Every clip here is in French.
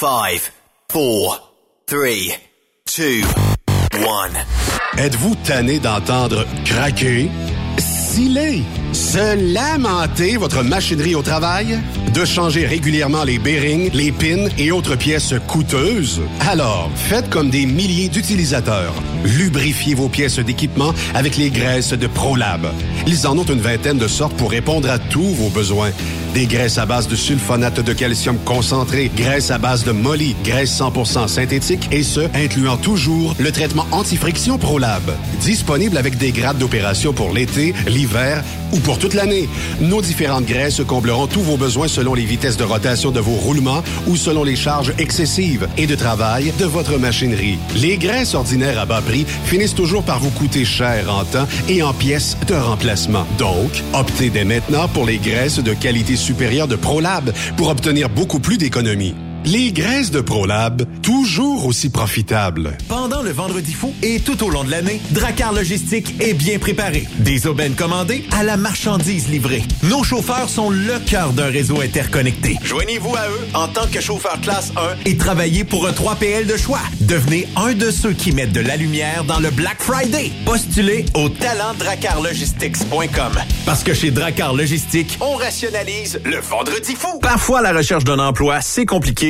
5, 4, 3, 2, 1. Êtes-vous tanné d'entendre craquer, sciller, se lamenter votre machinerie au travail? De changer régulièrement les bearings, les pins et autres pièces coûteuses? Alors, faites comme des milliers d'utilisateurs. Lubrifiez vos pièces d'équipement avec les graisses de ProLab. Ils en ont une vingtaine de sortes pour répondre à tous vos besoins. Des graisses à base de sulfonate de calcium concentré, graisses à base de molly, graisse 100% synthétique et ce, incluant toujours le traitement anti-friction ProLab. Disponible avec des grades d'opération pour l'été, l'hiver ou pour toute l'année. Nos différentes graisses combleront tous vos besoins selon les vitesses de rotation de vos roulements ou selon les charges excessives et de travail de votre machinerie. Les graisses ordinaires à bas finissent toujours par vous coûter cher en temps et en pièces de remplacement. Donc, optez dès maintenant pour les graisses de qualité supérieure de ProLab pour obtenir beaucoup plus d'économies. Les graisses de ProLab, toujours aussi profitables. Pendant le vendredi fou et tout au long de l'année, Dracar Logistique est bien préparé. Des aubaines commandées à la marchandise livrée. Nos chauffeurs sont le cœur d'un réseau interconnecté. Joignez-vous à eux en tant que chauffeur classe 1 et travaillez pour un 3PL de choix. Devenez un de ceux qui mettent de la lumière dans le Black Friday. Postulez au talentdracarlogistics.com. Parce que chez Dracar Logistique, on rationalise le vendredi fou. Parfois, la recherche d'un emploi, c'est compliqué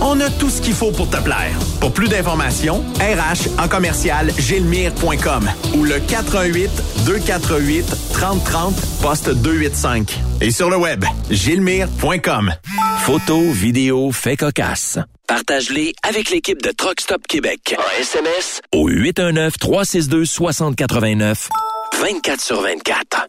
On a tout ce qu'il faut pour te plaire. Pour plus d'informations, RH en commercial gilmire.com ou le 418 248 3030 poste 285. Et sur le web, gilmire.com. Photos, vidéos, faits cocasse. Partage-les avec l'équipe de Truck Stop Québec. En SMS au 819-362-6089. 24 sur 24.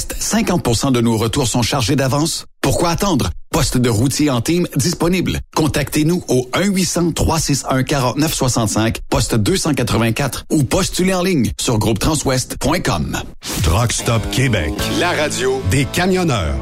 50% de nos retours sont chargés d'avance? Pourquoi attendre? Poste de routier en team disponible. Contactez-nous au 1-800-361-4965, poste 284 ou postulez en ligne sur groupetranswest.com. Truck Stop Québec, la radio des camionneurs.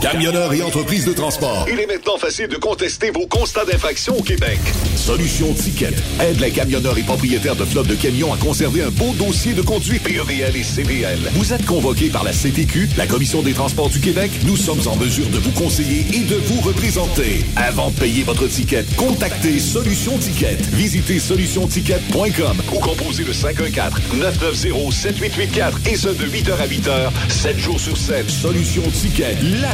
Camionneurs et entreprises de transport. Il est maintenant facile de contester vos constats d'infraction au Québec. Solution Ticket aide les camionneurs et propriétaires de flottes de camions à conserver un beau dossier de conduite PEVL et CVL. Vous êtes convoqué par la CTQ, la Commission des transports du Québec. Nous sommes en mesure de vous conseiller et de vous représenter. Avant de payer votre ticket, contactez Solution Ticket. Visitez solutionticket.com ou composez le 514-990-7884 et ce de 8h à 8h, 7 jours sur 7. Solution Ticket, la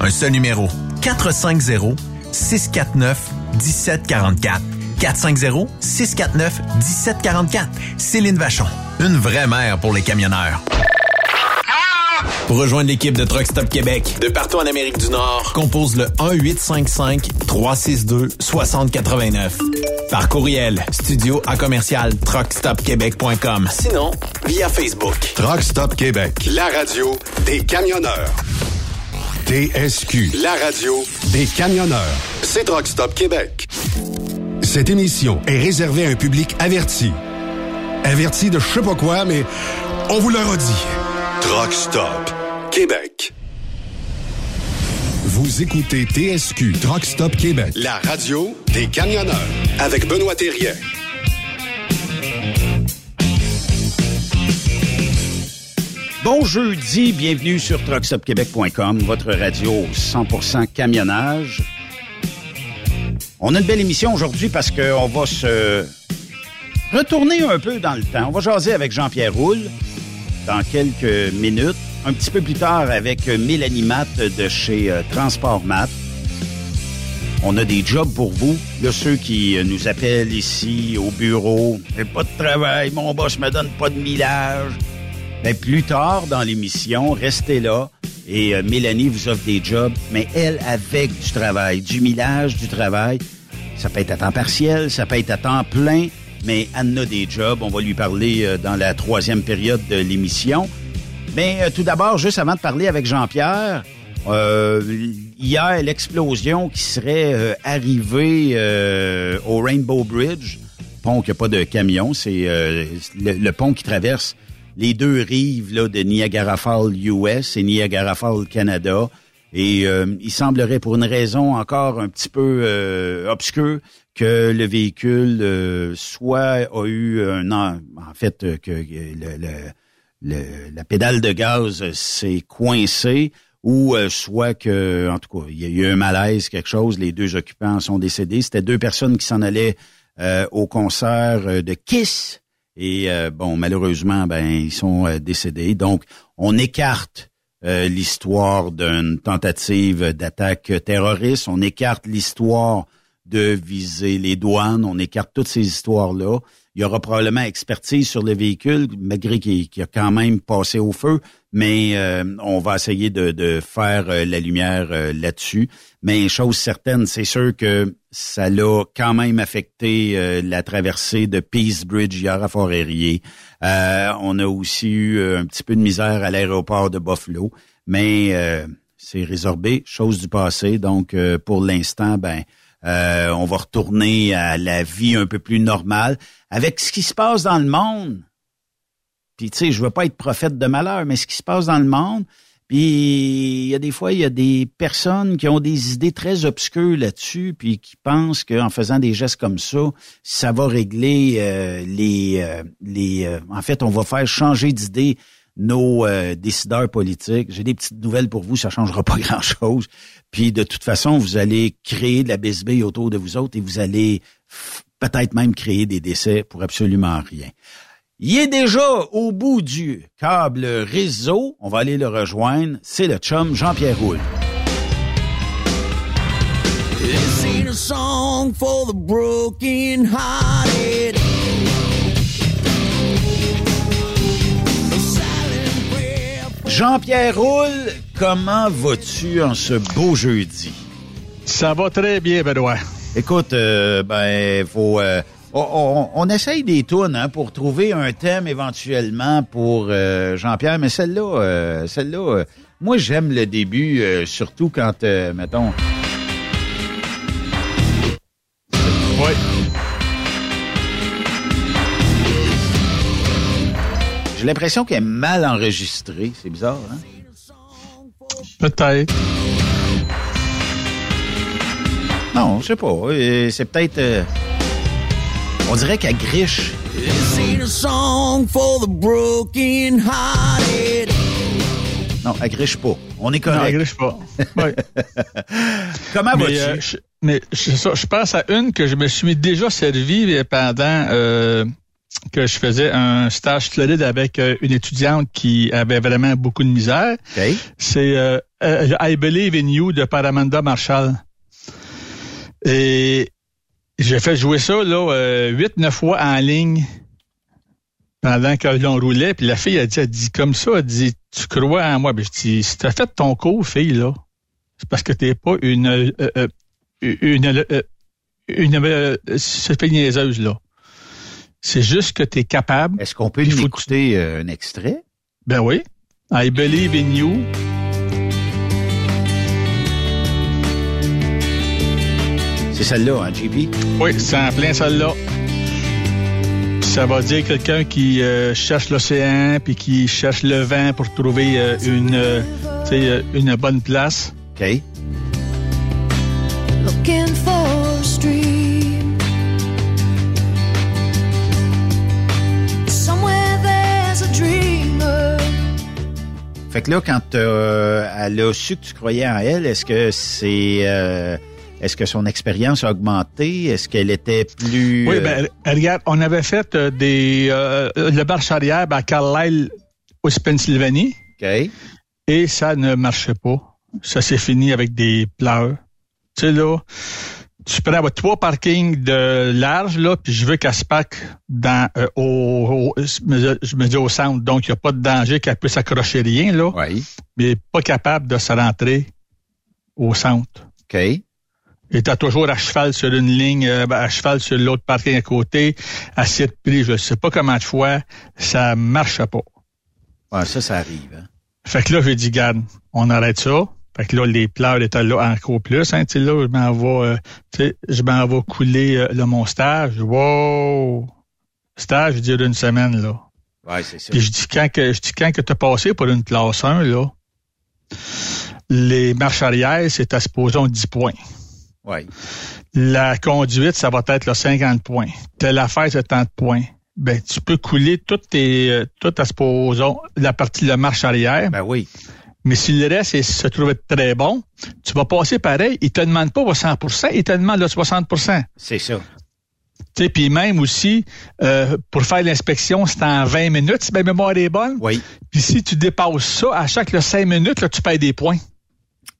Un seul numéro. 450-649-1744. 450-649-1744. Céline Vachon. Une vraie mère pour les camionneurs. Pour rejoindre l'équipe de Truck Stop Québec, de partout en Amérique du Nord, compose le 1-855-362-6089. Par courriel, studio à commercial truckstopquebec.com. Sinon, via Facebook. Truck Stop Québec, la radio des camionneurs. TSQ, la radio des camionneurs. C'est Truck Stop Québec. Cette émission est réservée à un public averti. Averti de je sais pas quoi, mais on vous le redit. Truck Stop Québec. Vous écoutez TSQ Truck Stop Québec, la radio des camionneurs avec Benoît Thérien. Bon jeudi, bienvenue sur truckstopquebec.com, votre radio 100% camionnage. On a une belle émission aujourd'hui parce qu'on va se retourner un peu dans le temps. On va jaser avec Jean-Pierre Roule dans quelques minutes. Un petit peu plus tard avec Mélanie Matt de chez euh, Transport Matt. On a des jobs pour vous. Là, ceux qui euh, nous appellent ici au bureau. J'ai pas de travail, mon boss me donne pas de millage. Ben, plus tard dans l'émission, restez là et euh, Mélanie vous offre des jobs, mais elle avec du travail, du millage, du travail. Ça peut être à temps partiel, ça peut être à temps plein, mais elle a des jobs. On va lui parler euh, dans la troisième période de l'émission. Mais tout d'abord, juste avant de parler avec Jean-Pierre, euh, hier, l'explosion qui serait euh, arrivée euh, au Rainbow Bridge, pont qui n'a pas de camion, c'est euh, le, pont qui traverse les deux rives là, de Niagara Falls US et Niagara Falls Canada. Et il semblerait, pour une raison encore un petit peu obscure, que le véhicule soit a eu un en fait que le, la pédale de gaz s'est coincée ou euh, soit que, en tout cas, il y a eu un malaise, quelque chose, les deux occupants sont décédés. C'était deux personnes qui s'en allaient euh, au concert euh, de Kiss. Et bon, malheureusement, ben ils sont décédés. Donc, on écarte l'histoire d'une tentative d'attaque terroriste. On écarte l'histoire de viser les douanes. On écarte toutes ces histoires-là. Il y aura probablement expertise sur le véhicule, malgré qu'il a quand même passé au feu, mais euh, on va essayer de, faire euh, la lumière euh, là-dessus. Mais chose certaine, c'est sûr que ça l'a quand même affecté la traversée de Peace Bridge hier à Fort-Erie. on a aussi eu un petit peu de misère à l'aéroport de Buffalo, mais c'est résorbé, chose du passé. Donc, pour l'instant, ben euh, on va retourner à la vie un peu plus normale. Avec ce qui se passe dans le monde, puis tu sais, je veux pas être prophète de malheur, mais ce qui se passe dans le monde, puis il y a des fois, il y a des personnes qui ont des idées très obscures là-dessus, puis qui pensent qu'en faisant des gestes comme ça, ça va régler euh, les... Euh, les en fait, on va faire changer d'idée nos décideurs politiques. J'ai des petites nouvelles pour vous, ça changera pas grand-chose. Puis de toute façon, vous allez créer de la bisbille autour de vous autres et vous allez peut-être même créer des décès pour absolument rien. Il est déjà au bout du câble réseau. On va aller le rejoindre. C'est le chum Jean-Pierre Roule. Jean-Pierre Roule, comment vas-tu en ce beau jeudi? Ça va très bien, Benoît. Écoute, euh, ben, faut... Euh, on, essaye des tunes hein, pour trouver un thème éventuellement pour euh, Jean-Pierre, mais celle-là, celle-là, moi j'aime le début, surtout quand, mettons... Oui. J'ai l'impression qu'elle est mal enregistrée. C'est bizarre, hein? Peut-être. Non, je sais pas. Euh, c'est peut-être... Euh, on dirait qu'elle griche. Non, elle griche pas. On est correct. Non, elle griche pas. Oui. Comment vas-tu? Euh, mais je, je, pense à une que je me suis déjà servi pendant que je faisais un stage solide avec euh, une étudiante qui avait vraiment beaucoup de misère. C'est euh, euh, I Believe in You de Paramanda Marshall. Et j'ai fait jouer ça là huit, neuf fois en ligne pendant que l'on roulait. Puis la fille a dit, elle dit comme ça, elle dit, tu crois en moi? Ben, je dis, si t'as fait ton cours, fille, là, c'est parce que t'es pas une une une, une, une, une niaiseuse, là. C'est juste que tu es capable. Est-ce qu'on peut nous écouter euh, un extrait? Ben oui. I believe in you. C'est celle-là, hein, JP? Oui, c'est en plein celle-là. Ça va dire quelqu'un qui euh, cherche l'océan puis qui cherche le vent pour trouver euh, une, une bonne place. OK. Looking for a street. Fait que là, quand euh, elle a su que tu croyais en elle, est-ce que c'est... est-ce que son expérience a augmenté? Est-ce qu'elle était plus... Oui, euh, ben, regarde, on avait fait euh, des euh, le marche arrière à Carlisle, au Pennsylvanie, OK. et ça ne marchait pas. Ça s'est fini avec des pleurs. Tu sais, là, tu prends votre trois parkings de large, là, puis je veux qu'elle se parque dans, euh, au, je me dis au centre, donc il n'y a pas de danger qu'elle puisse accrocher rien, là, Oui. mais pas capable de se rentrer au centre. OK. Et t'as toujours à cheval sur une ligne, euh, ben, à cheval sur l'autre parking à côté, à cette prix, je sais pas comment de fois, ça marche pas. Ouais, ça, ça arrive. Hein? Fait que là, j'ai dit, garde, on arrête ça. Fait que là, les pleurs étaient là encore plus. Hein, tu là, je m'en vais, euh, je m'en vais couler euh, là, mon stage. Wow! Stage, dure une semaine, là. Ouais, c'est ça. Puis je dis quand que je dis quand que t'as passé pour une classe 1, là, les marches arrière, c'est à supposons 10 points. Ouais. La conduite, ça va être là, 50 points. Telle affaire, c'est tant de points. Ben, tu peux couler toutes tes, euh, tout à supposons, la partie de la marche arrière. Ben oui. Mais si le reste est- se trouve être très bon, tu vas passer pareil. Il te demande pas 100% il te demande le 60% C'est ça. Tu puis même aussi, euh, pour faire l'inspection, c'est en 20 minutes, si ma mémoire est bonne. Oui. Puis si tu dépasses ça, à chaque là, 5 minutes, là, tu perds des points.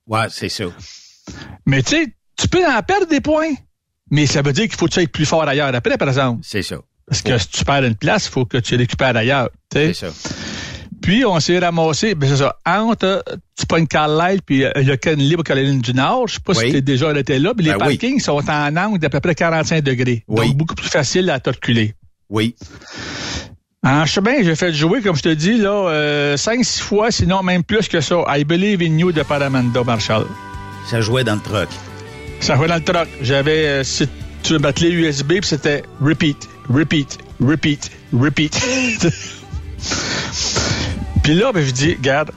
Ouais, c'est ça. Mais tu sais, tu peux en perdre des points. Mais ça veut dire qu'il faut que tu ailles plus fort ailleurs après, par exemple. C'est ça. Parce que si tu perds une place, il faut que tu récupères ailleurs. C'est ça. Puis on s'est ramassé, ben c'est ça, entre, tu pognes Carlisle puis euh, le Ken Libre Caroline du Nord, je sais pas Oui. si tu déjà été là, mais les Ben oui. parkings sont en angle d'à peu près 45 degrés. Oui. Donc beaucoup plus facile à te reculer. Oui. En chemin, j'ai fait jouer, comme je te dis, là, euh, 5-6 fois, sinon même plus que ça. I Believe in You de Paramanda Marshall. Ça jouait dans le truck. Ça jouait dans le truck. J'avais, euh, si tu veux battre les USB, puis c'était repeat, repeat, repeat, repeat. puis là, ben, je dis, regarde,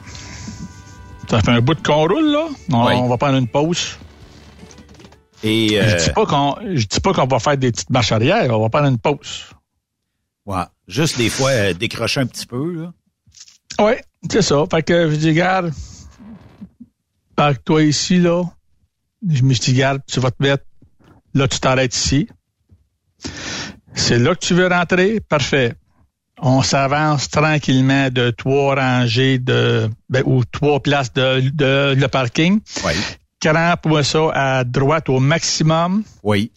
ça fait un bout de qu'on roule, là. On, Oui. on va prendre une pause. Et Je euh, dis pas qu'on, je dis pas qu'on va faire des petites marches arrière, on va prendre une pause. ouais, juste des fois euh, décrocher un petit peu. Là. Oui, c'est ça. Fait que je dis, regarde, parque-toi ici, là. Je me suis dit, regarde, tu vas te mettre, là, tu t'arrêtes ici. C'est là que tu veux rentrer? Parfait. On s'avance tranquillement de trois rangées de, ben, ou trois places de, de, le parking. Oui. Crampe-moi ça à droite au maximum. Oui.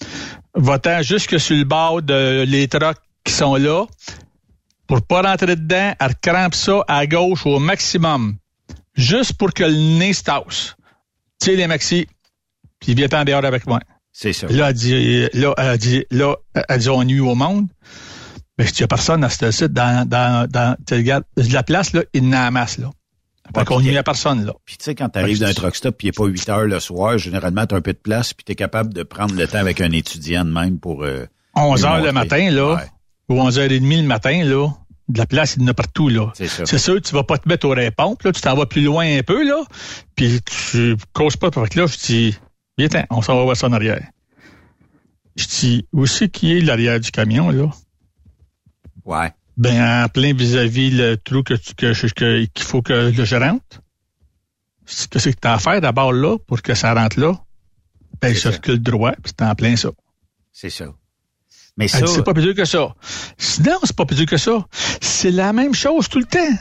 Va-t'en jusque sur le bord de les trucks qui sont là. Pour pas rentrer dedans, elle crampe ça à gauche au maximum. Juste pour que le nez se tasse. Tire les maxi, puis viens en dehors avec moi. C'est ça. Là, elle dit, là, elle dit, là, elle dit, on nuit au monde? Mais il n'y a personne à ce site dans, dans, dans, tu regardes, la place, là, il a en masse, là. Fait Ouais, qu'on nuit à personne, là. Puis tu sais, quand tu arrives d'un truck stop puis il n'est pas 8 heures le soir, généralement, tu as un peu de place puis tu es capable de prendre le temps avec un étudiant de même pour... euh, 11 lui heures le matin, là, Ouais, ou 11h30 le matin, là, de la place, il y en a partout, là. c'est ça. C'est sûr, tu vas pas te mettre aux réponses, là, tu t'en vas plus loin un peu, là, puis tu causes pas, fait que là, je dis, viens, on s'en va voir ça en arrière. Je dis, où c'est qui est l'arrière du camion, là? Ouais. Ben, en plein vis-à-vis le trou que tu, que, qu'il faut que je rentre. Qu'est-ce que c'est que t'as à faire d'abord là pour que ça rentre là? Ben, je ça. recule droit, puis c'est en plein ça. C'est ça. Mais ça, c'est pas plus dur que ça. Non, c'est pas plus dur que ça. C'est la même chose tout le temps.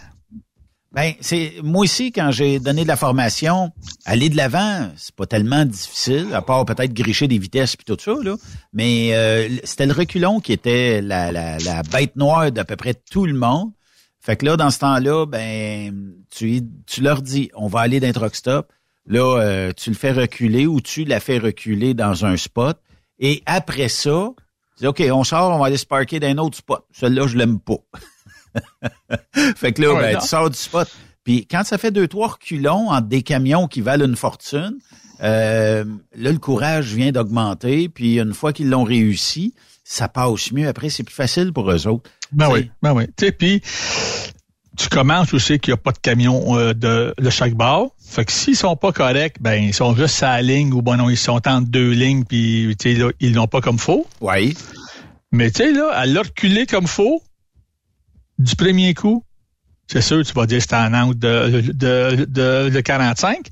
Ben, c'est moi aussi, quand j'ai donné de la formation, aller de l'avant, c'est pas tellement difficile, à part peut-être gricher des vitesses puis tout ça, là. Mais euh, c'était le reculon qui était la, la, la bête noire d'à peu près tout le monde. Fait que là, dans ce temps-là, ben, tu, tu leur dis, on va aller d'un truck stop. Là, euh, tu le fais reculer ou tu la fais reculer dans un spot. Et après ça, tu dis, OK, on sort, on va aller se parker dans un autre spot. Celui-là, je l'aime pas. fait que là, ben, tu sors du spot. Puis quand ça fait deux, trois reculons entre des camions qui valent une fortune, euh, là, le courage vient d'augmenter. Puis une fois qu'ils l'ont réussi, ça passe mieux. Après, c'est plus facile pour eux autres. Ben T'sais. oui, ben oui. Tu sais, puis tu commences aussi qu'il n'y a pas de camion euh, de, de chaque bord. Fait que s'ils sont pas corrects, ben ils sont juste à la ligne ou bon non, ils sont entre deux lignes puis tu sais, là, ils l'ont pas comme faux. Oui. Mais tu sais là, à leur reculer comme faux du premier coup, c'est sûr, tu vas dire que c'est en angle de, de, de, de 45,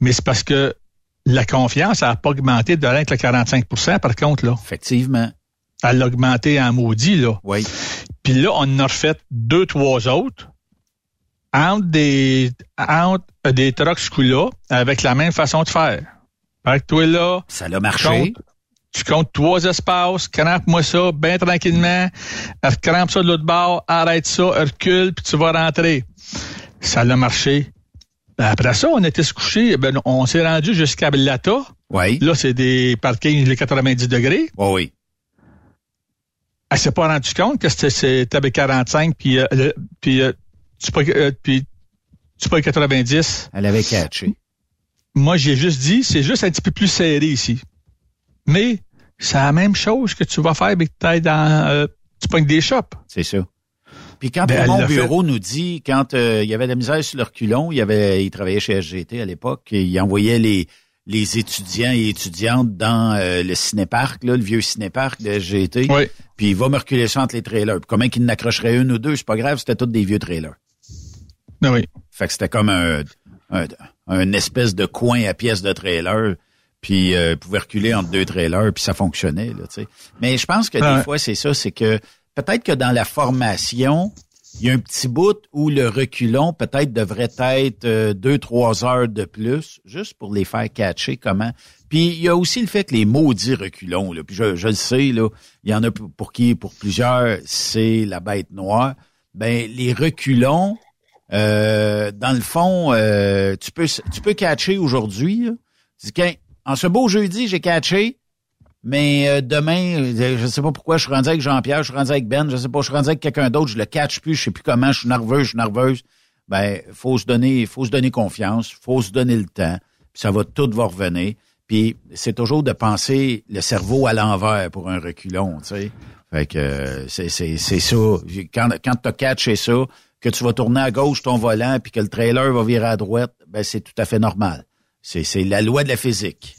mais c'est parce que la confiance n'a pas augmenté de que le 45% par contre, là. Effectivement. Elle a augmenté en maudit, là. Oui. Puis là, on en a refait deux, trois autres entre des, entre des trucks ce coup-là avec la même façon de faire. Fait que toi, là. Ça a marché. Tu comptes trois espaces, crampe-moi ça, bien tranquillement, crampe ça de l'autre bord, arrête ça, recule, puis tu vas rentrer. Ça a marché. Ben, après ça, on était se coucher, ben, on s'est rendu jusqu'à Blata. Oui. Là, c'est des parkings les 90 degrés. Oui, oui. Elle s'est pas rendu compte que c'était avec 45 puis, euh, le, puis, euh, tu pas, euh, puis tu pas 90. Elle avait catché. Moi, j'ai juste dit, c'est juste un petit peu plus serré ici. Mais c'est la même chose que tu vas faire avec que dans euh, tu pognes des shops. C'est ça. Puis quand Ben, mon l'a bureau nous dit, quand euh, il y avait de la misère sur le reculon, il, avait, il travaillait chez SGT à l'époque, il envoyait les, les étudiants et étudiantes dans euh, le cinéparc, là, le vieux cinéparc de SGT. Oui. Puis il va me reculer ça entre les trailers. Puis comment qu'il n'accrocherait une ou deux, c'est pas grave, c'était tous des vieux trailers. Ben oui. Fait que c'était comme un, un, un espèce de coin à pièces de trailer. Puis euh, pouvait reculer entre deux trailers, puis ça fonctionnait. Là, tu sais. Mais je pense que Ouais. des fois, c'est ça, c'est que peut-être que dans la formation, il y a un petit bout où le reculon peut-être devrait être euh, deux, trois heures de plus, juste pour les faire catcher comment. Puis il y a aussi le fait que les maudits reculons, là, puis je, je le sais, là, il y en a pour pour qui, pour plusieurs, c'est la bête noire. Ben les reculons, euh, dans le fond, euh, tu peux tu peux catcher aujourd'hui. là. Tu en ce beau jeudi, j'ai catché, mais euh, demain, euh, je sais pas pourquoi, je suis rendu avec Jean-Pierre, je suis rendu avec Ben, je sais pas, je suis rendu avec quelqu'un d'autre, je le catch plus, je sais plus comment, je suis nerveux, je suis nerveuse. Ben, faut se donner, faut se donner confiance, faut se donner le temps, puis ça va tout va revenir. Puis c'est toujours de penser le cerveau à l'envers pour un reculon, tu sais. Fait que c'est c'est c'est ça. Quand quand t'as catché ça, que tu vas tourner à gauche ton volant puis que le trailer va virer à droite, ben c'est tout à fait normal. C'est c'est la loi de la physique.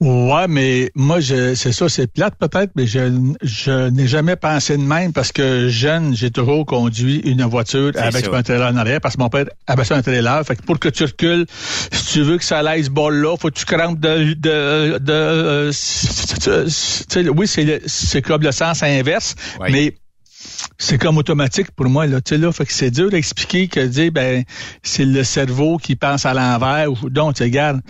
Ouais, mais moi, je, c'est ça, c'est plate peut-être, mais je, je n'ai jamais pensé de même parce que jeune, j'ai toujours conduit une voiture avec un trailer en arrière parce que mon père avait ça un trailer. Fait que pour que tu recules, si tu veux que ça aille ce bol-là, faut que tu crampes de, de, de, euh, oui, c'est, le- c'est comme le sens inverse, Oui. mais c'est comme automatique pour moi là tu sais là. Fait que c'est dur d'expliquer que dire ben c'est le cerveau qui pense à l'envers ou donc tu sais, regarde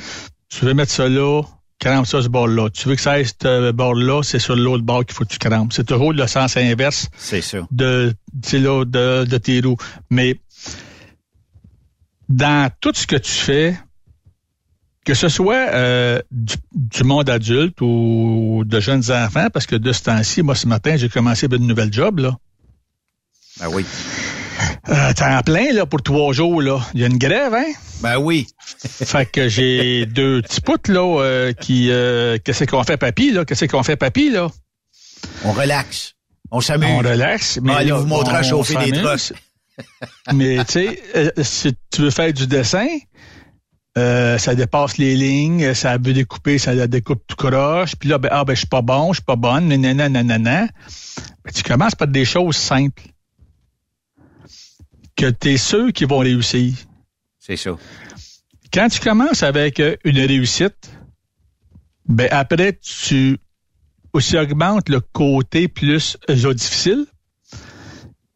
tu veux mettre ça là crampe ça ce bord là tu veux que ça aille ce bord là c'est sur l'autre bord qu'il faut que tu crampes. C'est toujours le sens inverse C'est ça. de tu sais là de, de tes roues. Mais dans tout ce que tu fais que ce soit euh, du, du monde adulte ou de jeunes enfants, parce que de ce temps-ci, moi, ce matin, j'ai commencé une nouvelle job, là. Ben oui. Euh, temps plein, là, pour trois jours, là. Il y a une grève, hein? Ben oui. fait que j'ai deux petits poutres, là, euh, qui, euh, qu'est-ce qu'on fait, papy, là? Qu'est-ce qu'on fait, papy, là? On relaxe. On s'amuse. On relaxe. Allez là, vous à chauffer des mais, tu sais, euh, si tu veux faire du dessin, euh, ça dépasse les lignes, ça veut découper, ça la découpe tout croche, puis là, ben, ah, ben, je suis pas bon, je suis pas bonne, nanana, nanana. Ben, tu commences par des choses simples. Que tu es sûr qu'ils vont réussir. C'est ça. Quand tu commences avec euh, une réussite, ben après, tu aussi augmentes le côté plus euh, difficile,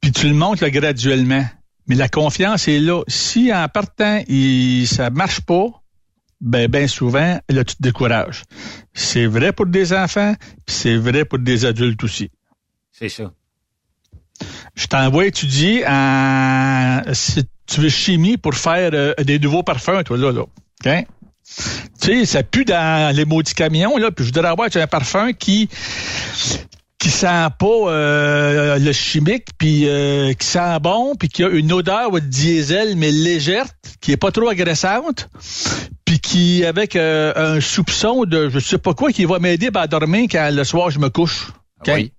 puis tu le montes là, graduellement. Mais la confiance est là. Si en partant, il, ça marche pas, ben, ben souvent, là, tu te décourages. C'est vrai pour des enfants, puis c'est vrai pour des adultes aussi. C'est ça. Je t'envoie étudier en si tu veux chimie pour faire euh, des nouveaux parfums, toi, là, là. OK? Tu sais, ça pue dans les maudits camions, là, puis je voudrais avoir un parfum qui qui sent pas euh, le chimique, puis euh, qui sent bon, puis qui a une odeur de diesel, mais légère, qui est pas trop agressante, puis qui, avec euh, un soupçon de je sais pas quoi, qui va m'aider à dormir quand le soir je me couche. Oui.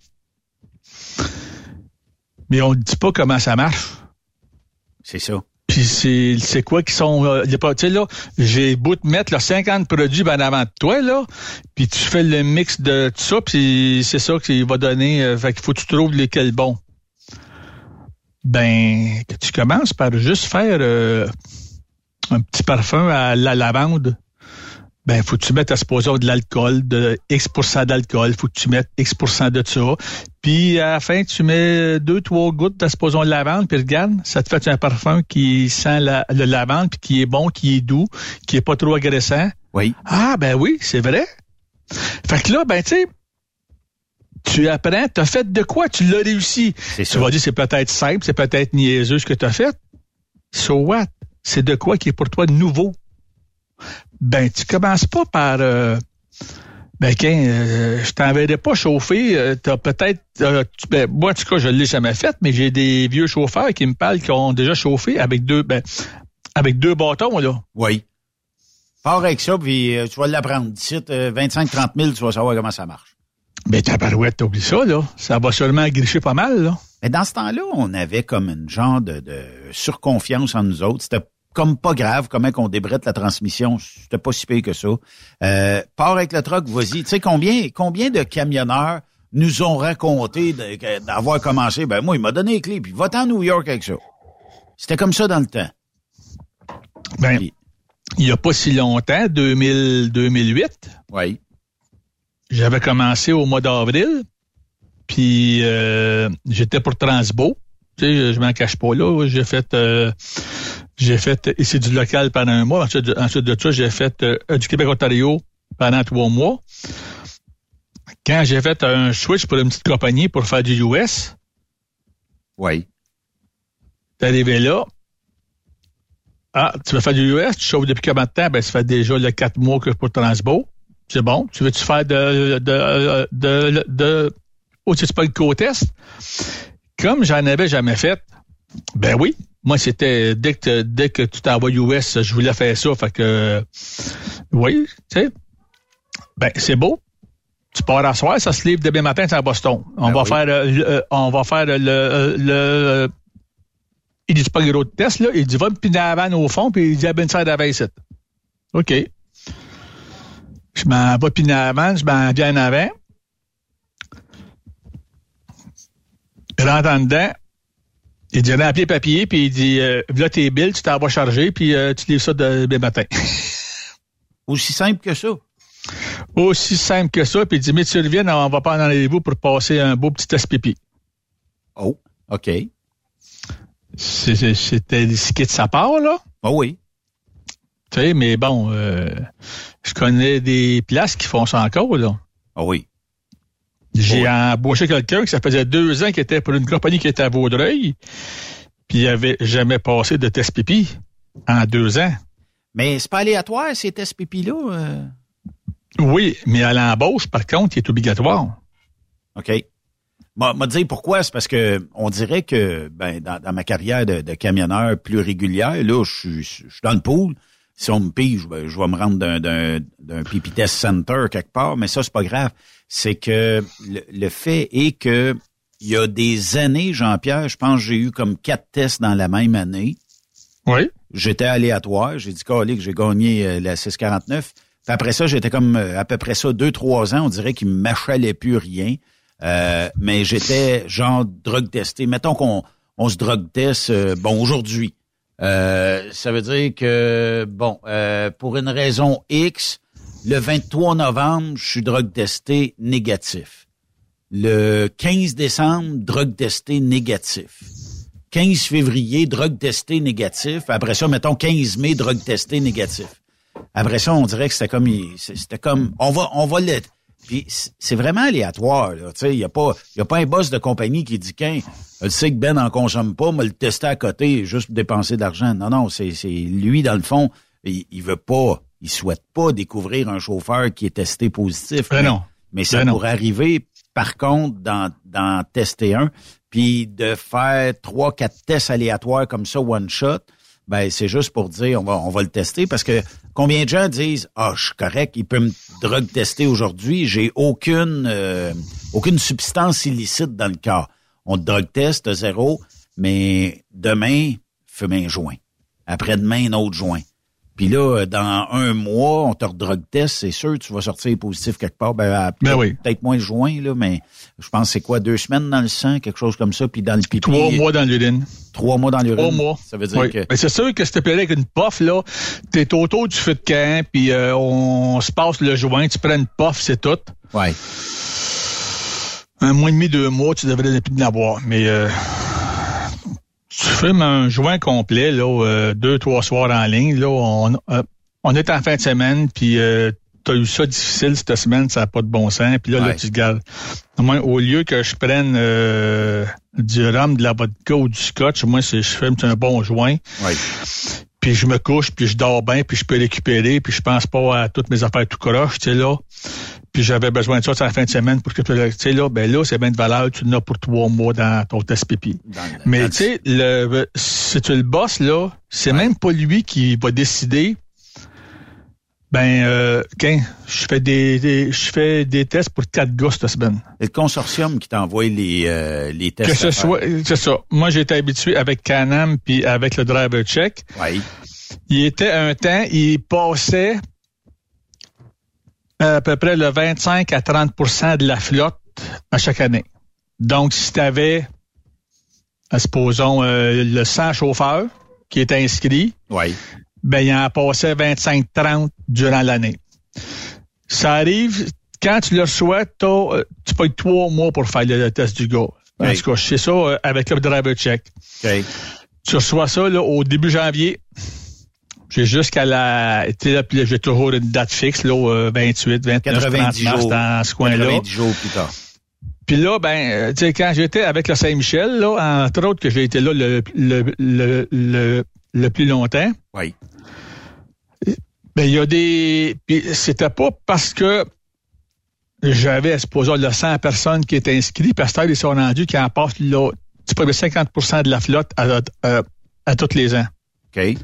Mais on ne dit pas comment ça marche. C'est ça. Puis c'est c'est quoi qui sont euh, tu sais là j'ai beau te mettre là, 50 produits ben avant de toi là puis tu fais le mix de tout ça puis c'est ça qui va donner euh, fait qu'il faut que tu trouves lesquels bons. ben, que tu commences par juste faire euh, un petit parfum à la lavande, ben, faut que tu mettes à supposer de l'alcool, de X d'alcool, faut que tu mettes X de ça. Puis, à la fin, tu mets deux, trois gouttes à supposons de lavande, puis regarde, ça te fait un parfum qui sent la, le lavande, puis qui est bon, qui est doux, qui est pas trop agressant. Oui. Ah, ben oui, c'est vrai. Fait que là, ben, tu sais, tu apprends, tu as fait de quoi? Tu l'as réussi. Tu vas dire, c'est peut-être simple, c'est peut-être niaiseux ce que tu as fait. So what? C'est de quoi qui est pour toi nouveau? Ben, tu commences pas par... Euh, ben, euh, je t'enverrai pas chauffer. Euh, t'as peut-être... Euh, ben, moi, en tout cas, je l'ai jamais fait, mais j'ai des vieux chauffeurs qui me parlent qui ont déjà chauffé avec deux... Ben, avec deux bâtons, là. Oui. Pars avec ça, puis tu vas l'apprendre. D'ici 25-30 000, tu vas savoir comment ça marche. Ben, tabarouette, oublie ça, là. Ça va seulement gricher pas mal, là. Mais dans ce temps-là, on avait comme une genre de, de surconfiance en nous autres. C'était comme pas grave comment qu'on débrette la transmission. C'était pas si pire que ça. Euh, pars avec le truck, vas-y. Tu sais combien, combien de camionneurs nous ont raconté d'avoir commencé? Ben moi, il m'a donné les clés, puis va-t'en New York avec ça. C'était comme ça dans le temps. Ben, il y a pas si longtemps, 2000, 2008. Oui. J'avais commencé au mois d'avril, puis euh, j'étais pour Transbo. Tu sais, je m'en cache pas là. J'ai fait euh, j'ai fait ici du local pendant un mois. Ensuite, de ça, j'ai fait euh, du Québec-Ontario pendant trois mois. Quand j'ai fait un switch pour une petite compagnie pour faire du US. Oui. T'es arrivé là. Ah, tu veux faire du US, tu chauffes depuis combien de temps? Ben, ça fait déjà le quatre mois que pour Transbo. C'est bon. Tu veux-tu faire de, de, de, de, oh, c'est pas le co-test? Comme j'en avais jamais fait, ben oui. Moi, c'était dès que dès que tu t'envoies US, je voulais faire ça. Fait que oui, tu sais. Ben, c'est beau. Tu pars à soir, ça se livre demain matin, c'est à Boston. On ben va faire euh, euh, on va faire le, euh, le, il dit pas gros test, là. Il dit va me piner la vanne au fond, puis il dit à ben ça ici. OK. Je m'en vais piner avant, je m'en viens en avant. Je rentre en dedans. Il dit, remplis papier, puis il dit, euh, là, tes billes, tu t'en vas charger, puis euh, tu livres ça demain matin. Aussi simple que ça. Aussi simple que ça, puis il dit, mais tu reviens, on va pas en rendez-vous pour passer un beau petit test pipi. Oh, OK. C'était ce de sa part, là? Oh oui. Tu sais, mais bon, euh, je connais des places qui font ça encore, là. Ah oui. J'ai embauché quelqu'un qui ça faisait deux ans qui était pour une compagnie qui était à Vaudreuil, puis il avait jamais passé de test pipi en deux ans. Mais c'est pas aléatoire, ces tests pipi-là? Euh? Oui, mais à l'embauche, par contre, il est obligatoire. OK. Moi, moi dire pourquoi, c'est parce que on dirait que ben, dans, ma carrière de, camionneur plus régulière, là, je suis dans le pool si on me pige, ben, je vais me rendre d'un, d'un, pipi test center quelque part, mais ça, c'est pas grave. C'est que le, fait est que il y a des années, Jean-Pierre, je pense que j'ai eu comme quatre tests dans la même année. Oui. J'étais aléatoire. J'ai dit, que j'ai gagné euh, la 649. Puis après ça, j'étais comme euh, à peu près ça, deux, trois ans. On dirait qu'il me m'achalait plus rien. Euh, mais j'étais genre drug testé. Mettons qu'on on se drug test, bon, aujourd'hui. Euh, ça veut dire que, bon, euh, pour une raison X, le 23 novembre, je suis drogue testé négatif. Le 15 décembre, drogue testé négatif. 15 février, drogue testé négatif. Après ça, mettons 15 mai, drogue testé négatif. Après ça, on dirait que c'était comme, c'était comme, on va, on va le, puis c'est vraiment aléatoire. Il n'y a, pas, y a pas un boss de compagnie qui dit qu'un le sait que Ben en consomme pas, mais le tester à côté juste pour dépenser de l'argent. Non, non, c'est lui, dans le fond, il, il veut pas, il souhaite pas découvrir un chauffeur qui est testé positif. Ben non. Mais ça ben pourrait arriver, par contre, d'en tester un, puis de faire trois, quatre tests aléatoires comme ça, one shot, ben c'est juste pour dire on va on va le tester parce que combien de gens disent ah je suis correct il peut me drug tester aujourd'hui j'ai aucune euh, aucune substance illicite dans le corps. On te drug teste zéro mais demain fume un joint. Après-demain un autre joint Puis là, dans un mois, on te redrogue test, c'est sûr, tu vas sortir positif quelque part. Ben, peut-être, oui. peut-être moins juin, là, mais je pense que c'est quoi, deux semaines dans le sang, quelque chose comme ça, puis dans le pipi. Trois mois dans l'urine. Trois mois dans l'urine. Trois mois. Ça veut dire Oui. que. Mais c'est sûr que si t'es avec une puff, là, t'es autour du feu de camp, puis euh, on se passe le joint, tu prends une puff, c'est tout. Ouais. Un mois et demi, deux mois, tu devrais plus de l'avoir. Mais euh, tu fumes un joint complet, là, euh, deux, trois soirs en ligne, là, on, euh, on est en fin de semaine, puis euh, t'as eu ça difficile cette semaine, ça n'a pas de bon sens, puis là, là, tu te gardes. Au moins, au lieu que je prenne euh, du rhum, de la vodka ou du scotch, moi, je fume un bon joint, Ouais. puis je me couche, puis je dors bien, puis je peux récupérer, puis je pense pas à toutes mes affaires tout croche, tu sais, là. Puis j'avais besoin de ça sur la fin de semaine pour que tu sais là, ben là, c'est bien de valeur, tu l'as pour trois mois dans ton test pipi. Dans le- Mais tu sais, le si tu le bosses, là, c'est même pas lui qui va décider. Ben euh, je fais des, des- je fais des tests pour quatre gars cette semaine. C'est le consortium qui t'envoie les, euh, les tests. Que ce soit c'est ça. Moi été habitué avec Canam puis avec le driver check. Ouais. Il était un temps, il passait à peu près le 25 à 30% de la flotte à chaque année. Donc, si tu avais, supposons, euh, le 100 chauffeurs qui est inscrit, Ouais. ben, il en passait 25-30 durant l'année. Ça arrive, quand tu le reçois, euh, tu peux être trois mois pour faire le, test du gars. En Oui. tout cas, je sais ça euh, avec le driver check. Tu reçois ça là, au début janvier. J'ai jusqu'à la. J'ai toujours une date fixe, là, au, euh, 28, 29, 30 90 mars jours. dans ce coin-là. 90 jours plus tard. Puis là, ben, euh, tu sais, quand j'étais avec le Saint-Michel, là, entre autres que j'ai été là le, le, le, le, le plus longtemps, Oui. ben, il y a des. Puis c'était pas parce que j'avais, supposons, le 100 personnes qui étaient inscrites, parce que ils sont rendus qui en passent là, tu peux 50% de la flotte à, à, à tous les ans. OK.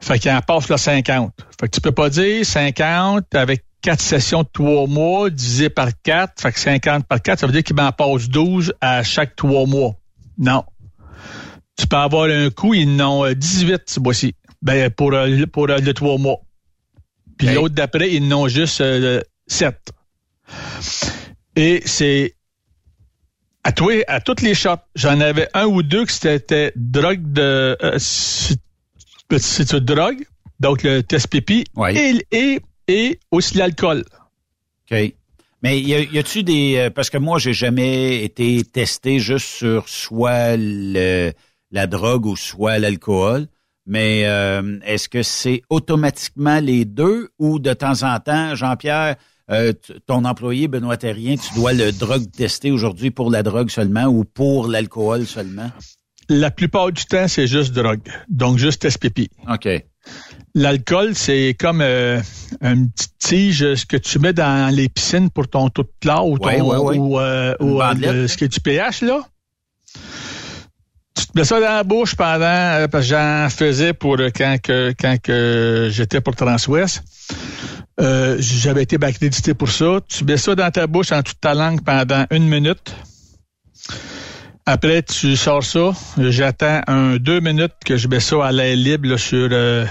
Fait qu'il en passe le 50. Fait que tu peux pas dire 50 avec quatre sessions de trois mois divisé par 4. Fait que 50 par 4, ça veut dire qu'il m'en passe 12 à chaque trois mois. Non. Tu peux avoir un coup, ils n'ont euh, 18 ce mois-ci. Ben, pour, euh, pour euh, le trois mois. Puis Ok. l'autre d'après, ils n'ont juste euh, 7. Et c'est à toi, à toutes les shots, j'en avais un ou deux que c'était drogue de euh, c'est une drogue, donc le test pipi Ouais. et, et, et aussi l'alcool. OK. Mais y a-tu des... euh, Parce que moi, j'ai jamais été testé juste sur soit le, la drogue ou soit l'alcool. Mais euh, est-ce que c'est automatiquement les deux ou de temps en temps, Jean-Pierre, euh, ton employé Benoît Terrien, tu dois le drogue tester aujourd'hui pour la drogue seulement ou pour l'alcool seulement? La plupart du temps, c'est juste drogue, donc juste pipi. OK. L'alcool, c'est comme euh, une petite tige ce que tu mets dans les piscines pour ton taux de ou, ton, Ouais, ouais, ouais. ou, euh, ou, euh, le- ce qui est du pH, là. Tu te mets ça dans la bouche pendant, euh, parce que j'en faisais pour euh, quand que, quand que j'étais pour Transwest. Euh, J'avais été accrédité pour ça. Tu mets ça dans ta bouche en toute ta langue pendant une minute. Après, tu sors ça. J'attends un deux minutes que je mets ça à l'air libre là, sur euh,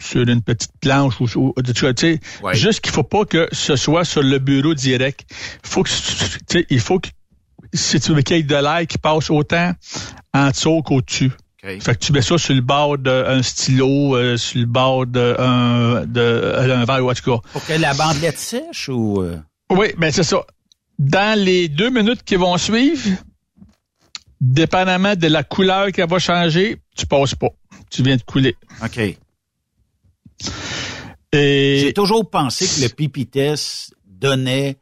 sur une petite planche ou, ou tu sais, Ouais. juste qu'il faut pas que ce soit sur le bureau direct. Faut que tu sais, il faut que si tu veux qu'il y ait de l'air qui passe autant en dessous qu'au-dessus. OK. Fait que tu mets ça sur le bord d'un stylo, euh, sur le bord d'un de, euh, verre ou en tout cas. Pour que la bandelette sèche ou... euh, Oui, ben c'est ça. Dans les deux minutes qui vont suivre, dépendamment de la couleur qu'elle va changer, tu passes pas. Tu viens de couler. OK. J'ai toujours pensé que le pipi test donnait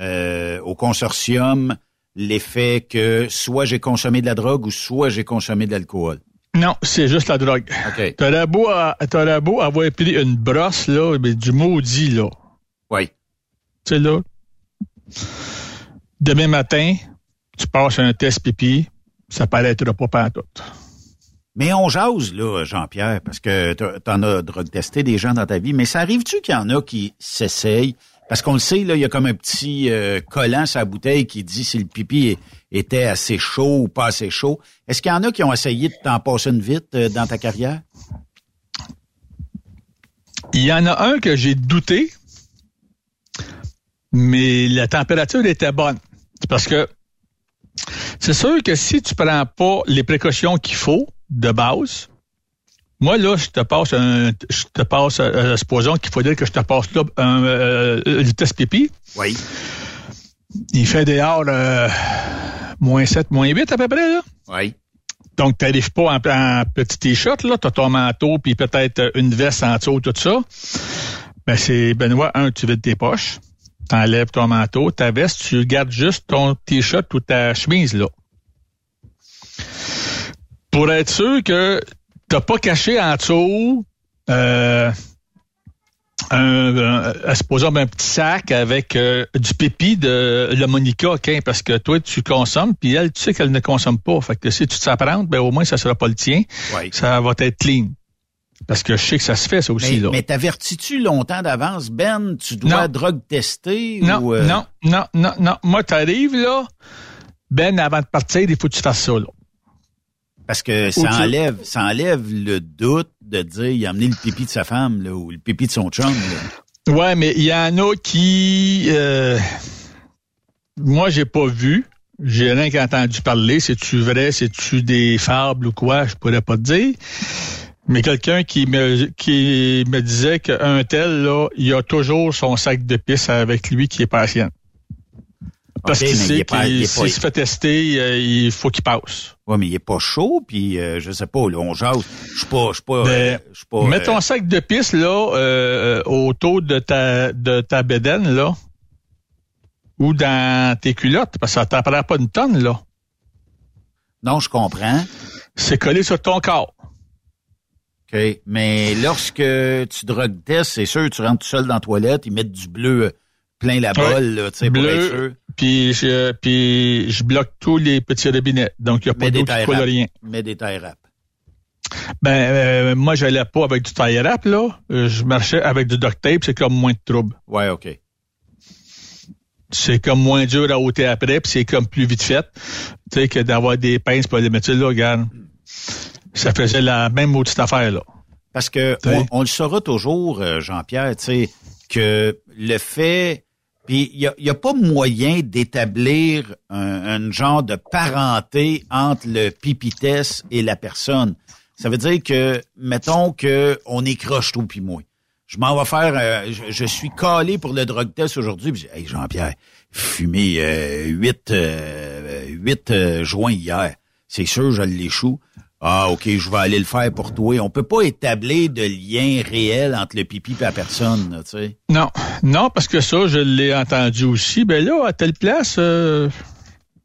euh, au consortium l'effet que soit j'ai consommé de la drogue ou soit j'ai consommé de l'alcool. non, c'est juste la drogue. OK. T'aurais beau, à- beau avoir pris une brosse, là, mais du maudit, là. Oui. Tu sais, là. Demain matin, tu passes un test pipi, ça paraîtra pas pantoute. Mais on jase, là, Jean-Pierre, parce que t'en as drogue testé des gens dans ta vie, mais ça arrive-tu qu'il y en a qui s'essayent? Parce qu'on le sait, là, il y a comme un petit euh, collant sur la bouteille qui dit si le pipi était assez chaud ou pas assez chaud. Est-ce qu'il y en a qui ont essayé de t'en passer une vite euh, dans ta carrière? Il y en a un que j'ai douté, mais la température était bonne. Parce que c'est sûr que si tu prends pas les précautions qu'il faut de base, moi, là, je te passe un, je te passe, euh, supposons qu'il faudrait que je te passe là un, euh, le test pipi. Oui. Il fait dehors euh, moins 7, moins 8 à peu près, là. Oui. Donc, tu n'arrives pas en, en petit t-shirt, là. Tu as ton manteau, puis peut-être une veste en dessous, tout ça. Ben, c'est, Benoît, un, tu vides tes poches. T'enlèves ton manteau, ta veste, tu gardes juste ton t-shirt ou ta chemise, là. Pour être sûr que t'as pas caché en dessous euh, un, un, supposons un petit sac avec euh, du pépi de la Monica, okay, parce que toi, tu consommes, puis elle, tu sais qu'elle ne consomme pas. Fait que si tu t'apprends, ben au moins, ça sera pas le tien. Ça va être clean. Parce que je sais que ça se fait, ça aussi. Mais, là. mais t'avertis-tu longtemps d'avance, Ben? Tu dois drogue tester? Non, ou, euh... non, non, non, non. Moi, t'arrives, là, Ben, avant de partir, il faut que tu fasses ça, là. Parce que ça enlève, ça enlève le doute de dire il a amené le pipi de sa femme là, ou le pipi de son chum. Là. Ouais, mais il y en a qui euh, moi j'ai pas vu. J'ai rien qu'entendu parler. C'est-tu vrai, c'est-tu des fables ou quoi, je pourrais pas te dire. Mais quelqu'un qui me qui me disait qu'un tel, là, il a toujours son sac de pisse avec lui qui est patient. Parce Okay, qu'il sait qu'il s'il se fait tester, euh, il faut qu'il passe. Ouais, mais il est pas chaud, puis euh, je sais pas, là, on jase. Je suis pas, je suis pas, Ben, euh, je suis pas. Mets euh, ton sac de pisse là euh, autour de ta de ta bédaine là ou dans tes culottes parce que ça t'en prend pas une tonne là. Non, je comprends. C'est collé sur ton corps. OK. Mais lorsque tu drogues testes, c'est sûr, tu rentres tout seul dans la toilette, ils mettent du bleu euh, plein la Ouais. bolle, là, tu sais, pour être sûr. Puis je puis je bloque tous les petits robinets. Donc il y a pas d'eau qui coule rien. Mets des tailles rap. Ben euh, moi j'allais pas avec du taille rap là, Euh, je marchais avec du duct tape, c'est comme moins de trouble. Ouais, OK. c'est comme moins dur à ôter après, puis c'est comme plus vite fait. Tu sais, que d'avoir des pinces pour les mettre là, regarde. Ça faisait la même maudite affaire, là. Parce que on, on le saura toujours, euh, Jean-Pierre, tu sais, que le fait, puis il y a, y a pas moyen d'établir un, un genre de parenté entre le pipitesse et la personne. Ça veut dire que, mettons que on écroche tout puis moi. Je m'en vais faire, euh, je, je suis calé pour le drug test aujourd'hui. puis Hey Jean-Pierre, fumé euh, huit euh, huit euh, joints hier. C'est sûr, je l'échoue. Ah, OK, je vais aller le faire pour toi. On peut pas établir de lien réel entre le pipi et la personne, là, tu sais. Non, non, parce que ça, je l'ai entendu aussi. Ben là, à telle place, euh,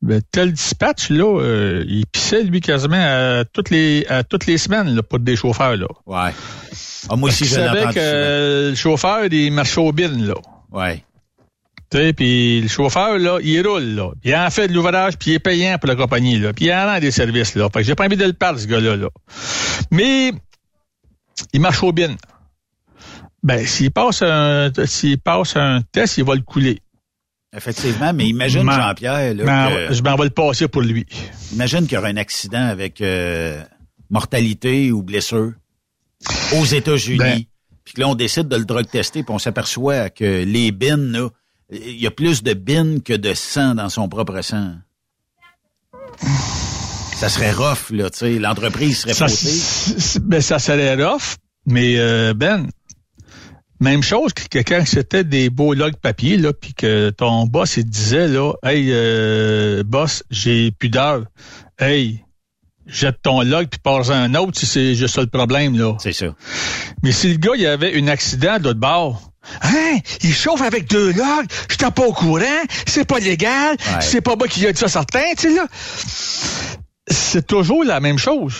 ben, tel dispatch, là, euh, il pissait, lui, quasiment à toutes les, à toutes les semaines, là, pour des chauffeurs, là. Ouais. Ah, moi aussi, je l'ai entendu que euh, le chauffeur, il marchait au bin, là. Ouais. Tu sais, puis le chauffeur, là, il roule, là. Il en fait de l'ouvrage, puis il est payant pour la compagnie, là. Puis il en rend des services, là. Fait que j'ai pas envie de le perdre, ce gars-là, là. Mais, il marche au bin. Ben, s'il passe un, s'il passe un test, il va le couler. Effectivement, mais imagine, Jean-Pierre, là, que- Je m'en vais le passer pour lui. imagine qu'il y aura un accident avec euh, mortalité ou blessure aux États-Unis. Ben- puis que là, on décide de le drug tester, puis on s'aperçoit que les bins, là, il y a plus de bins que de sang dans son propre sang. Ça serait rough, là, tu sais. L'entreprise serait Ça, ben, ça serait rough, mais euh, Ben, même chose que, quand c'était des beaux logs papier, là, puis que ton boss, il te disait, là, hey, euh, boss, j'ai plus d'heure. Hey, jette ton log puis passe un autre si c'est juste ça le problème, là. C'est ça. Mais si le gars, il avait un accident de l'autre bord, Hein? Il chauffe avec deux logs, je t'en pas au courant, c'est pas légal, Ouais. c'est pas moi qui a dit ça certain, tu sais, là. C'est toujours la même chose.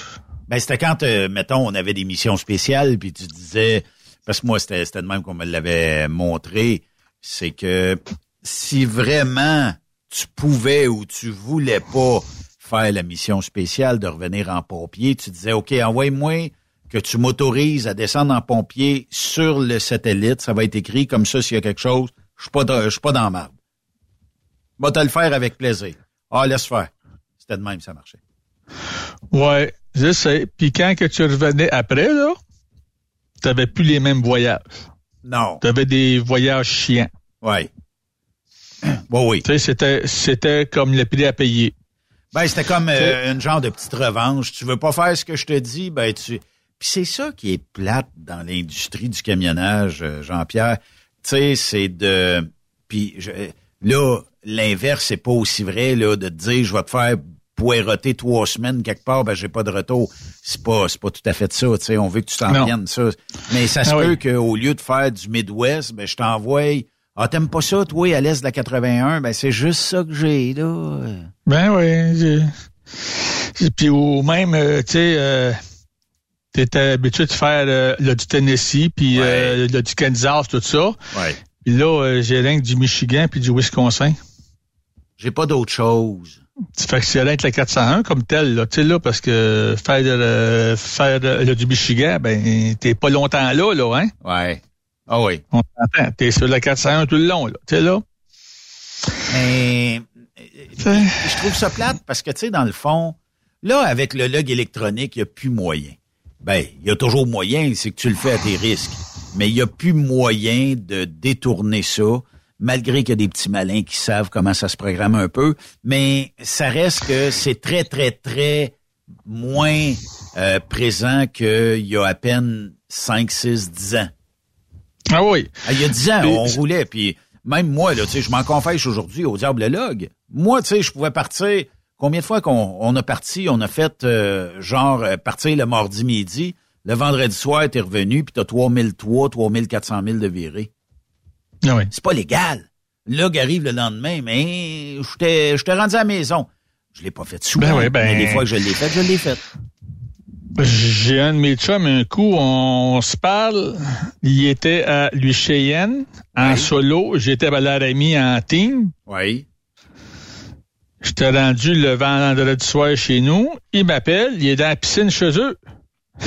Ben, c'était quand, euh, mettons, on avait des missions spéciales, puis tu disais, parce que moi, c'était c'était de même qu'on me l'avait montré, c'est que si vraiment tu pouvais ou tu voulais pas faire la mission spéciale de revenir en pompier, tu disais, OK, envoie-moi que tu m'autorises à descendre en pompier sur le satellite. Ça va être écrit comme ça s'il y a quelque chose. Je suis pas, dans- je suis pas dans. Va te le faire avec plaisir. Ah, laisse faire. C'était de même, ça marchait. Ouais, je sais. Puis quand que tu revenais après, là, tu n'avais plus les mêmes voyages. Non. Tu avais des voyages chiants. Oui. Bon, oui. Tu sais, c'était, c'était comme le prix à payer. Ben, c'était comme euh, une genre de petite revanche. Tu veux pas faire ce que je te dis, ben tu. Puis c'est ça qui est plate dans l'industrie du camionnage, euh, Jean-Pierre. Tu sais, c'est de. Puis je... là, l'inverse, c'est pas aussi vrai là de te dire, je vais te faire poireauter trois semaines quelque part, ben j'ai pas de retour. C'est pas, c'est pas tout à fait ça. Tu sais, on veut que tu t'en viennes ça. Mais ça se Ah peut oui. qu'au lieu de faire du Midwest, ben je t'envoie. Ah, t'aimes pas ça, toi, à l'est de la 81? Ben c'est juste ça que j'ai là. Ben oui. Puis ou même, euh, tu sais, euh, t'étais habitué de faire euh, le du Tennessee, puis euh, le du Kansas, tout ça. Ouais. Puis là, euh, j'ai rien que du Michigan puis du Wisconsin. J'ai pas d'autre chose. Ça fait que c'est rien que la 401 comme tel, là, tu sais, là, parce que faire, euh, faire euh, le du Michigan, ben, t'es pas longtemps là, là, hein? Ouais. Ah oui. On t'entend. T'es sur la 401 tout le long, là, tu sais, là. Mais je trouve ça plate parce que, tu sais, dans le fond, là, avec le log électronique, il n'y a plus moyen. Ben, il y a toujours moyen, c'est que tu le fais à tes risques. Mais il n'y a plus moyen de détourner ça, malgré qu'il y a des petits malins qui savent comment ça se programme un peu. Mais ça reste que c'est très, très, très moins euh, présent qu'il y a à peine 5, 6, 10 ans. Ah oui. Ah, il y a 10 ans, Puis- on roulait, puis même moi, là, tu sais, je m'en confesse aujourd'hui au Diable Log. Moi, tu sais, je pouvais partir. Combien de fois qu'on on a parti, on a fait euh, genre euh, partir le mardi midi, le vendredi soir, t'es revenu, puis t'as 3003, 3400 000 de virés. Ah oui. C'est pas légal. Log arrive le lendemain, mais j'étais j'étais rendu à la maison. Je l'ai pas fait souvent, Ben oui, ben- mais les fois que je l'ai fait, je l'ai fait. J'ai un de mes chums, un coup, on se parle. Il était à lui Cheyenne, en Oui. solo. J'étais à Laramie en team. Oui. J'étais rendu le vendredi soir chez nous. Il m'appelle. Il est dans la piscine chez eux.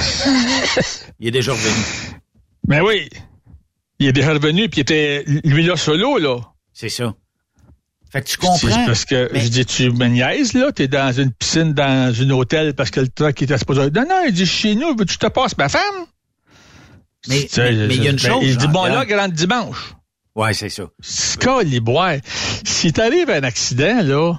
Il est déjà revenu. Ben oui. Il est déjà revenu, puis il était, lui là, solo, là. C'est ça. Fait que tu C'est comprends. Parce que, Mais- je dis, tu me niaises, là? T'es dans une piscine, dans un hôtel, parce que le truck était supposé... Non, non, il dit, chez nous, veux-tu je te passe ma femme? Mais Tu sais, mais- mais il y a une ben, chose. Il dit, bon, là, grand dimanche. Ouais, c'est ça. Scaliboire. Si t'arrives à un accident, là,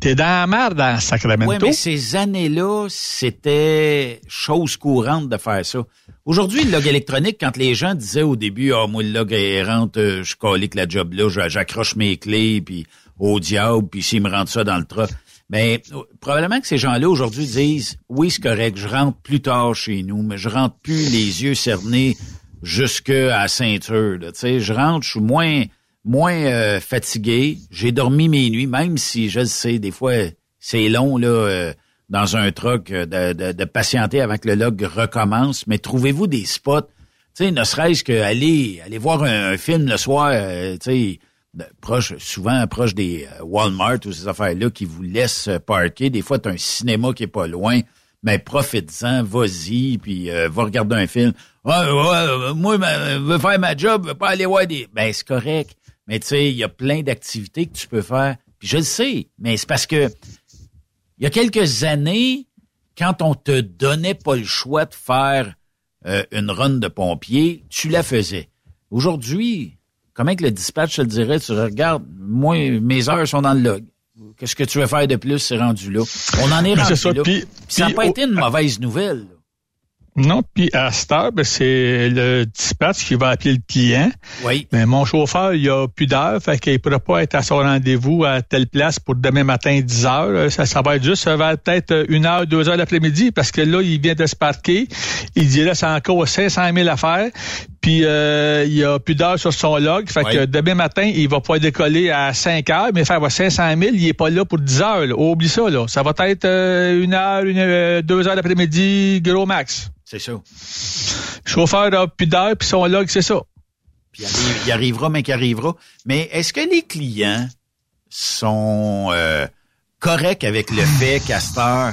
t'es dans la merde dans Sacramento? Oui, mais ces années-là, c'était chose courante de faire ça. Aujourd'hui, le log électronique, quand les gens disaient au début, ah, moi, le log errante, euh, je calais que la job là, j'accroche mes clés, puis au diable, puis s'ils me rendent ça dans le truck. Mais euh, probablement que ces gens-là, aujourd'hui, disent, oui, c'est correct, je rentre plus tard chez nous, mais je rentre plus les yeux cernés jusque à la ceinture. Tu sais, je rentre, je suis moins moins euh, fatigué. J'ai dormi mes nuits, même si je le sais, des fois c'est long là euh, dans un truck euh, de, de, de patienter avant que le log recommence. Mais trouvez-vous des spots, tu sais, ne serait-ce que aller voir un, film le soir, euh, tu sais. Proche, souvent proche des euh, Walmart ou ces affaires-là qui vous laissent parker. Des fois, tu un cinéma qui est pas loin. Mais profite-en, vas-y, puis va regarder un film. Ouais, ouais, euh, moi, je veux faire ma job, je veux pas aller voir des... Ben, c'est correct. Mais tu sais, il y a plein d'activités que tu peux faire. Puis je le sais, mais c'est parce que il y a quelques années, quand on te donnait pas le choix de faire euh, une run de pompier, tu la faisais. Aujourd'hui, comment que le dispatch te le dirait, tu regardes, moi, mes heures sont dans le log. Qu'est-ce que tu veux faire de plus, c'est rendu là. On en est rendu c'est ça, là. ça n'a pas été une mauvaise nouvelle. Non, puis à cette heure, ben, c'est le dispatch qui va appeler le client. Oui. Mais mon chauffeur, il a plus d'heure, fait qu'il ne pourra pas être à son rendez-vous à telle place pour demain matin 10 heures. Ça, ça va être juste vers peut-être une heure, deux heures l'après-midi, parce que là, il vient de se parquer. Il dit là, c'est encore 500 000 à faire. Puis euh, il a plus d'heures sur son log. Fait Oui. que demain matin, il va pouvoir décoller à 5 heures, mais faire 500 000, il est pas là pour 10 heures. là. Oublie ça, là. Ça va être euh, une heure, une, euh, deux heures l'après-midi, gros max. C'est ça. Chauffeur a plus d'heures, puis son log, c'est ça. Puis il arrive- il arrivera, mais qu'il arrivera. Mais est-ce que les clients sont euh, corrects avec le fait qu'à cette heure,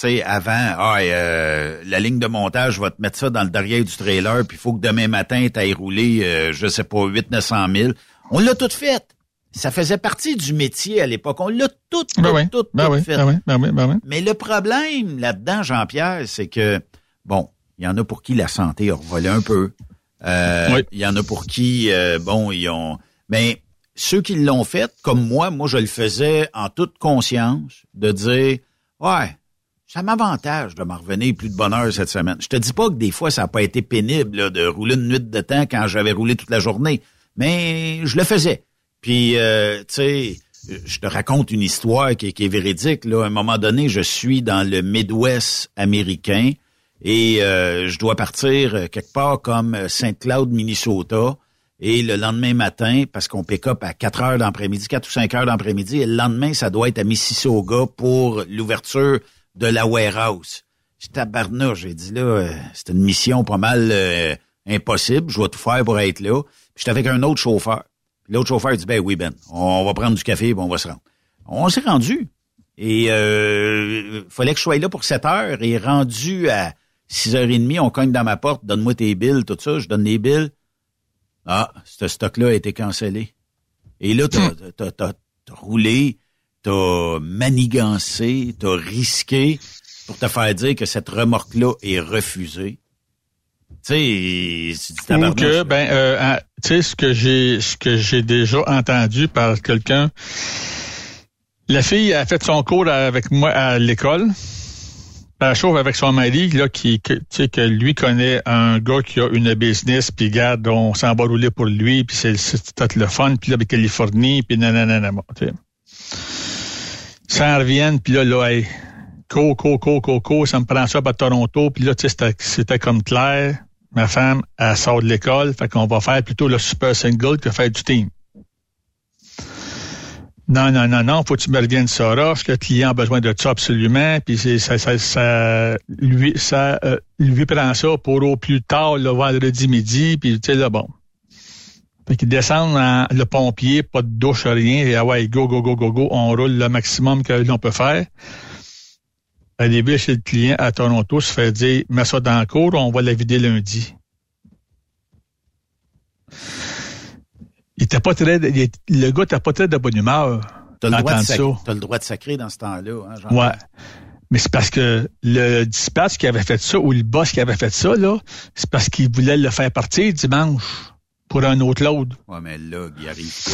sais, avant, ah, euh, la ligne de montage va te mettre ça dans le derrière du trailer, puis il faut que demain matin, tu ailles rouler, euh, je sais pas, 8 900 000. On l'a tout fait. Ça faisait partie du métier à l'époque. On l'a tout, tout, Ben oui, tout, ben tout oui, fait. ben oui, ben oui, ben oui. Mais le problème là-dedans, Jean-Pierre, c'est que, bon, Il y en a pour qui la santé a revolé un peu. Euh, Il y en a pour qui, euh, bon, ils ont... Mais ceux qui l'ont fait, comme moi, moi, je le faisais en toute conscience de dire, ouais, ça m'avantage de m'en revenir plus de bonheur cette semaine. Je te dis pas que des fois, ça n'a pas été pénible de rouler une nuit de temps quand j'avais roulé toute la journée, mais je le faisais. Puis, euh, tu sais, je te raconte une histoire qui, est véridique. Là. À un moment donné, je suis dans le Midwest américain et euh, je dois partir quelque part comme Saint Cloud, Minnesota. Et le lendemain matin, parce qu'on pick up à 4 heures d'après-midi, 4 ou 5 heures d'après-midi, et le lendemain, ça doit être à Mississauga pour l'ouverture de la warehouse. J'étais à Barnard, j'ai dit là, euh, c'est une mission pas mal euh, impossible, je vais tout faire pour être là. J'étais avec un autre chauffeur. L'autre chauffeur dit, ben oui, Ben, on va prendre du café et on va se rendre. On s'est rendu. Et euh, fallait que je sois là pour 7 heures. Et rendu à 6h30, on cogne dans ma porte, donne-moi tes billes, tout ça. Je donne les billes. Ah, ce stock-là a été cancellé. Et là, t'as as, roulé, t'as manigancé, t'as risqué pour te faire dire que cette remorque-là est refusée. Tu sais, Ou que, ben, euh, tu sais, ce que j'ai, ce que j'ai déjà entendu par quelqu'un. La fille a fait son cours avec moi à l'école. Elle chauffe avec son mari, là, qui, tu sais, que lui connaît un gars qui a une business, puis garde, on s'en va rouler pour lui, puis c'est, c'est le fun, puis là, avec Californie, puis nanana, tu sais ça revienne, puis là, là, hey, co, co, co, co, co, ça me prend ça à Toronto, puis là, tu sais, c'était comme clair. Ma femme, elle sort de l'école, fait qu'on va faire plutôt le super single que faire du team. Non, non, non, non, faut que tu me reviennes ça roche, le client a besoin de ça absolument, puis ça, ça, ça, lui, ça, euh, lui prend ça pour au plus tard le vendredi midi, puis tu sais, là, bon. Fait qu'ils descendent en, le pompier, pas de douche, rien, et ah ouais, go, go, go, go, go, on roule le maximum que l'on peut faire. À début, chez le client à Toronto, se fait dire, mets ça dans le cours, on va la vider lundi. Il était pas très, le gars n'était pas très de bonne humeur. T'as le, droit de as le droit de sacrer dans ce temps-là. Hein, ouais. Mais c'est parce que le dispatch qui avait fait ça, ou le boss qui avait fait ça, là, c'est parce qu'il voulait le faire partir dimanche pour un autre load. Ouais, mais là, il arrive pas.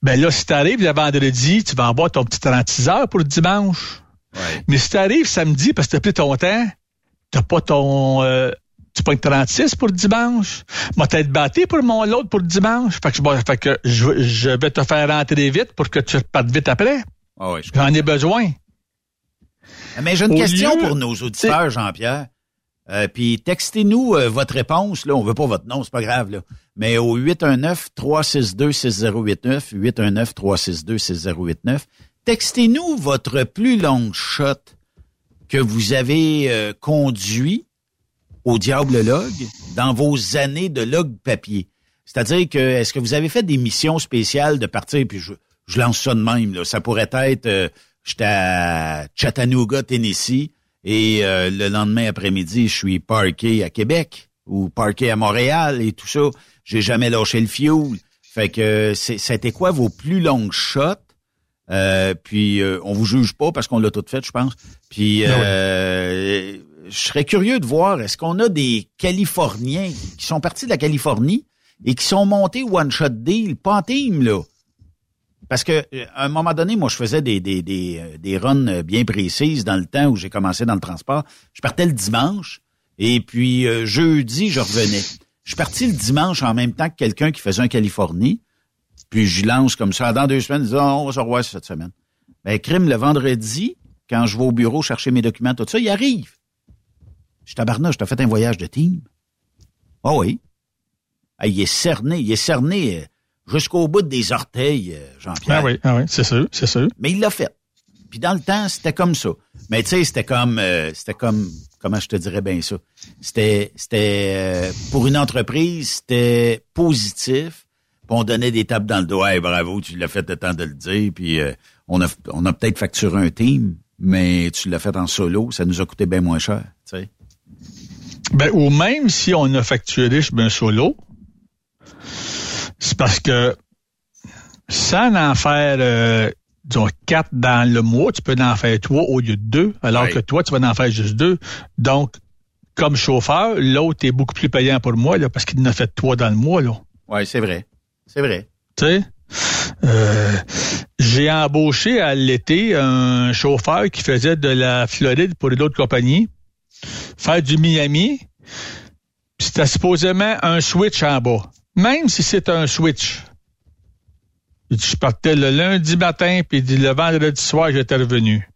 Ben là, si t'arrives le vendredi, tu vas avoir ton petit 36 heures pour le dimanche. Ouais. Mais si t'arrives samedi parce que t'as plus ton temps, t'as pas ton... Euh, tu pas 36 pour le dimanche. Moi, t'as être batté pour mon load pour le dimanche. Fait que, bon, fait que je, je, vais te faire rentrer vite pour que tu repartes vite après. Ah ouais, J'en ai besoin. Mais j'ai une question pour nos auditeurs, Jean-Pierre. Euh, puis textez-nous euh, votre réponse. Là, on veut pas votre nom, c'est pas grave. Là. Mais au 819-362-6089, 819-362-6089, textez-nous votre plus longue shot que vous avez euh, conduit au Diable Log dans vos années de log papier. C'est-à-dire que est-ce que vous avez fait des missions spéciales de partir, puis je, je lance ça de même, là. ça pourrait être j'étais à Chattanooga, Tennessee, et euh, le lendemain après-midi, je suis parké à Québec ou parké à Montréal et tout ça. J'ai jamais lâché le fuel. Fait que c'était quoi vos plus longues shots? Euh, puis euh, on vous juge pas parce qu'on l'a tout fait, je pense. Puis ah euh, je serais curieux de voir est-ce qu'on a des Californiens qui sont partis de la Californie et qui sont montés one shot deal, pas en team là. Parce que euh, à un moment donné, moi, je faisais des, des, des, euh, des runs euh, bien précises dans le temps où j'ai commencé dans le transport. Je partais le dimanche et puis jeudi, je revenais. Je suis parti le dimanche en même temps que quelqu'un qui faisait un Californie. Puis je lance comme ça. Dans deux semaines, je dis, oh, on va se revoir cette semaine. Ben, crime, le vendredi, quand je vais au bureau chercher mes documents, tout ça, il arrive. Je tabarnage, je t'ai fait un voyage de team? Oh oui. Ah, il est cerné, il est cerné jusqu'au bout des orteils, euh, Jean-Pierre. Ah oui, ah oui, c'est sûr, c'est sûr. Mais il l'a fait. Puis dans le temps, c'était comme ça. Mais tu sais, c'était comme, euh, c'était comme, comment je te dirais bien ça? C'était, c'était euh, pour une entreprise, c'était positif. Puis on donnait des tapes dans le doigt. Hey, bravo, tu l'as fait le temps de le dire. Puis on a, on a peut-être facturé un team, mais tu l'as fait en solo. Ça nous a coûté bien moins cher. Tu sais. Ben ou même si on a facturé un solo, c'est parce que sans en faire euh, disons quatre dans le mois, tu peux en faire trois au lieu de deux, alors que toi, tu vas en faire juste deux. Donc, comme chauffeur. L'autre est beaucoup plus payant pour moi, là, parce qu'il en a fait trois dans le mois, là. Oui, c'est vrai. C'est vrai. Tu sais? Euh, j'ai embauché à l'été un chauffeur qui faisait de la Floride pour une autre compagnie, faire du Miami. C'était supposément un switch en bas. Même si c'est un switch. Je partais le lundi matin, puis le vendredi soir, j'étais revenu.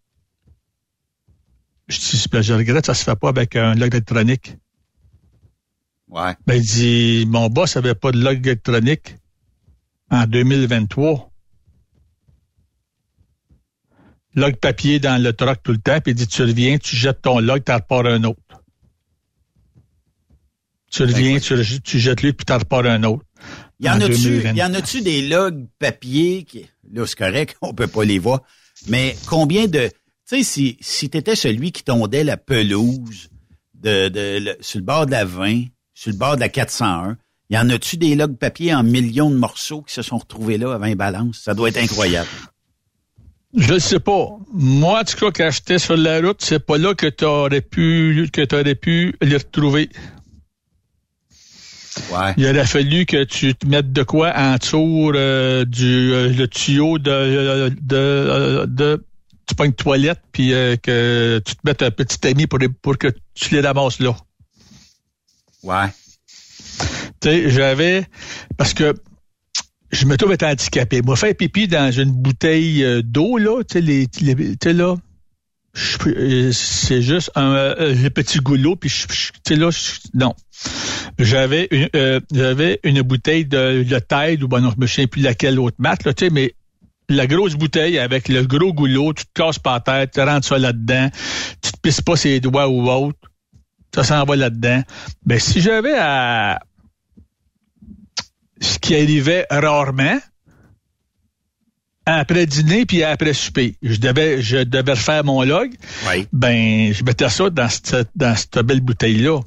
Je dis, je regrette, ça se fait pas avec un log électronique. Ouais. Ben, il dit, mon boss avait pas de log électronique en 2023. Log papier dans le truck tout le temps, puis il dit, tu reviens, tu jettes ton log, tu repars un autre. Tu reviens, tu, tu jettes lui, puis tu repars un autre. Y en a-tu, y en a-tu des logs papier qui, là, c'est correct, on peut pas les voir, mais combien de, tu sais, si, si t'étais celui qui tondait la pelouse de, de, sur le bord de la 20, sur le bord de la 401, y en a-tu des logs papier en millions de morceaux qui se sont retrouvés là à 20 balances? Ça doit être incroyable. Je ne sais pas. Moi, tu crois qu'acheter sur la route, c'est pas là que tu aurais pu que tu aurais pu les retrouver. Ouais. Il aurait fallu que tu te mettes de quoi en dessous euh, du euh, le tuyau de de, de, tu prends une toilette puis euh, que tu te mettes un petit ami pour pour que tu les ramasses là. Ouais. Tu sais, j'avais parce que je me trouve être handicapé. Moi, faire pipi dans une bouteille euh, d'eau, là, tu sais, les, les tu sais, là, c'est juste un euh, petit goulot, puis tu là, non. J'avais une, euh, j'avais une bouteille de, de Tide, ou bon, non, je me souviens plus laquelle autre marque, là, tu sais, mais la grosse bouteille avec le gros goulot, tu te casses la tête, tu rentres ça là-dedans, tu te pisses pas ses doigts ou autre, ça s'en va là-dedans. Ben, si j'avais à ce qui arrivait rarement, après dîner puis après souper. Je devais, je devais refaire mon log. Oui. Ben, je mettais ça dans cette, dans cette belle bouteille-là.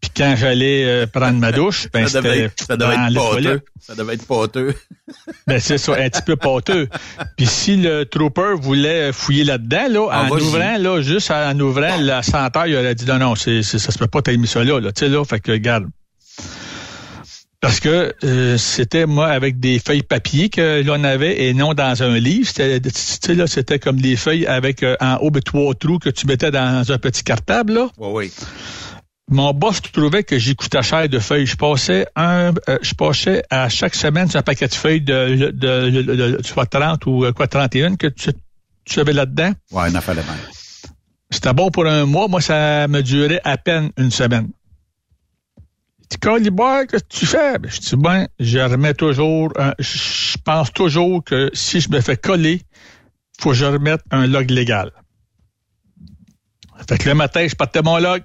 Puis quand j'allais euh, prendre ma douche, ben, ça devait, ça devait être pâteux. Ça devait être pâteux. Ben, c'est ça, un petit peu pâteux. Puis si le trooper voulait fouiller là-dedans, là, Ah, en ouvrant, là, juste en ouvrant la senteur, il aurait dit non, non, c'est- ça se peut pas, t'as mis ça là, là. Tu sais, là, fait que, regarde. Parce que euh, c'était, moi, avec des feuilles papier que l'on avait et non dans un livre. C'était, là, c'était comme des feuilles avec euh, en haut trois trous que tu mettais dans un petit cartable, là. Oui, oui. Mon boss trouvait que j'écoutais cher de feuilles. Je passais un, euh, je passais à chaque semaine sur un paquet de feuilles de, de, de, de- soit 30 ou euh, quoi 31 que tu, tu avais là-dedans. Ouais, une affaire de même. C'était bon pour un mois. Moi, ça me durait à peine une semaine. Dit, Calibre, qu'est-ce que tu fais? Ben, je dis, ben, je remets toujours, je pense toujours que si je me fais coller, faut que je remette un log légal. Fait que le matin, je partais mon log.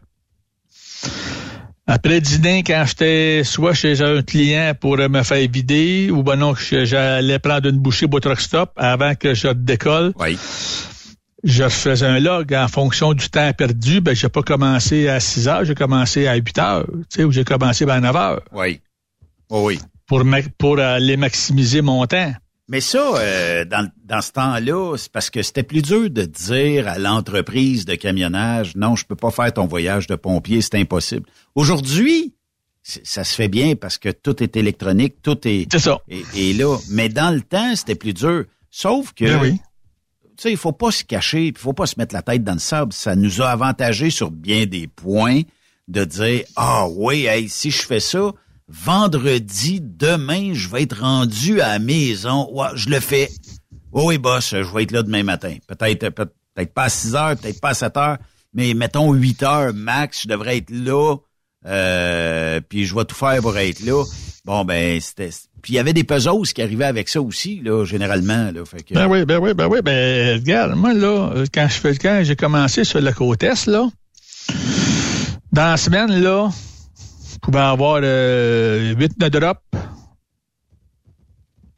Après dîner, quand j'étais soit chez un client pour me faire vider, ou ben non, j'allais prendre une bouchée au truck stop avant que je décolle, Oui. Je faisais un log en fonction du temps perdu. Ben, j'ai pas commencé à 6 heures, j'ai commencé à 8 heures, tu sais, ou j'ai commencé à 9 heures Oui. Oui, oui. pour, ma- pour aller maximiser mon temps. Mais ça, euh, dans, dans ce temps-là, c'est parce que c'était plus dur de dire à l'entreprise de camionnage, non, je peux pas faire ton voyage de pompier, c'est impossible. Aujourd'hui, ça se fait bien parce que tout est électronique, tout est, C'est ça. est, est là. Mais dans le temps, c'était plus dur. Sauf que, Ben oui. Tu sais, il faut pas se cacher, il faut pas se mettre la tête dans le sable. Ça nous a avantagé sur bien des points de dire, ah oui, hey, si je fais ça, vendredi, demain, je vais être rendu à la maison. Ouais, je le fais. Oui, oui, boss, je vais être là demain matin. Peut-être peut- peut-être pas à 6 heures, peut-être pas à 7 heures, mais mettons 8 heures max, je devrais être là. Euh, puis je vais tout faire pour être là. Bon, ben, c'était... Puis il y avait des puzzles qui arrivaient avec ça aussi, là, généralement. Là, fait que, Ben oui, ben oui, ben oui. Ben, regarde, moi, là, quand je fais, quand j'ai commencé sur la côte Est, là, dans la semaine, là, je pouvais avoir euh, 8-9 drops,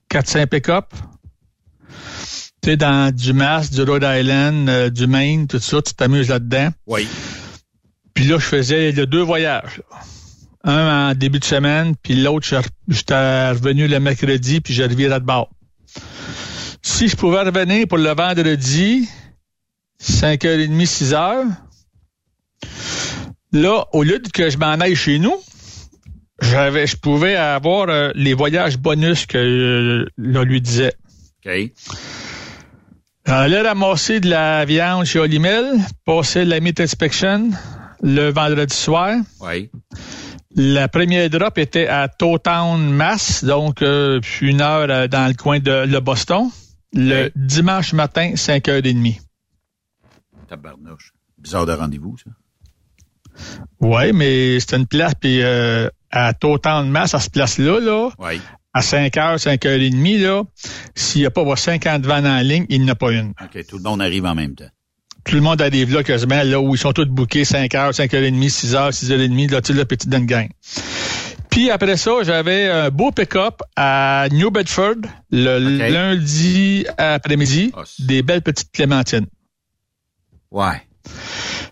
4-5 pick-up. Tu sais, dans du Mass, du Rhode Island, euh, du Maine, tout ça, tu t'amuses là-dedans. Oui. Puis là, je faisais les deux voyages. là. Un en début de semaine, puis l'autre, j'étais revenu le mercredi, puis je revirais de bord. Si je pouvais revenir pour le vendredi, 5h30, 6h, Là, au lieu que je m'en aille chez nous, j'avais, je pouvais avoir euh, les voyages bonus que euh, là lui disait. OK. Aller ramasser de la viande chez Olimel, passer la meat inspection le vendredi soir. Oui. La première drop était à Towtown, Mass, donc euh, une heure euh, dans le coin de le Boston. Le dimanche matin, 5h30. Tabarnouche. Bizarre de rendez-vous, ça. Oui, mais c'est une place, puis euh, à Towtown, Mass, à cette place-là, là, à 5h, 5h30, là, s'il n'y a pas vos 50 vannes en ligne, il n'y en a pas une. OK, tout le monde arrive en même temps. Tout le monde arrive là quasiment, là où ils sont tous bookés 5h, 5h30, 6h, 6h30, là, tu sais, la petite d'une gang. Puis après ça, j'avais un beau pick-up à New Bedford le lundi après-midi, c'est- des belles petites clémentines. Ouais.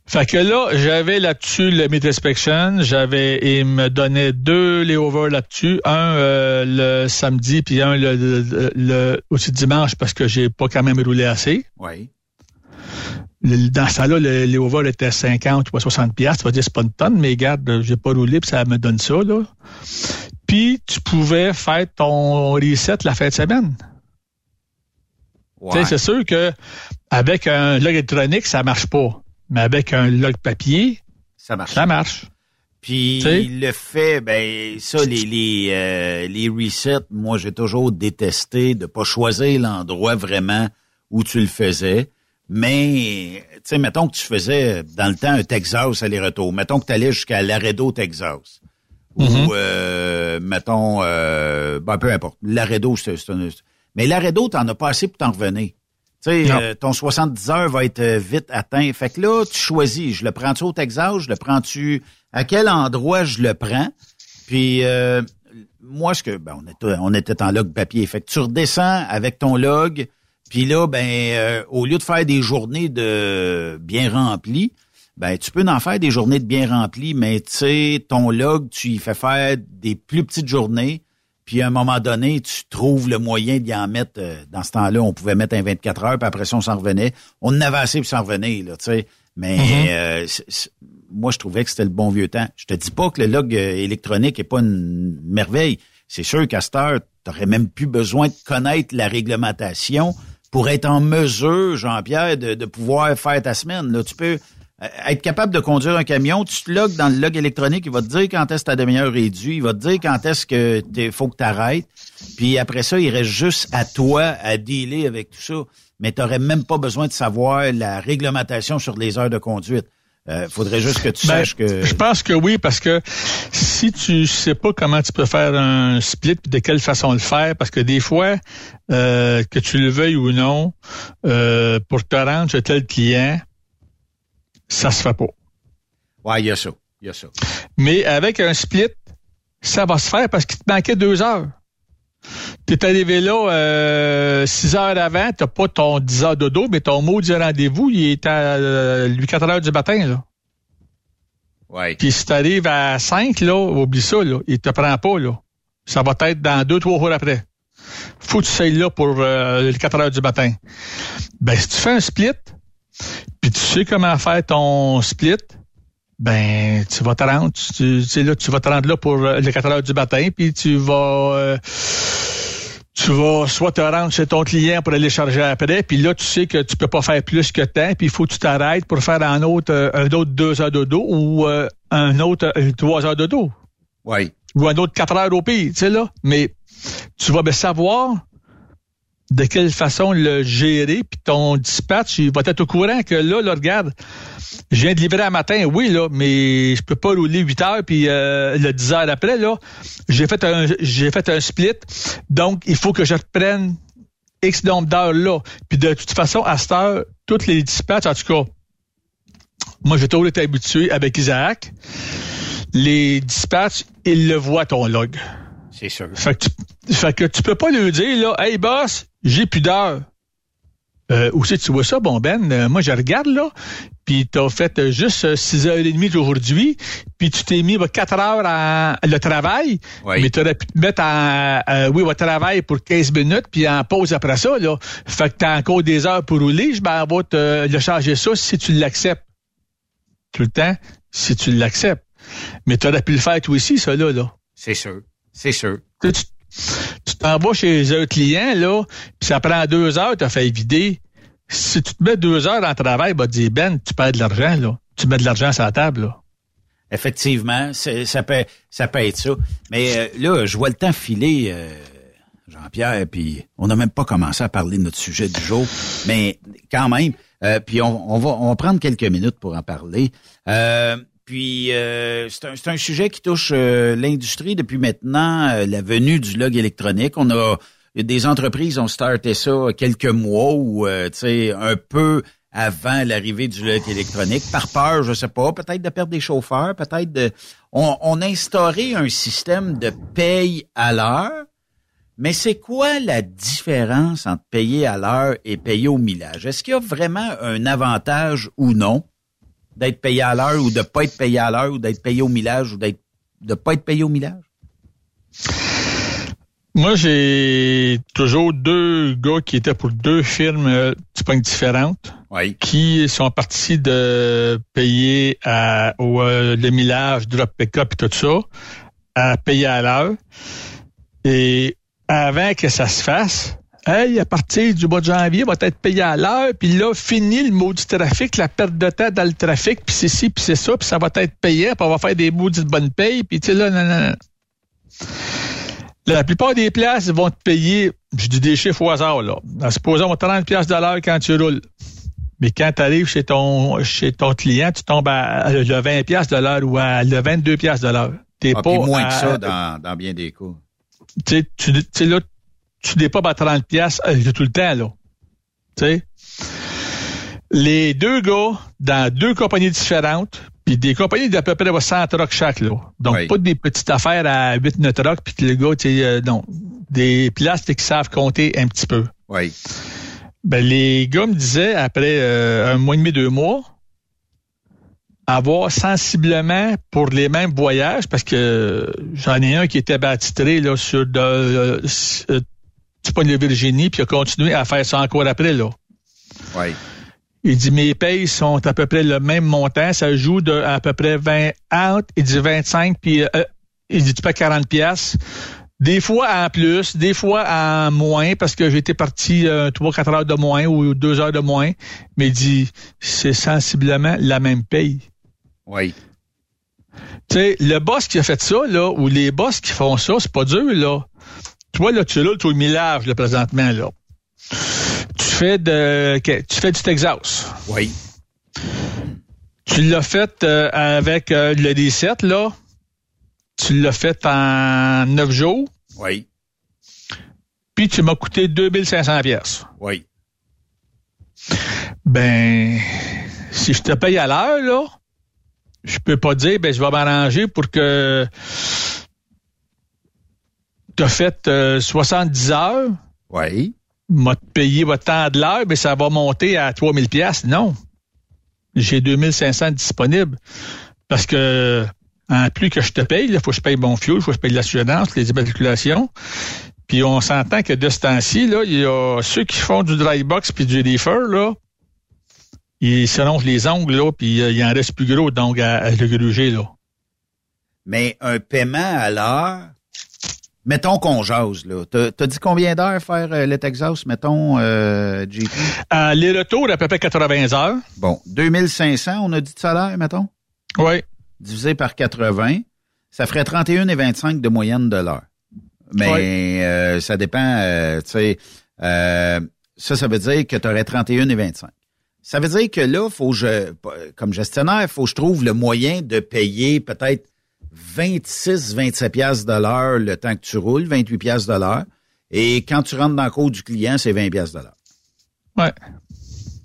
Fait que là, j'avais là-dessus le Meat Inspection, j'avais, il me donnait deux layovers là-dessus, un euh, le samedi puis un le, le, le- aussi dimanche parce que j'ai pas quand même roulé assez. Oui. Le- Dans ce temps-là, le layover était 50 ou 60 piastres. Tu vas dire, c'est pas une tonne, mais regarde, j'ai pas roulé, puis ça me donne ça, là. Puis, tu pouvais faire ton reset la fin de semaine. Ouais. c'est sûr que avec un log électronique, ça marche pas. Mais avec un log papier, Ça marche. ça marche. Puis T'sais? le fait, ben ça, les les euh, les resets, moi j'ai toujours détesté de pas choisir l'endroit vraiment où tu le faisais. Mais tu sais, mettons que tu faisais dans le temps un Texas aller-retour. Mettons que tu allais jusqu'à Laredo, Texas. Ou euh, mettons euh, ben, peu importe. Laredo, c'est c'est un- Mais Laredo, t'en as pas assez pour t'en revenir. Tu sais, euh, ton 70 heures va être euh, vite atteint. Fait que là, tu choisis. Je le prends-tu au Texas? Je le prends-tu... À quel endroit je le prends? Puis, euh, moi, ce que... Ben, on, était, on était en log papier. Fait que tu redescends avec ton log. Puis là, ben, euh, au lieu de faire des journées de bien remplies, ben, tu peux en faire des journées de bien remplies, mais tu sais, ton log, tu y fais faire des plus petites journées. Puis à un moment donné, tu trouves le moyen d'y en mettre. euh, dans ce temps-là, on pouvait mettre un 24 heures, puis après ça, on s'en revenait. On en avait assez pour s'en revenir, là, tu sais. Mais euh, c'est- c'est- moi, je trouvais que c'était le bon vieux temps. Je te dis pas que le log euh, électronique est pas une merveille. C'est sûr qu'à cette heure, t'aurais même plus besoin de connaître la réglementation pour être en mesure, Jean-Pierre, de, pouvoir faire ta semaine. Tu peux euh, être capable de conduire un camion, tu te logs dans le log électronique, il va te dire quand est-ce ta demi-heure est due, il va te dire quand est-ce que il faut que tu arrêtes. Puis après ça, il reste juste à toi à dealer avec tout ça. Mais tu n'aurais même pas besoin de savoir la réglementation sur les heures de conduite. Euh, faudrait juste que tu Ben, saches que... Je pense que oui, parce que si tu sais pas comment tu peux faire un split, de quelle façon le faire, parce que des fois, euh, que tu le veuilles ou non, euh, pour te rendre chez tel client, ça se fait pas. Ouais, il y a ça. Il y a ça. Mais avec un split, ça va se faire parce qu'il te manquait deux heures. Tu es arrivé là euh, six heures avant, t'as pas ton 10 heures de dos, mais ton maudit rendez-vous, il est à euh, lui 4 heures du matin. Là. Ouais. Puis si tu arrives à 5, là, oublie ça, là, il te prend pas. Là. Ça va être dans deux, trois jours après. Faut que tu sois là pour euh, les 4 heures du matin. Ben, si tu fais un split, puis tu sais comment faire ton split, ben, tu vas te rendre, tu, tu sais, là, tu vas te rendre là pour euh, les 4 heures du matin, puis tu vas, euh, tu vas soit te rendre chez ton client pour aller charger après, puis là, tu sais que tu peux pas faire plus que temps, puis il faut que tu t'arrêtes pour faire un autre, euh, un autre deux heures de dos ou euh, un autre euh, trois heures de dos Ouais. ou un autre quatre heures au pire, tu sais, là. Mais tu vas bien savoir de quelle façon le gérer, puis ton dispatch, il va être au courant que là, là, regarde, je viens de livrer un matin, oui, là, mais je peux pas rouler 8 heures, puis euh, le 10 heures après, là, j'ai fait un j'ai fait un split, donc il faut que je reprenne X nombre d'heures là. Puis de toute façon, à cette heure, toutes les dispatchs, en tout cas, moi j'ai toujours été habitué avec Isaac, les dispatchs, ils le voient ton log. C'est sûr. Fait que, tu, fait que tu peux pas lui dire, là, hey boss, j'ai plus d'heures. Euh, où c'est que tu vois ça, bon Ben? Euh, moi, je regarde, là, puis t'as fait euh, juste euh, 6h30 aujourd'hui, puis tu t'es mis bah, 4 heures à le travail, Oui. mais t'aurais pu te mettre en, euh, oui, au travail pour 15 minutes, puis en pause après ça, là. Fait que t'as encore des heures pour rouler, je m'en vais te le changer ça si tu l'acceptes. tout le temps si tu l'acceptes. Mais tu aurais pu le faire toi aussi, ça, là. là. C'est sûr. C'est sûr. Tu, tu t'en vas chez un client, là, puis ça prend deux heures, tu as fait vider. Si tu te mets deux heures en travail, bah, dire, Ben, tu perds de l'argent, là. Tu mets de l'argent sur la table, là. Effectivement, ça peut, ça peut être ça. Mais euh, là, je vois le temps filer, euh, Jean-Pierre, puis on n'a même pas commencé à parler de notre sujet du jour, mais quand même, euh, puis on, va, on va prendre quelques minutes pour en parler. Puis c'est un, un, sujet qui touche l'industrie depuis maintenant la venue du log électronique. On a des entreprises ont starté ça quelques mois ou sais un peu avant l'arrivée du log électronique, par peur, je sais pas, peut-être de perdre des chauffeurs, peut-être de... On, a instauré un système de paye à l'heure, mais c'est quoi la différence entre payer à l'heure et payer au millage? Est-ce qu'il y a vraiment un avantage ou non? D'être payé à l'heure ou de pas être payé à l'heure ou d'être payé au millage ou d'être de pas être payé au millage? Moi, j'ai toujours deux gars qui étaient pour deux firmes euh, différentes. Qui sont partis de payer à, au euh, le millage, drop pick-up et tout ça, à payer à l'heure. Et avant que ça se fasse, hey, à partir du mois de janvier, va être payé à l'heure, puis là, fini le maudit trafic, la perte de temps dans le trafic, puis c'est ci, puis c'est ça, puis ça va être payé, puis on va faire des maudites bonnes payes, puis tu sais, là, non, non, non. La plupart des places vont te payer, je dis des chiffres au hasard, là. Supposons 30 pièces de l'heure quand tu roules. Mais quand tu arrives chez ton chez ton client, tu tombes à, le 20 pièces de l'heure ou à le 22 pièces de l'heure. T'es ah, pas moins que ça dans, dans bien des cas. Tu sais, là, tu n'es pas à 30 pièces euh, tout le temps, là. Tu sais? Les deux gars, dans deux compagnies différentes, puis des compagnies d'à peu près 100 trucks chaque, là. Donc, pas des petites affaires à 8-9 trucks, puis que le gars, tu sais, euh, non. Des places qui savent compter un petit peu. Oui. Ben, les gars me disaient, après euh, un mois et demi, deux mois, avoir sensiblement pour les mêmes voyages, parce que j'en ai un qui était bâtitré là, sur de, euh, euh de Virginie, puis il a continué à faire ça encore après. là. Oui. Il dit mes payes sont à peu près le même montant, ça joue de à peu près 20 out, il dit 25 puis euh, il dit tu payes 40 pièces. Des fois en plus, des fois en moins, parce que j'étais parti euh, 3-4 heures de moins ou 2 heures de moins. Mais il dit, c'est sensiblement la même paye. Oui. Tu sais, le boss qui a fait ça, là, ou les boss qui font ça, c'est pas dur, là. Tu vois, là, tu es là, tu es au millage, là, présentement, là. Tu fais de, tu fais du Texas. Oui. Tu l'as fait euh, avec euh, le D7, là. Tu l'as fait en neuf jours. Oui. Puis tu m'as coûté 2500 pièces. Oui. Ben, si je te paye à l'heure, là, je peux pas dire, ben, je vais m'arranger pour que tu as fait 70 euh, heures. Oui. M'a payé votre temps de l'heure, mais ça va monter à 3000 pièces. Non. J'ai 2500 disponibles. Parce que en plus que je te paye, il faut que je paye mon fuel, il faut que je paye l'assurance, les immatriculations. Puis on s'entend que de ce temps-ci, là, il y a ceux qui font du dry box puis du defer, là, ils se rongent les ongles, là, puis euh, il en reste plus gros, donc à, à le gruger, là. Mais un paiement à l'heure, mettons qu'on jase, là. T'as dit combien d'heures faire euh, le Texas, mettons, euh, JP? Euh, les retours, à peu près 80 heures. Bon, 2500, on a dit de salaire, mettons? Oui divisé par 80, ça ferait 31,25 de moyenne de l'heure. Mais euh, ça dépend, euh, tu sais, euh, ça, ça veut dire que tu aurais 31,25. Ça veut dire que là, faut je, comme gestionnaire, il faut que je trouve le moyen de payer peut-être 26, 27 pièces de l'heure le temps que tu roules, 28 pièces de l'heure. Et quand tu rentres dans le cours du client, c'est 20 pièces de l'heure. Ouais.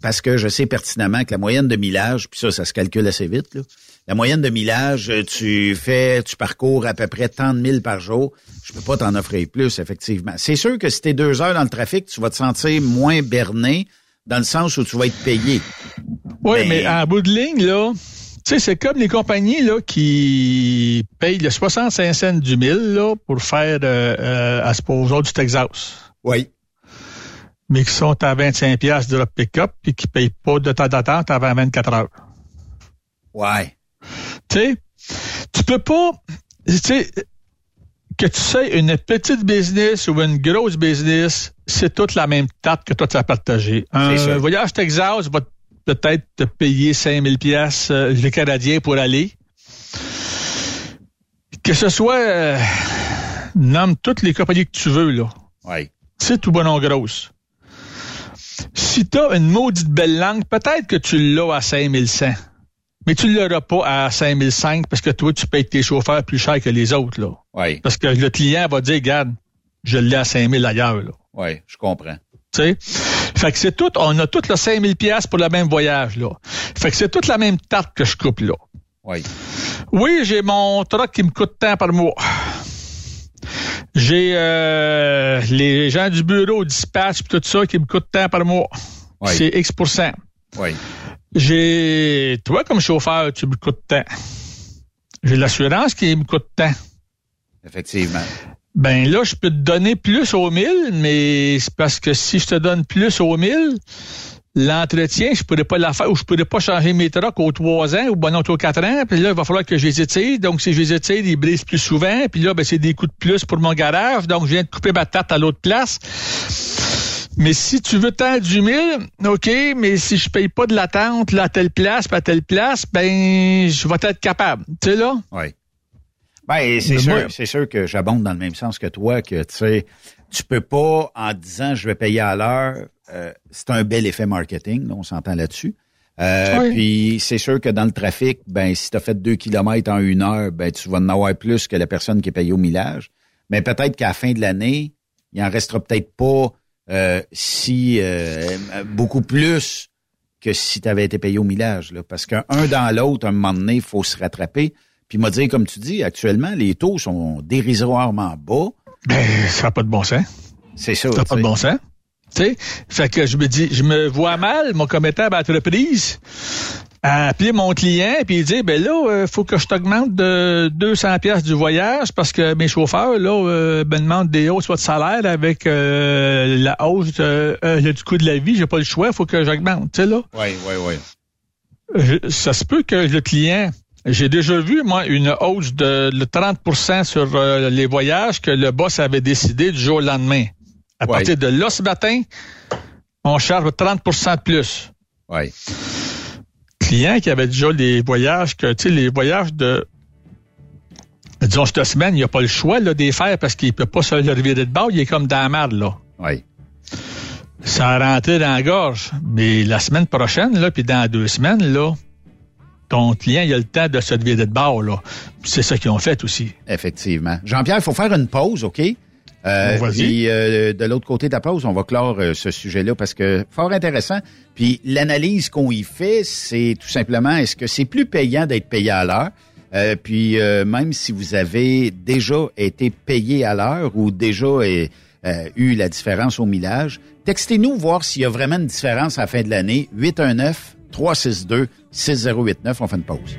Parce que je sais pertinemment que la moyenne de millage, puis ça, ça se calcule assez vite, là, la moyenne de millage, tu fais, tu parcours à peu près tant de milles par jour. Je peux pas t'en offrir plus, effectivement. C'est sûr que si t'es deux heures dans le trafic, tu vas te sentir moins berné dans le sens où tu vas être payé. Oui, mais, en bout de ligne, là, sais, c'est comme les compagnies là qui payent le 65 cents du mille là, pour faire, euh, euh, à ce du Texas. Oui. Mais qui sont à 25 pièces de leur pick-up et qui payent pas de temps d'attente avant 24 heures. Ouais. Tu sais, tu peux pas, tu sais, que tu sais une petite business ou une grosse business, c'est toute la même tarte que toi tu as partagé. Un voyage Texas va peut-être te payer 5000 pièces les Canadiens pour aller. Que ce soit, euh, nomme toutes les compagnies que tu veux, là. Ouais. C'est tout bon en grosse. Si t'as une maudite belle langue, peut-être que tu l'as à 5100. Mais tu l'auras pas à 5005 parce que toi, tu payes tes chauffeurs plus cher que les autres, là. Ouais. Parce que le client va dire, regarde, je l'ai à 5000 ailleurs, là. Ouais, je comprends. Tu sais? Fait que c'est tout, on a tout le 5000 pièces pour le même voyage, là. Fait que c'est toute la même tarte que je coupe, là. Ouais. Oui, j'ai mon truck qui me coûte tant par mois. J'ai euh, les gens du bureau, dispatch, tout ça qui me coûte tant par mois. Ouais. C'est X Ouais. J'ai toi comme chauffeur, tu me coûtes tant. J'ai l'assurance qui me coûte tant. Effectivement. Ben là, je peux te donner plus au 1000, mais c'est parce que si je te donne plus au 1000, l'entretien, je pourrais pas la faire ou je pourrais pas changer mes trucks aux 3 ans ou bon, non, aux 4 ans. Puis là, il va falloir que je les étire. Donc, si je les étire, ils brisent plus souvent. Puis là, ben, c'est des coûts de plus pour mon garage. Donc, je viens de couper ma tarte à l'autre place. Mais si tu veux tant du 1000, OK, mais si je paye pas de l'attente à telle place, puis à telle place, ben, je vais être capable. Tu sais, là? Oui. Ben, c'est sûr, c'est sûr que j'abonde dans le même sens que toi, que tu sais, tu peux pas, en disant je vais payer à l'heure, euh, c'est un bel effet marketing, là, on s'entend là-dessus. Euh, Oui. Puis c'est sûr que dans le trafic, ben si tu as fait deux kilomètres en une heure, ben tu vas en avoir plus que la personne qui est payée au millage. Mais peut-être qu'à la fin de l'année, il en restera peut-être pas euh, si euh, beaucoup plus que si tu avais été payé au millage. Là, parce qu'un un dans l'autre, à un moment donné, il faut se rattraper. Puis m'a dit, comme tu dis, actuellement, les taux sont dérisoirement bas. Ben, ça n'a pas de bon sens. C'est ça. Ça n'a pas de bon sens. Tu sais, fait que je me dis, je me vois mal, mon commettable entreprise, à appeler mon client puis il dit, ben là, euh, faut que je t'augmente de 200 pièces du voyage parce que mes chauffeurs, là, euh, me demandent des hausses de salaire avec euh, la hausse euh, du coût de la vie. J'ai pas le choix, faut que j'augmente, tu sais, là. Oui, oui, oui. Ça se peut que le client, j'ai déjà vu, moi, une hausse de le 30% sur euh, les voyages que le boss avait décidé du jour au lendemain. À Ouais. partir de là, ce matin, on charge 30% de plus. Oui. Client qui avait déjà les voyages, que, tu sais, les voyages de, disons, cette semaine, il n'a pas le choix, là, des faire parce qu'il peut pas se le revirer de bord, il est comme dans la marde, là. Oui. Ça a rentré dans la gorge. Mais la semaine prochaine, là, puis dans deux semaines, là, ton client, il a le temps de se lever de bord, là. C'est ça qu'ils ont fait aussi. Effectivement. Jean-Pierre, il faut faire une pause, OK? Euh, Bon, vas-y. puis euh, de l'autre côté de la pause, on va clore euh, ce sujet-là parce que fort intéressant. Puis l'analyse qu'on y fait, c'est tout simplement est-ce que c'est plus payant d'être payé à l'heure? Puis même si vous avez déjà été payé à l'heure ou déjà eu la différence au millage, textez-nous voir s'il y a vraiment une différence à la fin de l'année. 819 362 6089. On fait une pause.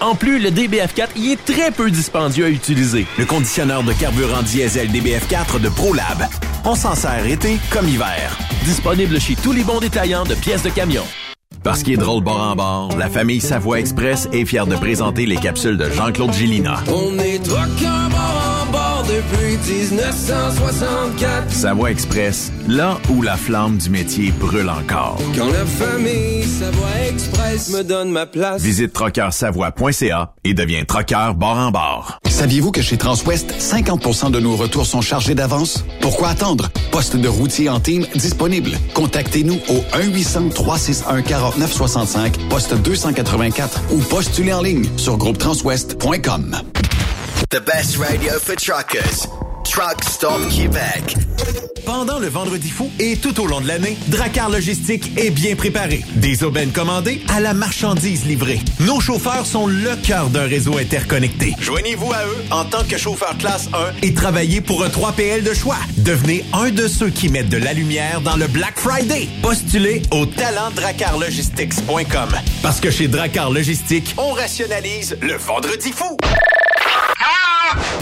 En plus, le DBF4 y est très peu dispendieux à utiliser. Le conditionneur de carburant diesel DBF4 de ProLab. On s'en sert été comme hiver. Disponible chez tous les bons détaillants de pièces de camion. Parce qu'il est drôle bord en bord, la famille Savoie Express est fière de présenter les capsules de Jean-Claude Gillina. On est depuis 1964. Savoie Express, là où la flamme du métier brûle encore. Quand la famille Savoie Express me donne ma place. Visite trockeursavoie.ca et deviens trockeur bord en bord. Saviez-vous que chez Transwest, 50% de nos retours sont chargés d'avance? Pourquoi attendre? Poste de routier en team disponible. Contactez-nous au 1-800-361-4965, poste 284 ou postulez en ligne sur groupetranswest.com. The best radio for truckers. Truck Stop Québec. Pendant le vendredi fou et tout au long de l'année, Dracar Logistique est bien préparé. Des aubaines commandées à la marchandise livrée. Nos chauffeurs sont le cœur d'un réseau interconnecté. Joignez-vous à eux en tant que chauffeur classe 1 et travaillez pour un 3PL de choix. Devenez un de ceux qui mettent de la lumière dans le Black Friday. Postulez au talentdracarlogistics.com. Parce que chez Dracar Logistique, on rationalise le vendredi fou.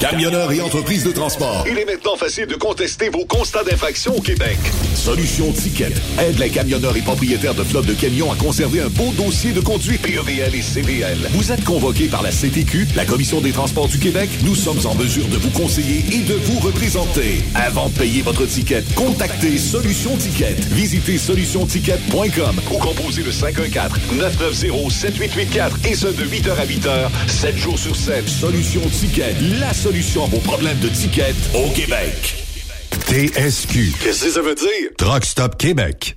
Camionneurs et entreprises de transport. Il est maintenant facile de contester vos constats d'infraction au Québec. Solution Ticket aide les camionneurs et propriétaires de flottes de camions à conserver un beau dossier de conduite PEVL et CVL. Vous êtes convoqué par la CTQ, la Commission des transports du Québec. Nous sommes en mesure de vous conseiller et de vous représenter. Avant de payer votre ticket, contactez Solution Ticket. Visitez solutionticket.com ou composez le 514-990-7884 et ce de 8h à 8h, 7 jours sur 7. Solution Ticket, la solution à vos problèmes de ticket au Québec. TSQ. Qu'est-ce que ça veut dire? Truck Stop Québec.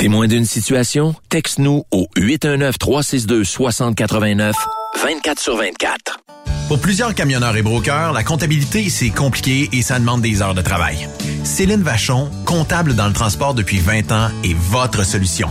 Témoin d'une situation? Texte-nous au 819-362-6089, 24 sur 24. Pour plusieurs camionneurs et brokers, la comptabilité, c'est compliqué et ça demande des heures de travail. Céline Vachon, comptable dans le transport depuis 20 ans, est votre solution.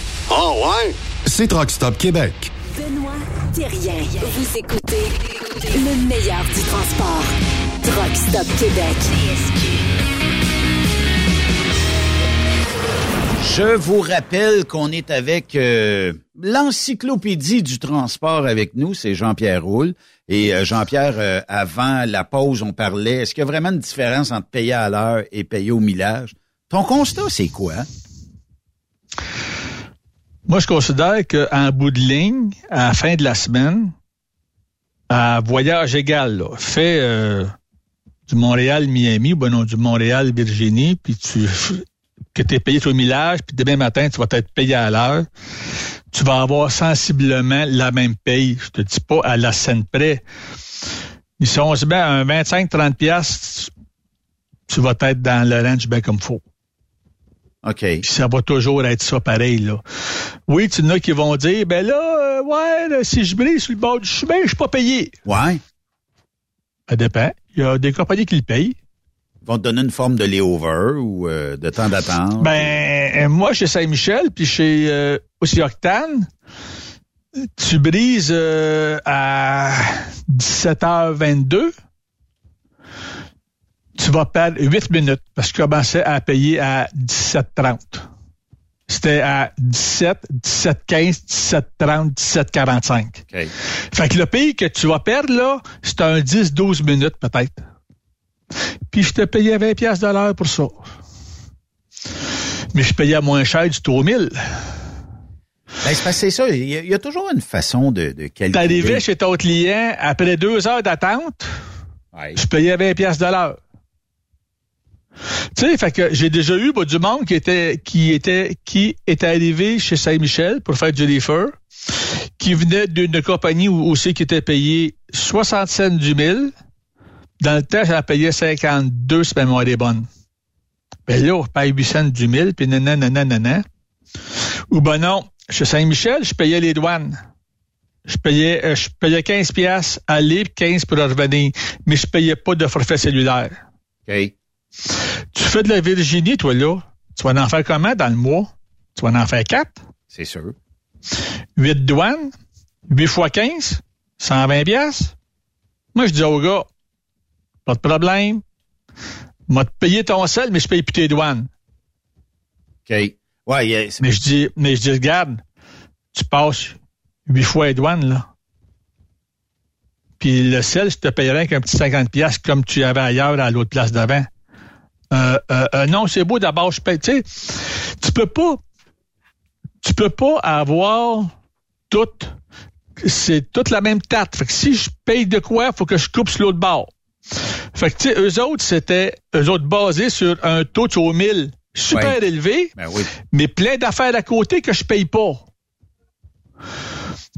Oh ouais? C'est Truck Stop Québec. Benoît Thérien. Vous écoutez le meilleur du transport. Truck Stop Québec. Je vous rappelle qu'on est avec euh, l'encyclopédie du transport avec nous, c'est Jean-Pierre Roule. Et euh, Jean-Pierre, euh, avant la pause, on parlait, est-ce qu'il y a vraiment une différence entre payer à l'heure et payer au millage? Ton constat, c'est quoi? Moi, je considère qu'en bout de ligne, à la fin de la semaine, à voyage égal, là, fais euh, du Montréal-Miami ou ben non, du Montréal-Virginie, puis tu que tu es payé au millage, puis demain matin, tu vas être payé à l'heure, tu vas avoir sensiblement la même paye. Je te dis pas à la scène près. Mais si on se met à un 25-30 piastres, tu vas être dans le range bien comme faut. OK. Puis ça va toujours être ça pareil, là. Oui, tu en as qui vont dire, ben là, euh, ouais, là, si je brise sur le bord du chemin, je suis pas payé. Ouais. Ça dépend. Il y a des compagnies qui le payent. Ils vont te donner une forme de layover ou euh, de temps d'attente. Ben, moi, chez Saint-Michel, puis chez euh, aussi Octane, tu brises à 17h22, tu vas perdre 8 minutes parce que tu commençais à payer à 17h30. C'était à 17, 17h15, 17h30, 17h45. OK. Fait que le pays que tu vas perdre, là, c'est un 10-12 minutes peut-être. Puis je te payais 20 pièces de l'heure pour ça. Mais je payais moins cher du taux 1000. Ben, c'est ça. Il y, a, il y a toujours une façon de, de calculer. T'arrivais chez ton client, après deux heures d'attente, Ouais. je payais 20 pièces de l'heure. Tu sais, fait que j'ai déjà eu bah, du monde qui était qui était qui était arrivé chez Saint-Michel pour faire du reefer, qui venait d'une compagnie aussi qui était payé 60 cents du mille. Dans le temps, j'en payais 52 si ma mémoire est bonne. Ben là, on paye 8 cents du mille, puis nanana, nanana. Ou ben non, chez Saint-Michel, je payais les douanes. je payais, euh, je payais 15 pièces aller, 15 pour revenir, mais je payais pas de forfait cellulaire. Tu fais de la Virginie, toi, là. Tu vas en faire comment dans le mois? Tu vas en faire 4? C'est sûr. 8 douanes, 8 fois 15, 120 pièces. Moi, je dis au gars, pas de problème. M'a te payé ton sel, mais je paye plus tes douanes. OK. Ouais, yeah, mais je dis, mais je dis, regarde, tu passes 8 fois les douanes, là. Puis le sel, je te payerais avec un petit 50 pièces comme tu avais ailleurs à l'autre place d'avant. Euh, euh, euh, non, c'est beau d'abord, je paye. Tu sais, tu peux pas, tu peux pas avoir tout, c'est toute la même tarte. Fait que si je paye de quoi, faut que je coupe sur l'autre bord. Fait que, tu sais, eux autres, c'était, eux autres basés sur un taux au 1000 super élevé, ben oui. mais plein d'affaires à côté que je paye pas.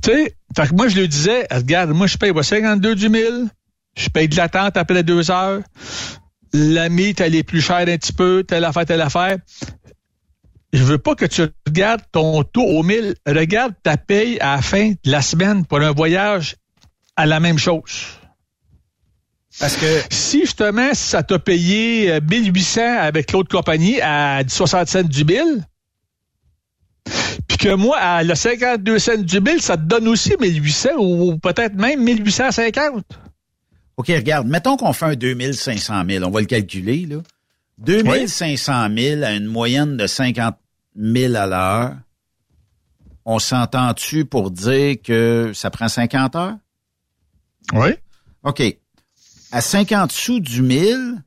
Tu sais, fait que moi, je lui disais, regarde, moi, je paye 52 du 1000, je paye de l'attente après deux heures, la mythe, elle est plus chère un petit peu, telle affaire, telle affaire. Je veux pas que tu regardes ton taux au 1000. Regarde ta paye à la fin de la semaine pour un voyage à la même chose. Parce que si justement ça t'a payé 1800 avec l'autre compagnie à 60 cents du bill, puis que moi à le 52 cents du bill, ça te donne aussi 1800 ou peut-être même 1850. OK, regarde, mettons qu'on fait un 2500 000, on va le calculer là. 2500 000 à une moyenne de 50 000 à l'heure. On s'entend-tu pour dire que ça prend 50 heures? Oui. OK à 50 sous du 1000,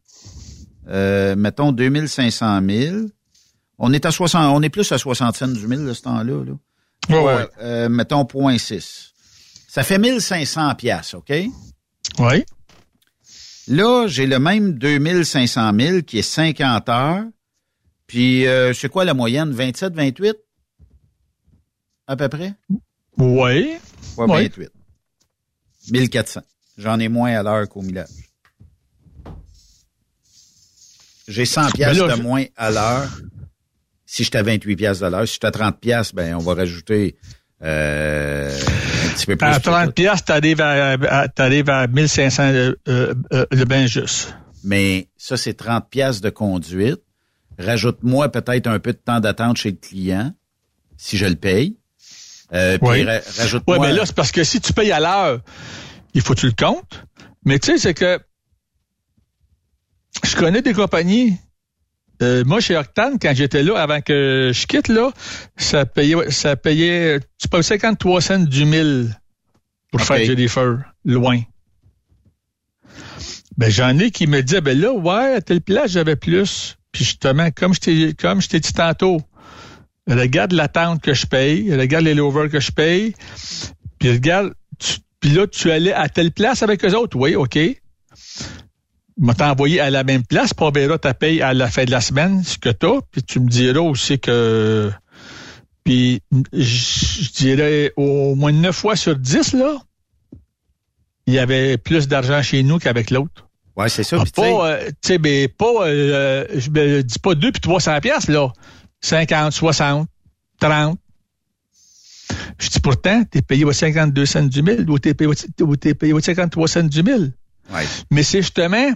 euh, mettons 2500 000, on est à 60, on est plus à 60 cents du 1000 de ce temps-là. Là. Ouais, ouais. Euh, mettons 0.6. Ça fait 1500 pièces, OK? Oui. Là, j'ai le même 2500 000 qui est 50 heures. Puis, euh, c'est quoi la moyenne? 27, 28? À peu près? Oui. Ouais, 28. 1400. J'en ai moins à l'heure qu'au millage. J'ai 100 pièces de moins à l'heure si j'étais à 28 pièces de l'heure. Si j'étais à 30 pièces, ben on va rajouter euh, petit peu plus. À 30 pièces, t'arrives à, t'arrives à 1500 euh, euh, le bien juste. Mais ça, c'est 30 pièces de conduite. Rajoute-moi peut-être un peu de temps d'attente chez le client, si je le paye. Euh, puis oui. rajoute-moi... Oui, mais là, c'est parce que si tu payes à l'heure, il faut que tu le comptes. Mais tu sais, c'est que je connais des compagnies. Euh, moi, chez Octane, quand j'étais là, avant que je quitte, là, ça payait, ça payait, tu payes 53 cents du mille pour okay. faire Jennifer, loin. Ben, j'en ai qui me disaient, ben là, ouais, à telle place, j'avais plus. Puis justement, comme je t'ai, comme je t'ai dit tantôt, regarde l'attente que je paye, regarde les lowers que je paye, puis regarde, tu, puis là, tu allais à telle place avec eux autres. Oui, OK. M'a envoyé à la même place, pour verra ta paye à la fin de la semaine, ce que t'as, puis tu me diras aussi que... Puis je dirais au moins neuf fois sur dix, là, il y avait plus d'argent chez nous qu'avec l'autre. Ouais, c'est ça. Ah, pas, euh, tu sais, mais pas, euh, je me dis pas deux puis 300 pièces là. 50, 60, 30. Je dis pourtant, t'es payé au 52 cents du mille ou t'es payé, ou t'es payé au 53 cents du mille. Ouais. Mais c'est justement,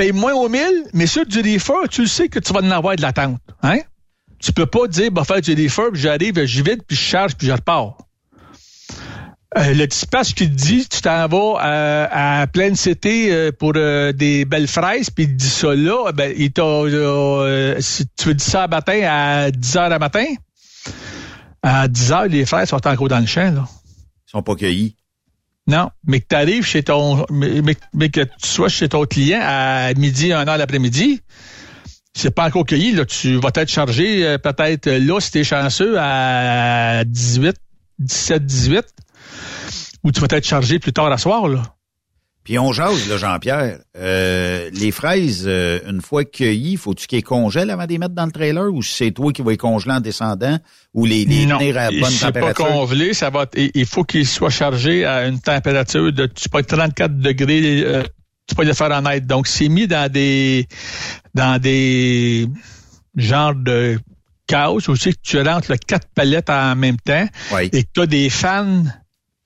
payent moins au mille, mais sur du reefer, tu sais que tu vas en avoir de l'attente. Hein? Tu peux pas dire, bah, faire du reefer, puis j'arrive, j'y vide, puis je charge, puis je repars. Euh, le dispatch qui te dit, tu t'en vas euh, à pleine cité euh, pour des belles fraises, puis il dit ça là, ben, il t'a, si tu veux dire ça le matin à 10 heures le matin, à 10 heures, les fraises sont encore dans le champ, là. Ils sont pas cueillis. Non, mais que tu arrives chez ton, mais, que tu sois chez ton client à midi, 1 heure l'après-midi, c'est pas encore cueilli, là. Tu vas être chargé, euh, peut-être, là, si t'es chanceux, à 18, 17, 18 ou tu vas être chargé plus tard à soir, là. Puis on jase, là, Jean-Pierre. Euh, les fraises, euh, une fois cueillies, faut-tu qu'ils congèlent avant de les mettre dans le trailer ou c'est toi qui vas les congeler en descendant ou les, les non, tenir à bonne c'est température? pas congelé, ça va il faut qu'ils soient chargés à une température de tu peux 34 degrés, euh, tu peux le faire en aide. Donc c'est mis dans des dans des genres de casses, ou c'est que tu rentres le quatre palettes en même temps, et que tu as des fans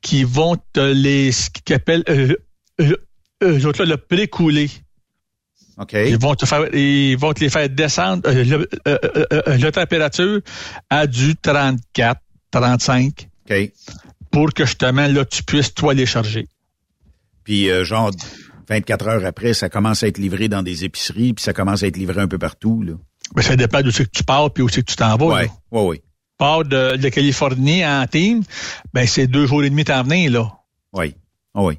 qui vont te les, ce qu'ils appellent, euh, eux autres le pré-couler. OK. Ils vont te faire, ils vont te les faire descendre euh, le- euh, euh, la température à du 34, 35. OK. Pour que justement, là, tu puisses, toi, les charger. Puis, genre, 24 heures après, ça commence à être livré dans des épiceries, puis ça commence à être livré un peu partout, là. Ben, ça dépend d'où c'est que tu pars puis où c'est que tu t'en vas. Ouais, là. ouais, ouais. Pars de, de Californie en team, ben, c'est deux jours et demi t'en venir, là. Oui, oui.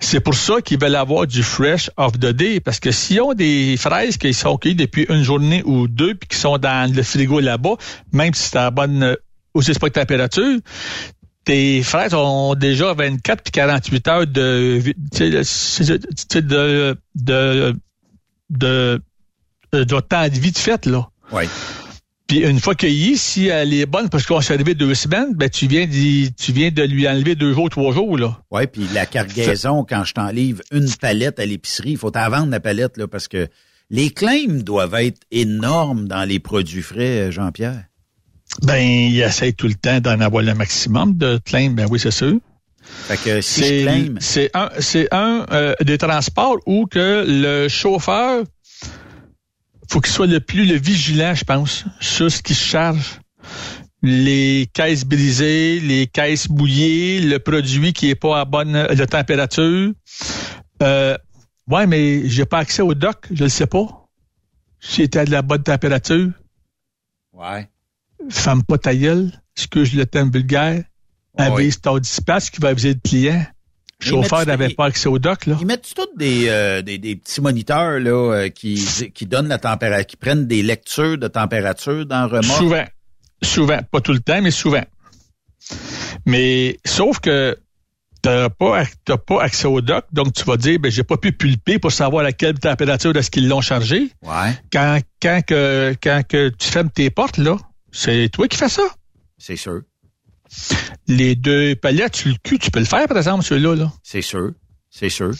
C'est pour ça qu'ils veulent avoir du fresh of the day, parce que s'ils ont des fraises qui sont cueillies depuis une journée ou deux, puis qui sont dans le frigo là-bas, même si c'est à la bonne, euh, aussi c'est pas de température, tes fraises ont déjà 24 puis 48 heures de, de, de, de temps de vie de fête, là. Oui. Puis une fois cueillie, si elle est bonne, parce qu'on s'est arrivé deux semaines, ben tu viens d'y- tu viens de lui enlever deux jours, trois jours, là. Oui, puis la cargaison, quand je t'en livre une palette à l'épicerie, il faut t'en vendre la palette, là, parce que les claims doivent être énormes dans les produits frais, euh, Jean-Pierre. Ben, il essaie tout le temps d'en avoir le maximum de claim, ben oui, c'est sûr. Fait que si je C'est claim, c'est un, c'est un euh, des transports où que le chauffeur faut qu'il soit le plus le vigilant, je pense, sur ce qui se charge. Les caisses brisées, les caisses mouillées, le produit qui est pas à bonne euh, de température. Euh, ouais, mais j'ai pas accès au doc, je le sais pas. Si était à de la bonne température. ouais. Femme pas ta gueule, excuse le thème vulgaire, avise ton dispatch qui va aviser le client. Le chauffeur n'avait pas accès au doc, là. Ils mettent tous des, euh, des, des petits moniteurs là euh, qui, qui donnent la température, qui prennent des lectures de température dans le remorque? Souvent. Souvent. Pas tout le temps, mais souvent. Mais sauf que t'as pas, t'as pas accès au doc, donc tu vas dire, ben, j'ai pas pu pulper pour savoir à quelle température est-ce qu'ils l'ont chargé. Ouais, Quand, quand que, quand que tu fermes tes portes, là, c'est toi qui fais ça. c'est sûr, Les deux palettes sur le cul, tu peux le faire, par exemple, ceux-là, là. c'est sûr, c'est sûr.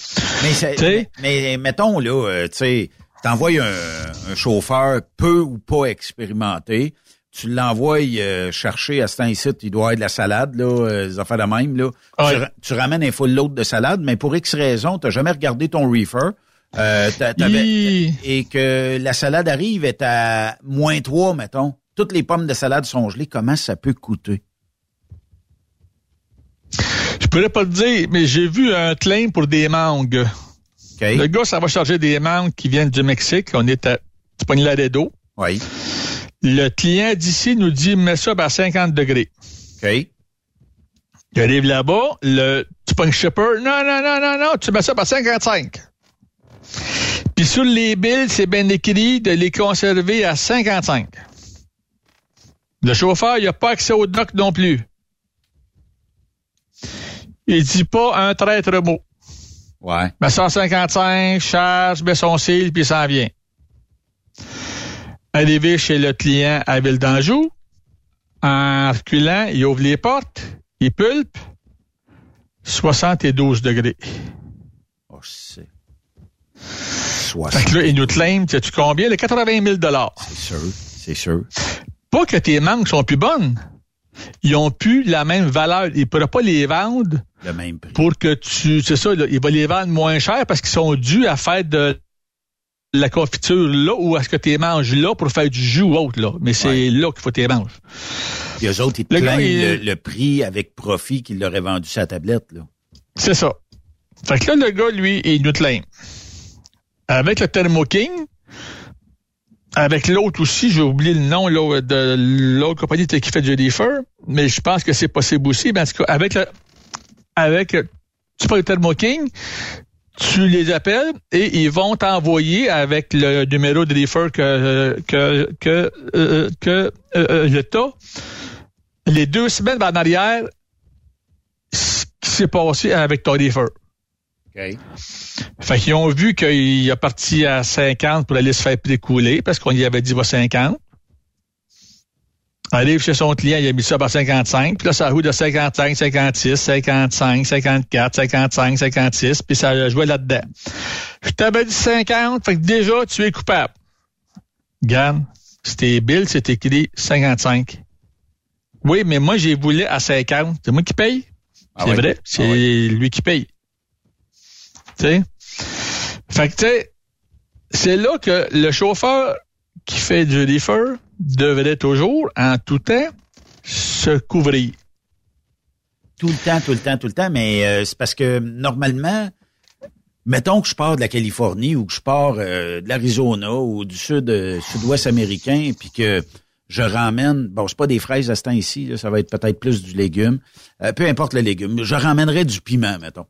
Mais, c'est- T'sais? mais, mais mettons là, euh, tu sais, t'envoies un, un chauffeur peu ou pas expérimenté, tu l'envoies euh, chercher à cet incite, il doit avoir de la salade, là, euh, des affaires de même, là. Tu, Ouais. ra- tu ramènes un full load de salade, mais pour X raison, t'as jamais regardé ton reefer. Euh, t'a- et que la salade arrive est à moins 3, mettons. Toutes les pommes de salade sont gelées. Comment ça peut coûter? Je pourrais pas te dire, mais j'ai vu un claim pour des mangues. Le gars, ça va charger des mangues qui viennent du Mexique. On est à Laredo. Oui. Le client d'ici nous dit, mets ça à 50 degrés. OK? Il arrive là-bas, le tu pognes shipper, non, non, non, non, non, tu mets ça à 55. Puis sur les billes, c'est bien écrit de les conserver à 55. Le chauffeur, il n'a pas accès au doc non plus. Il dit pas un traître mot. Ouais. Mais 155, charge, met son cil, puis il s'en vient. Arrivé chez le client à Ville d'Anjou, en reculant, il ouvre les portes, il pulpe, 72 degrés. Oh, c'est... Fait que là, il nous claim, sais-tu combien? Le 80 000 C'est sûr, c'est sûr. Pas que tes mangues sont plus bonnes. Ils ont plus la même valeur. Ils ne pourraient pas les vendre Le même prix. pour que tu... C'est ça, là, il va les vendre moins cher parce qu'ils sont dus à faire de la confiture là ou est-ce que tu les manges là pour faire du jus ou autre là. Mais c'est là qu'il faut que tu les manges. Puis eux autres, ils te Le plaignent le, le prix avec profit qu'il leur vendu sa tablette, là. C'est ça. Fait que là, le gars, lui, il nous claim. Avec le Thermo King, avec l'autre aussi, j'ai oublié le nom là, de l'autre compagnie qui fait du reefer, mais je pense que c'est possible aussi. Mais en tout cas, avec le, avec, tu le Thermo King, tu les appelles et ils vont t'envoyer avec le numéro de reefer que, que, que, euh, que euh, euh, t'as, les deux semaines en arrière, ce qui s'est passé avec ton reefer. OK. Fait qu'ils ont vu qu'il a parti à 50 pour aller se faire précouler parce qu'on y avait dit va 50. Arrive chez son client, il a mis ça par 55. Puis là, ça roule de 55, 56, 55, 54, 55, 56. Puis ça a joué là-dedans. Je t'avais dit 50, fait que déjà, tu es coupable. Gann, c'était bill, c'est écrit 55. Oui, mais moi, j'ai voulu à 50. C'est moi qui paye? Ah c'est vrai. C'est Ah ouais. lui qui paye. Tu sais? Fait que, tu sais, c'est là que le chauffeur qui fait du reefer devrait toujours, en tout temps, se couvrir. Tout le temps, tout le temps, tout le temps, mais euh, c'est parce que normalement, mettons que je pars de la Californie ou que je pars euh, de l'Arizona ou du euh, sud-ouest américain, puis que je ramène, bon, c'est pas des fraises à ce temps ici, ça va être peut-être plus du légume, peu importe le légume, je ramènerais du piment, mettons.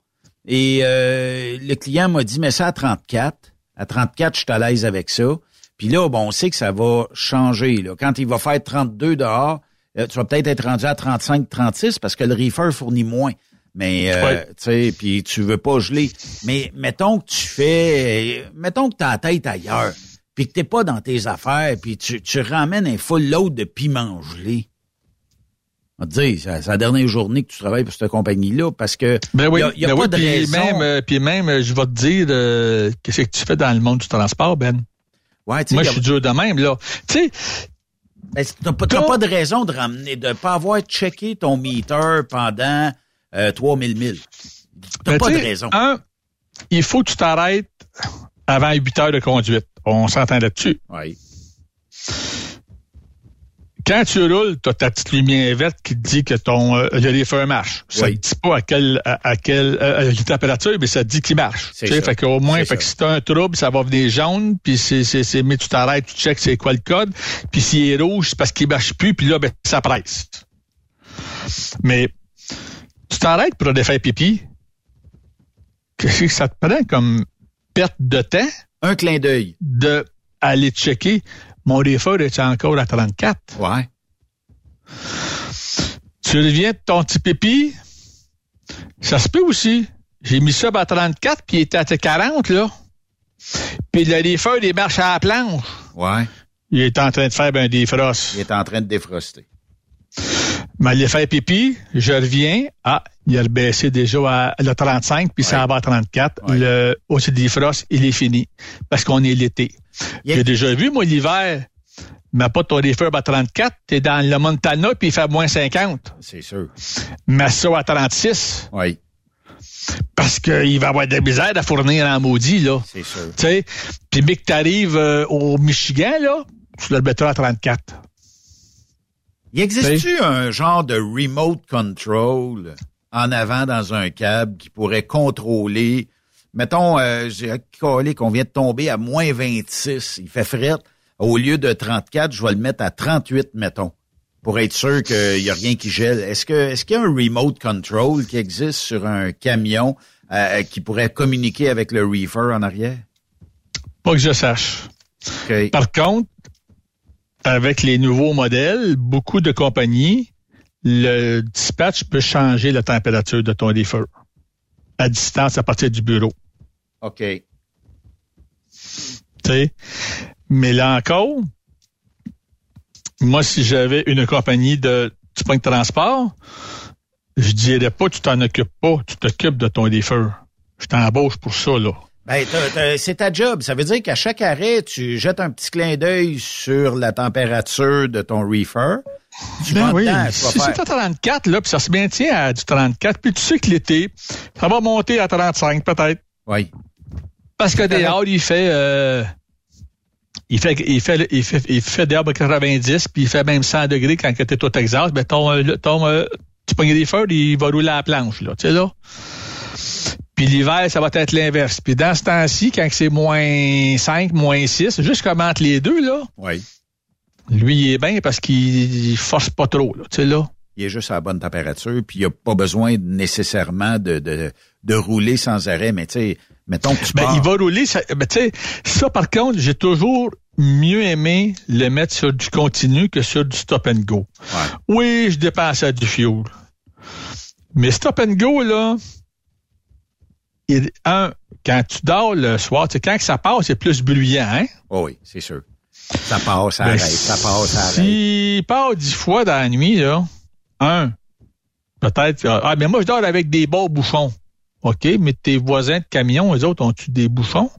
Et le client m'a dit, mais ça à 34, à 34, je suis à l'aise avec ça. Puis là, bon, on sait que ça va changer. Là. Quand il va faire 32 dehors, euh, tu vas peut-être être rendu à 35, 36 parce que le reefer fournit moins. Mais euh, Ouais. tu sais, puis tu veux pas geler. Mais mettons que tu fais, mettons que t'as la tête ailleurs, puis que t'es pas dans tes affaires, puis tu, tu ramènes un full load de piment gelé. On va te dire, c'est la dernière journée que tu travailles pour cette compagnie-là parce que Ben oui, y a, y a ben pas oui, de puis raison. Même, euh, puis même, euh, je vais te dire, euh, qu'est-ce que tu fais dans le monde du transport, Ben? Ouais, Moi, je suis dur de même, là. Tu sais, Ben, t'as pas, de raison de ramener, de pas avoir checké ton meter pendant euh, 3000 milles. T'as ben, pas de raison. Un, il faut que tu t'arrêtes avant 8 heures de conduite. On s'entend là-dessus. Oui. Quand tu roules, tu as ta petite lumière verte qui te dit que ton euh, le reefer marche. Ça Oui. ne dit pas à quelle à, à quelle euh, euh, température, mais ça te dit qu'il marche. Tu sais. Fait qu'au moins, fait que si t'as un trouble, ça va venir jaune, puis c'est, c'est, c'est, mais tu t'arrêtes, tu checkes c'est quoi le code, puis s'il est rouge, c'est parce qu'il marche plus, puis là, ben, ça presse. Mais tu t'arrêtes pour aller faire pipi. Qu'est-ce que ça te prend comme perte de temps? Un clin d'œil. De aller checker mon reefer est encore à 34. Ouais. Tu reviens de ton petit pipi, ça se peut aussi. J'ai mis ça à 34, puis il était à 40, là. Puis le reefer, il marche à la planche. Ouais. Il est en train de faire ben, des frosses. Il est en train de défroster. Mais il a fait pipi, je reviens. Ah, il a baissé déjà à le 35, puis ça va à 34. Ouais. Le aussi des il est fini. Parce qu'on est l'été. Il y a- J'ai déjà vu, moi, l'hiver, mais pas ton reefer à 34, t'es dans le Montana, puis il fait moins 50. C'est sûr. Mais ça à 36. Oui. Parce qu'il va avoir de la misère à fournir en maudit, là. C'est sûr. Tu sais, puis mais que t'arrives euh, au Michigan, là, tu le mettras à 34. Y existe-tu un genre de remote control? En avant dans un câble qui pourrait contrôler, mettons, euh, j'ai collé qu'on vient de tomber à moins 26, il fait fret, au lieu de 34, je vais le mettre à 38, mettons, pour être sûr qu'il n'y a rien qui gèle. Est-ce que est-ce qu'il y a un remote control qui existe sur un camion euh, qui pourrait communiquer avec le reefer en arrière? Pas que je sache. Par contre, avec les nouveaux modèles, beaucoup de compagnies, le dispatch peut changer la température de ton reefer à distance à partir du bureau. OK. tu sais? Mais là encore, moi, si j'avais une compagnie de du point de transport, je dirais pas tu t'en occupes pas, tu t'occupes de ton reefer. Je t'embauche pour ça, là. Ben, c'est ta job. Ça veut dire qu'à chaque arrêt, tu jettes un petit clin d'œil sur la température de ton reefer. Ben oui, si c'est à 34, là, puis ça se maintient à du 34, puis tu sais que l'été, ça va monter à 35 peut-être. Oui. Parce que dehors, il fait, euh, il fait, il fait, il fait, il fait dehors à 90, puis il fait même 100 degrés quand tu es au Texas. Ben, ton, euh, ton, euh, tu pognes des feux, il va rouler à la planche, là, tu sais, là. Puis l'hiver, ça va être l'inverse. Puis dans ce temps-ci, quand c'est moins 5, moins 6, juste comme entre les deux, là, Oui. Lui, il est bien parce qu'il il force pas trop, là, tu sais, là. Il est juste à la bonne température, puis il a pas besoin nécessairement de, de, de rouler sans arrêt. Mais tu sais, mettons que tu Ben, pars- il va rouler. Ça, ben, tu sais, ça, par contre, j'ai toujours mieux aimé le mettre sur du continu que sur du stop and go. Oui, je dépensais du fuel. Mais stop and go, là, il- un, quand tu dors le soir, tu sais, quand que ça passe, c'est plus bruyant, hein? Oh oui, c'est sûr. Ça passe, ça Ben, arrête, ça passe, ça arrête. S'il part dix fois dans la nuit, là, un, peut-être, euh, ah, mais moi, je dors avec des bas bouchons. OK, mais tes voisins de camion, eux autres, ont-tu des bouchons?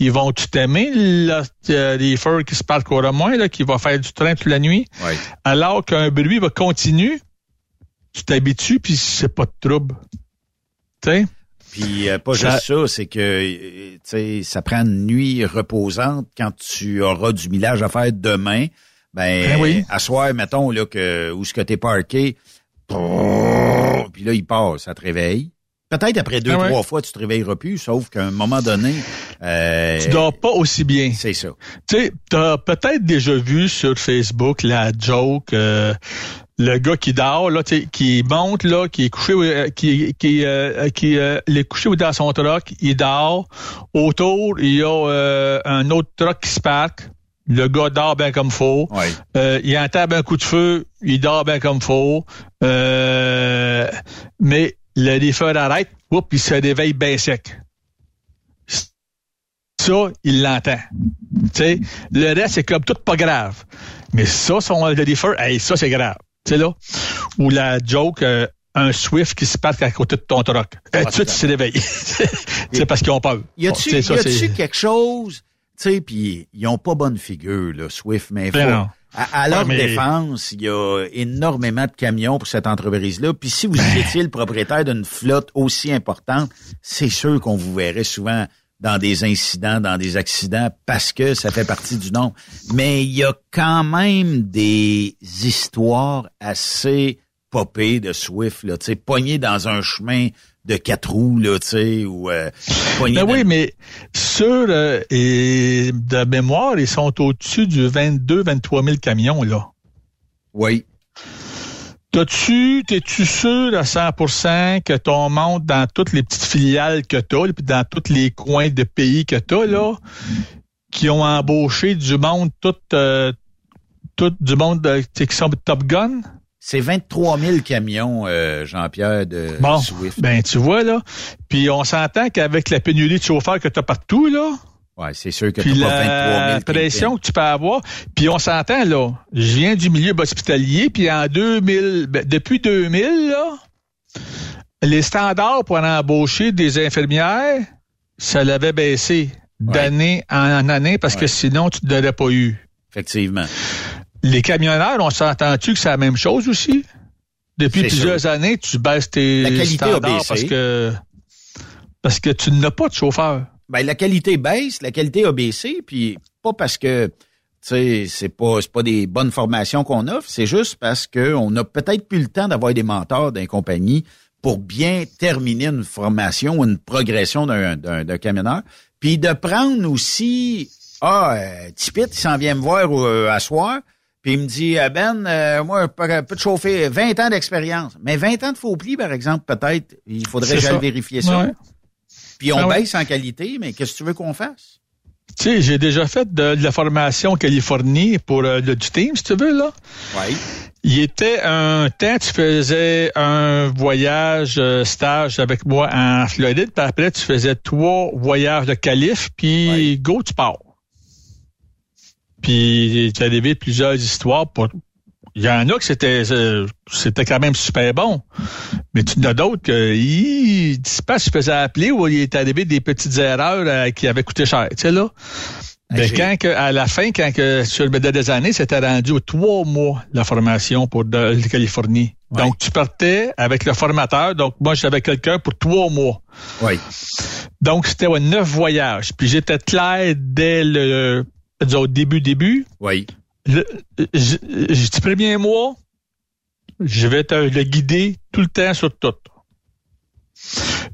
Ils vont-tu t'aimer, euh, les feux qui se parlent couramment, moins, là, qui va faire du train toute la nuit? Oui. Alors qu'un bruit va continuer, tu t'habitues, puis c'est pas de trouble. Tu sais? Puis euh, pas Ça- juste ça, c'est que euh, tu sais, ça prend une nuit reposante quand tu auras du millage à faire demain. Ben, Ben oui. à soir, mettons là que où ce que t'es parqué, puis là il passe, ça te réveille. Peut-être après deux Ah ouais. trois fois tu te réveilleras plus, sauf qu'à un moment donné, euh, Tu dors pas aussi bien. c'est ça. Tu sais, t'as peut-être déjà vu sur Facebook la joke, euh, le gars qui dort, là, qui monte, là, qui est couché, euh, qui, qui, euh, qui euh, est couché dans son truck, il dort. Autour, il y a euh, un autre truck qui se parque. Le gars dort bien comme faut. Ouais. Euh, il entend un coup de feu, il dort bien comme faut. Euh, mais le livreur arrête, oups, il se réveille bien sec. Ça, il l'entend. Tu sais, le reste, c'est comme tout pas grave. Mais ça, son le livreur, hey, ça, c'est grave. Tu sais, là. Ou la joke, euh, un Swift qui se passe à côté de ton tout de suite, il se réveille. c'est parce qu'ils ont peur. Y a-tu Tu quelque chose, tu sais, puis ils ont pas bonne figure là, Swift, mais Ben faut- non. à, à leur Ouais, mais- défense, il y a énormément de camions pour cette entreprise-là. Puis si vous étiez le propriétaire d'une flotte aussi importante, c'est sûr qu'on vous verrait souvent dans des incidents, dans des accidents, parce que ça fait partie du nom. Mais il y a quand même des histoires assez popées de Swift, là, tu sais, pogné dans un chemin de quatre roues, là, tu sais, ou euh, Ben dans- oui, mais sur euh, et de mémoire, ils sont au-dessus du 22-23 000 camions, là. Oui. T'as-tu, t'es-tu sûr à 100% que ton monde dans toutes les petites filiales que t'as, puis dans tous les coins de pays que t'as, là, qui ont embauché du monde, tout, euh, tout du monde euh, tu sais, qui sont Top Gun? C'est 23 000 camions, euh, Jean-Pierre, de Bon, Swift. ben tu vois, là. Puis on s'entend qu'avec la pénurie de chauffeurs que t'as partout, là, Ouais, c'est sûr que puis t'as pas 23 000 la pression que tu peux avoir. Puis on s'entend, là, je viens du milieu hospitalier, puis en 2000, ben, depuis 2000, là, les standards pour embaucher des infirmières, ça l'avait baissé d'année en année parce que sinon, tu ne l'aurais pas eu. Effectivement. Les camionneurs, on s'entend-tu que c'est la même chose aussi? Depuis plusieurs sûr. années, tu baisses tes La qualité a standards baissé. parce que parce que tu n'as pas de chauffeur. Ben, la qualité baisse, la qualité a baissé, puis pas parce que, tu sais, c'est pas, c'est pas des bonnes formations qu'on offre, c'est juste parce que on a peut-être plus le temps d'avoir des mentors d'un compagnie pour bien terminer une formation ou une progression d'un, d'un, camionneur, puis de prendre aussi, ah, euh, Tipit, il s'en vient me voir euh, à soir, puis il me dit, Ah, Ben, euh, moi, je peux, te chauffer 20 ans d'expérience. Mais 20 ans de faux plis, par exemple, peut-être, il faudrait que j'aille vérifier ça. Ouais. Puis on Ah ouais. baisse en qualité, mais qu'est-ce que tu veux qu'on fasse? Tu sais, j'ai déjà fait de, de la formation en Californie pour euh, le, du team, si tu veux, là. Oui. Il était un temps, tu faisais un voyage euh, stage avec moi en Floride, puis après, tu faisais trois voyages de calife, puis go, tu pars. Puis, tu as plusieurs histoires pour... Il y en a que c'était euh, c'était quand même super bon. Mais tu en as d'autres que il sais pas faisais appeler ou il est arrivé des petites erreurs euh, qui avaient coûté cher. Tu sais là. Ben, j'ai- quand que, à la fin, quand que, sur le modèle des années, c'était rendu aux trois mois la formation pour de, la Californie. Donc, tu partais avec le formateur. Donc, moi, j'avais quelqu'un pour trois mois. Oui. Donc, c'était ouais, neuf voyages. Puis, j'étais clair dès le disons, début, début. Oui. Le, je, je- du premier mois, je vais te le guider tout le temps sur tout.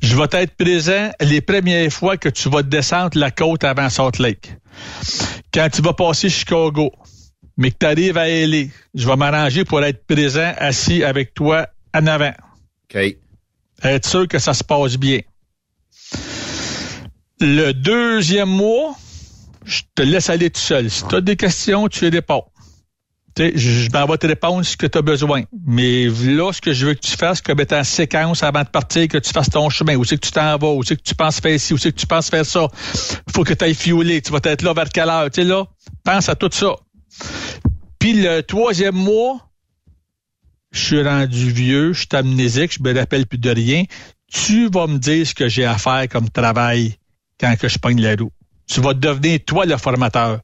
Je vais être présent les premières fois que tu vas descendre la côte avant Salt Lake. Quand tu vas passer Chicago, mais que tu arrives à LA, je vais m'arranger pour être présent assis avec toi en avant. OK. Être sûr que ça se passe bien. Le deuxième mois, je te laisse aller tout seul. Si tu as des questions, tu les réponds. Tu sais, je je m'en vais te répondre ce que tu as besoin. Mais là, ce que je veux que tu fasses, comme étant en séquence avant de partir, que tu fasses ton chemin, où c'est que tu t'en vas, où c'est que tu penses faire ci, où c'est que tu penses faire ça? faut que tu ailles fioler. Tu vas être là vers quelle heure? Tu là, pense à tout ça. Puis le troisième mois, je suis rendu vieux, je suis amnésique, je me rappelle plus de rien. tu vas me dire ce que j'ai à faire comme travail quand que je pogne la roue. Tu vas devenir toi le formateur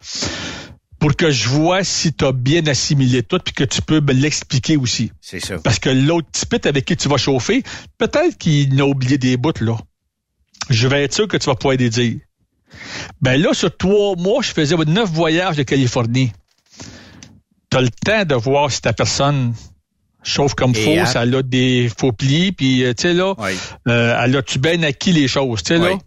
pour que je vois si tu as bien assimilé tout puis que tu peux me l'expliquer aussi. C'est ça. Parce que l'autre type avec qui tu vas chauffer, peut-être qu'il a oublié des bouts là. Je vais être sûr que tu vas pouvoir les dire. Ben là, sur trois mois, je faisais neuf voyages de Californie. Tu as le temps de voir si ta personne chauffe comme à- ça a des faux plis, puis euh, tu sais là, euh, elle a-tu bien acquis les choses, tu sais là? Oui.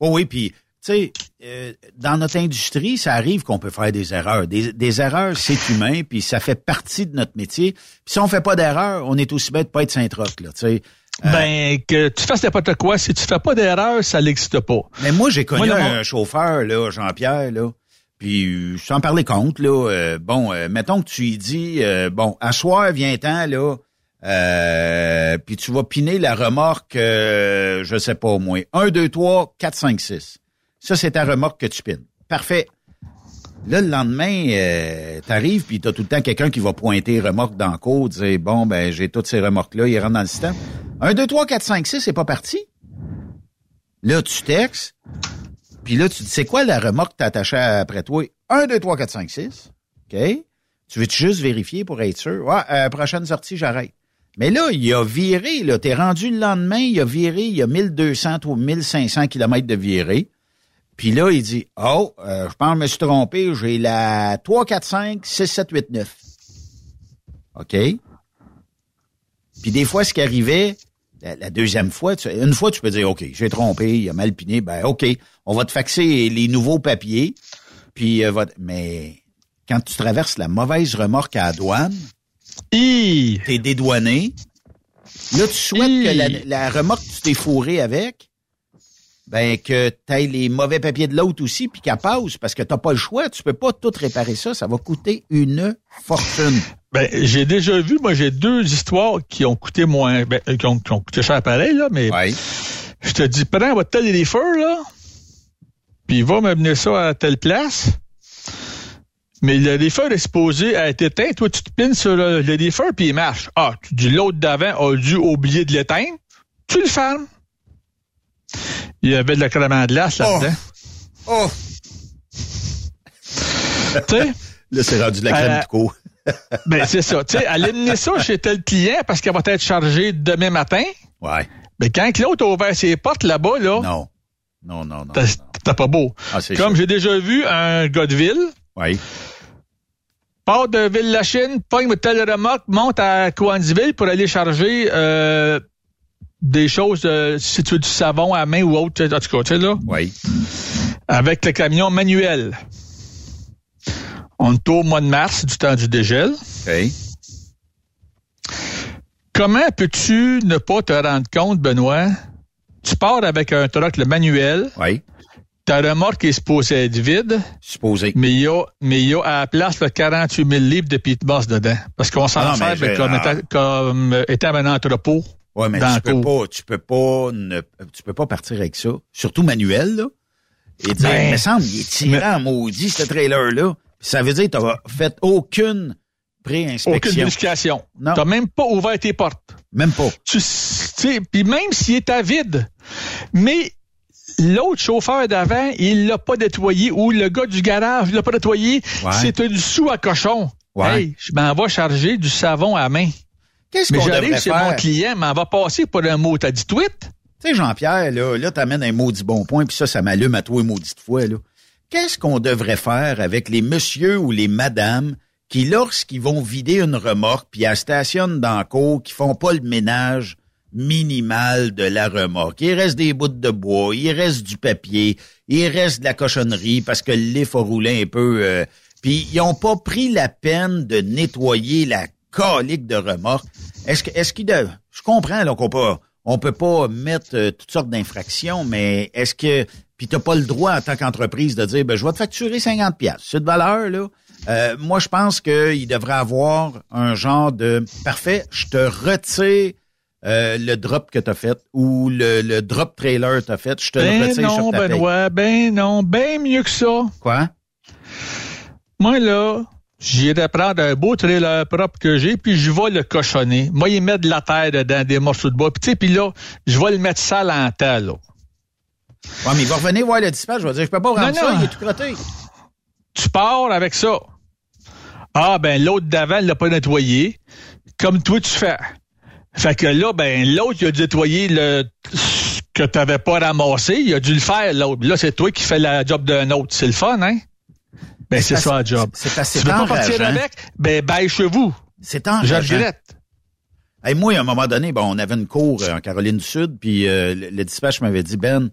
Oh oui, puis, sais, euh, dans notre industrie, ça arrive qu'on peut faire des erreurs. Des, des erreurs, c'est humain, puis ça fait partie de notre métier. Puis si on fait pas d'erreur, on est aussi bête de pas être Saint-Roch, là, tu sais. Euh, Ben, que tu fasses n'importe quoi, si tu fais pas d'erreur, ça n'existe pas. Mais moi, j'ai connu Moi, un mon- chauffeur, là, Jean-Pierre, là, puis euh, sans parler compte, là, euh, bon, euh, mettons que tu lui dis, euh, bon, à soir, viens-t'en, là, euh, puis tu vas piner la remorque, euh, je sais pas, au moins, 1, 2, 3, 4, 5, 6. Ça, c'est ta remorque que tu pines. Parfait. Là, le lendemain, euh, t'arrives, puis t'as tout le temps quelqu'un qui va pointer remorque dans le cours, dire, bon, ben, j'ai toutes ces remorques-là, ils rentrent dans le système. 1, 2, 3, 4, 5, 6, c'est pas parti. Là, tu textes, puis là, tu dis, c'est quoi la remorque que t'as attachée après toi? 1, 2, 3, 4, 5, 6. OK? Tu veux juste vérifier pour être sûr? Ouais, euh, prochaine sortie, j'arrête. Mais là, il a viré, là. T'es rendu le lendemain, il a viré, il y a 1200 ou 1500 kilomètres de viré. Puis là, il dit, oh, euh, je pense que je me suis trompé, j'ai la 3, 4, 5, 6, 7, 8, 9. OK? Puis des fois, ce qui arrivait, la, la deuxième fois, tu- une fois, tu peux dire, OK, j'ai trompé, il a mal piné, ben OK, on va te faxer les nouveaux papiers. Puis, euh, va- mais quand tu traverses la mauvaise remorque à la douane, t'es dédouané. Là, tu souhaites que la, la remorque que tu t'es fourré avec, ben que tu les mauvais papiers de l'autre aussi, puis qu'elle passe, parce que t'as pas le choix, tu peux pas tout réparer ça, ça va coûter une fortune. Ben, j'ai déjà vu, moi, j'ai deux histoires qui ont coûté moins, ben, euh, qui, ont, qui ont coûté cher pareil, là, mais je te dis, prends votre tel reefer, là, puis va m'amener ça à telle place. Mais le reefer est supposé être éteint. Toi, tu te pines sur le, le reefer, puis il marche. Ah, tu dis l'autre d'avant a dû oublier de l'éteindre. Tu le fermes. Il y avait de la crème à glace là-dedans. Oh! tu sais? Là, c'est rendu de la crème Euh, de co. Ben, c'est ça. Tu sais, amené ça chez tel client parce qu'elle va être chargée demain matin. Ouais. Mais quand l'autre a ouvert ses portes là-bas, là. Non. Non, non, non. T'as pas beau. Ah, Comme j'ai déjà vu un gars de ville. Oui. Part de Ville-la-Chine, pogne telle remorque, monte à Coansville pour aller charger euh, des choses, euh, si tu veux du savon à main ou autre, en tout cas, tu sais, là. Oui. Avec le camion manuel. On est au mois de mars, du temps du dégel. OK. Comment peux-tu ne pas te rendre compte, Benoît? Tu pars avec un truck, le manuel. Oui. Ta remorque est supposée être vide. Supposé. Mais il y a, mais il y a à la place le 48 000 livres de pit boss dedans. Parce qu'on s'en Ah sert comme, étant, comme euh, étant un entrepôt. Ouais, mais dans tu peux pas, tu peux pas, ne, tu peux pas partir avec ça. Surtout manuel, là. Et dire, Ben, il me semble, il est tiré en maudit, ce trailer-là. Ça veut dire que t'as fait aucune pré-inspection. Aucune vérification. Non. T'as même pas ouvert tes portes. Même pas. Tu sais, puis même s'il est à vide. Mais l'autre chauffeur d'avant, il l'a pas nettoyé ou le gars du garage l'a pas nettoyé. Ouais. C'est un sous à cochon. Ouais. Hey, je m'en vais charger du savon à main. Qu'est-ce Mais qu'on devrait chez faire? mon client, m'en va passer pour un mot. T'as dit tweet? Tu sais, Jean-Pierre, là, là, t'amènes un maudit bon point, puis ça, ça m'allume à toi une maudite fois, là. Qu'est-ce qu'on devrait faire avec les messieurs ou les madames qui, lorsqu'ils vont vider une remorque, puis elles stationnent dans la cour, qui font pas le ménage minimal de la remorque? Il reste des bouts de bois, il reste du papier, il reste de la cochonnerie parce que le lift a roulé un peu. euh, puis ils ont pas pris la peine de nettoyer la calique de remorque. Est-ce que est-ce qu'ils doivent Je comprends là qu'on peut on peut pas mettre euh, toutes sortes d'infractions, mais est-ce que puis t'as pas le droit en tant qu'entreprise de dire ben je vais te facturer 50 pièces, c'est de valeur là. Euh, moi je pense qu'il devrait avoir un genre de parfait, je te retire euh, le drop que t'as fait ou le, le drop trailer que t'as fait, je te le Ben retire non, sur ta paye. Benoît, ben non, ben mieux que ça. Quoi? Moi, là, J'irai prendre un beau trailer propre que j'ai, puis je vais le cochonner. Moi, il met de la terre dedans, des morceaux de bois. Puis, tu sais, puis là, je vais le mettre sale en temps, là. Ouais, mais il va revenir voir le dispatch. Je vais dire, je peux pas rendre Non, ça, non. il est tout crotté. Tu pars avec ça. Ah, ben, l'autre d'avant, il l'a pas nettoyé. Comme toi, tu fais. Fait que là, ben, l'autre, il a dû nettoyer le, ce que t'avais pas ramassé. Il a dû le faire, l'autre. Là, c'est toi qui fais la job d'un autre. C'est le fun, hein? Ben, c'est ça, la job. C'est assez Tu veux pas partir enrageant. avec? Ben, bye chez vous. C'est Je enrageant. Hey, moi, à un moment donné, bon, on avait une cour euh, en Caroline du Sud, puis euh, le, le dispatch m'avait dit, Ben,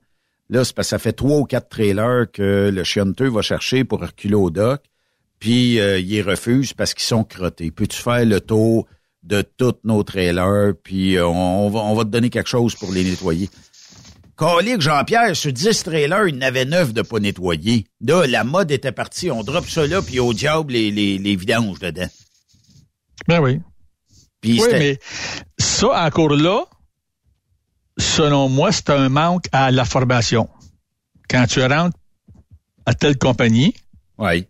là, c'est parce que ça fait trois ou quatre trailers que le chianteux va chercher pour reculer au dock, puis euh, il les refuse parce qu'ils sont crottés. Peux-tu faire le tour de tous nos trailers, puis euh, on va, on va te donner quelque chose pour les nettoyer? Calique Jean-Pierre, sur 10 trailers, il y en avait 9 de pas nettoyer. Là, la mode était partie, on drop ça là, puis au diable, les, les, les vidanges dedans. Ben oui. Puis oui, mais ça, encore là, selon moi, c'est un manque à la formation. Quand tu rentres à telle compagnie, oui.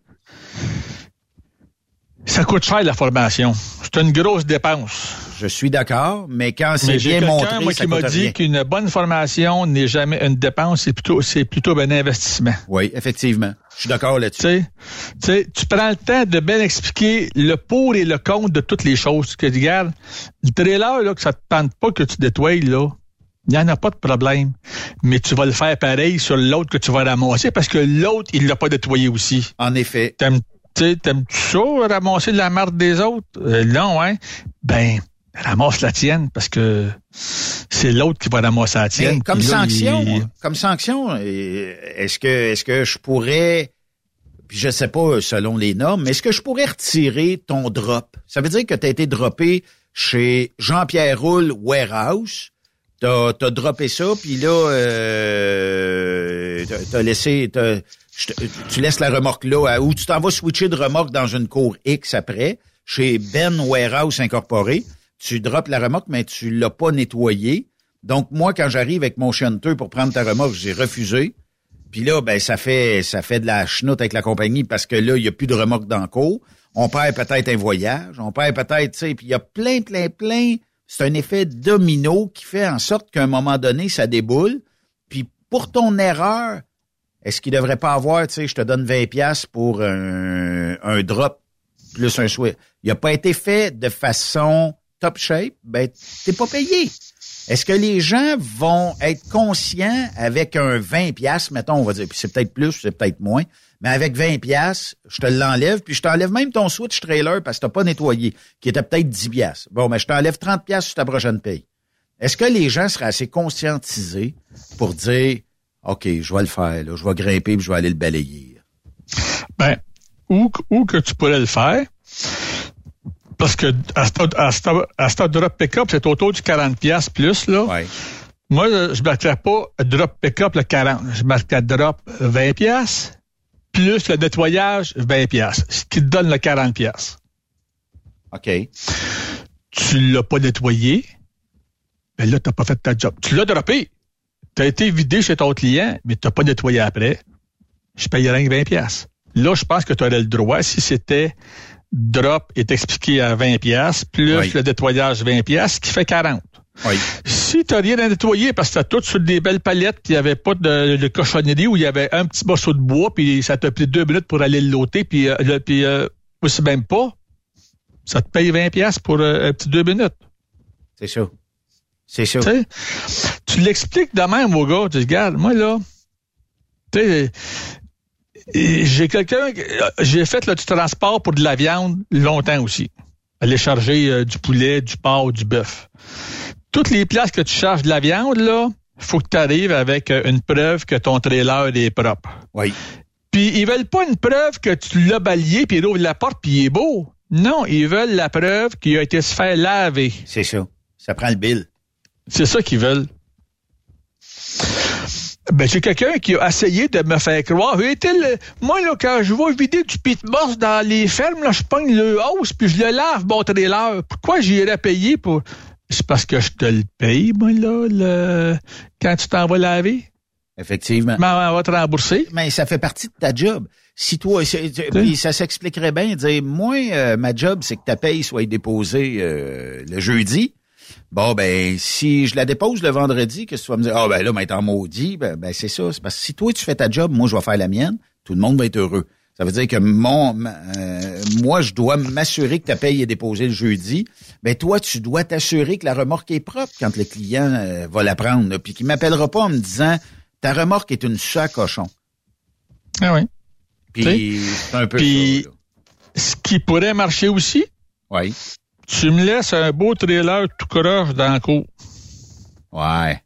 Ça coûte cher la formation. C'est une grosse dépense. Je suis d'accord, mais quand c'est bien montré, moi, ça qui m'a dit qu'une bonne formation n'est jamais une dépense, c'est plutôt, c'est plutôt un investissement. Oui, effectivement. Je suis d'accord là-dessus. Tu prends le temps de bien expliquer le pour et le contre de toutes les choses. Que tu regardes, le trailer, là, que ça te tente pas que tu nettoies, là, il n'y en a pas de problème. Mais tu vas le faire pareil sur l'autre que tu vas ramasser parce que l'autre, il l'a pas nettoyé aussi. En effet. T'aimes, t'aimes-tu ça, ramasser de la merde des autres? Euh, non, hein? Ben, ramasse la tienne parce que c'est l'autre qui va ramasser la tienne. Mais comme Puis là, sanction, il- comme sanction, est-ce que est-ce que je pourrais puis je sais pas euh, selon les normes, mais est-ce que je pourrais retirer ton drop? Ça veut dire que tu as été droppé chez Jean-Pierre Roule Warehouse. T'as as droppé ça, puis là, euh, t'as- laissé, t'as- tu laisses la remorque là, à- ou tu t'en vas switcher de remorque dans une cour X après, chez Ben Warehouse Incorporé. Tu droppes la remorque, mais tu l'as pas nettoyée. Donc, moi, quand j'arrive avec mon chanteux pour prendre ta remorque, j'ai refusé. Puis là, ben, ça fait, ça fait de la chenoute avec la compagnie parce que là, il n'y a plus de remorque dans le cours. On perd peut-être un voyage. On perd peut-être, tu sais, puis il y a plein, plein, plein. C'est un effet domino qui fait en sorte qu'à un moment donné, ça déboule. Puis pour ton erreur, est-ce qu'il devrait pas avoir, tu sais, je te donne 20 pièces pour un, un drop plus un souhait. Il n'a pas été fait de façon top shape, ben, t'es pas payé. Est-ce que les gens vont être conscients avec un 20 pièces, mettons, on va dire, puis c'est peut-être plus, c'est peut-être moins, mais avec 20 pièces, je te l'enlève, puis je t'enlève même ton switch trailer parce que t'as pas nettoyé, qui était peut-être 10 pièces. Bon, mais je t'enlève 30 pièces sur ta prochaine paye. Est-ce que les gens seraient assez conscientisés pour dire, OK, je vais le faire, là, je vais grimper puis je vais aller le balayer. Ben, où, que- où que tu pourrais le faire, parce que à ce drop pick-up, c'est autour du 40$ piastres plus, là. Moi, je je mettrais pas drop pick-up le 40. Je mettrais drop 20$, piastres, plus le nettoyage 20$, piastres, ce qui te donne le 40$. piastres. OK. Tu l'as pas nettoyé, ben là, t'as pas fait ta job. Tu l'as droppé. Tu as été vidé chez ton client, mais tu n'as pas nettoyé après. Je payerais rien que 20 pièces. Là, je pense que tu aurais le droit si c'était drop est expliqué à 20 pièces plus Oui. le nettoyage 20 pièces qui fait 40. Oui. Si tu rien à nettoyer parce que t'as tout sur des belles palettes puis il n'y avait pas de, de cochonnerie où il y avait un petit morceau de bois puis ça t'a pris deux minutes pour aller le loter puis, euh, le- puis euh, c'est même pas, ça te paye 20 pièces pour euh, un petit deux minutes. C'est ça. C'est ça. Tu l'expliques de même au gars, tu dis, regarde, moi là, tu sais, j'ai quelqu'un, j'ai fait là, du transport pour de la viande longtemps aussi. Aller charger euh, du poulet, du porc, du bœuf. Toutes les places que tu charges de la viande, là, faut que tu arrives avec euh, une preuve que ton trailer est propre. Oui. Puis ils veulent pas une preuve que tu l'as balayé, puis il ouvre la porte, puis il est beau. Non, ils veulent la preuve qu'il a été se faire laver. C'est ça. Ça prend le bill. C'est ça qu'ils veulent. Ben, j'ai quelqu'un qui a essayé de me faire croire. Moi, là, quand je vais vider du pit morse dans les fermes, là, je pogne le hausse puis je le lave, mon trailer. Pourquoi j'irais payer pour? C'est parce que je te le paye, moi, là, le... quand tu t'en vas laver. Effectivement. Mais on va te rembourser. Mais ça fait partie de ta job. si toi, puis ça s'expliquerait bien, dire, moi, euh, ma job, c'est que ta paye soit déposée euh, le jeudi. Bon, ben, si je la dépose le vendredi, qu'est-ce que tu vas me dire? Ah, ben là, maintenant maudit, ben, ben c'est ça. C'est parce que si toi, tu fais ta job, moi, je vais faire la mienne, tout le monde va être heureux. Ça veut dire que mon, euh, moi, je dois m'assurer que ta paye est déposée le jeudi. Ben toi, tu dois t'assurer que la remorque est propre quand le client va la prendre, puis qu'il m'appellera pas en me disant ta remorque est une sac cochon. Ah oui. Puis c'est un peu Puis, ce qui pourrait marcher aussi, oui. Tu me laisses un beau trailer tout croche dans le cours. Ouais.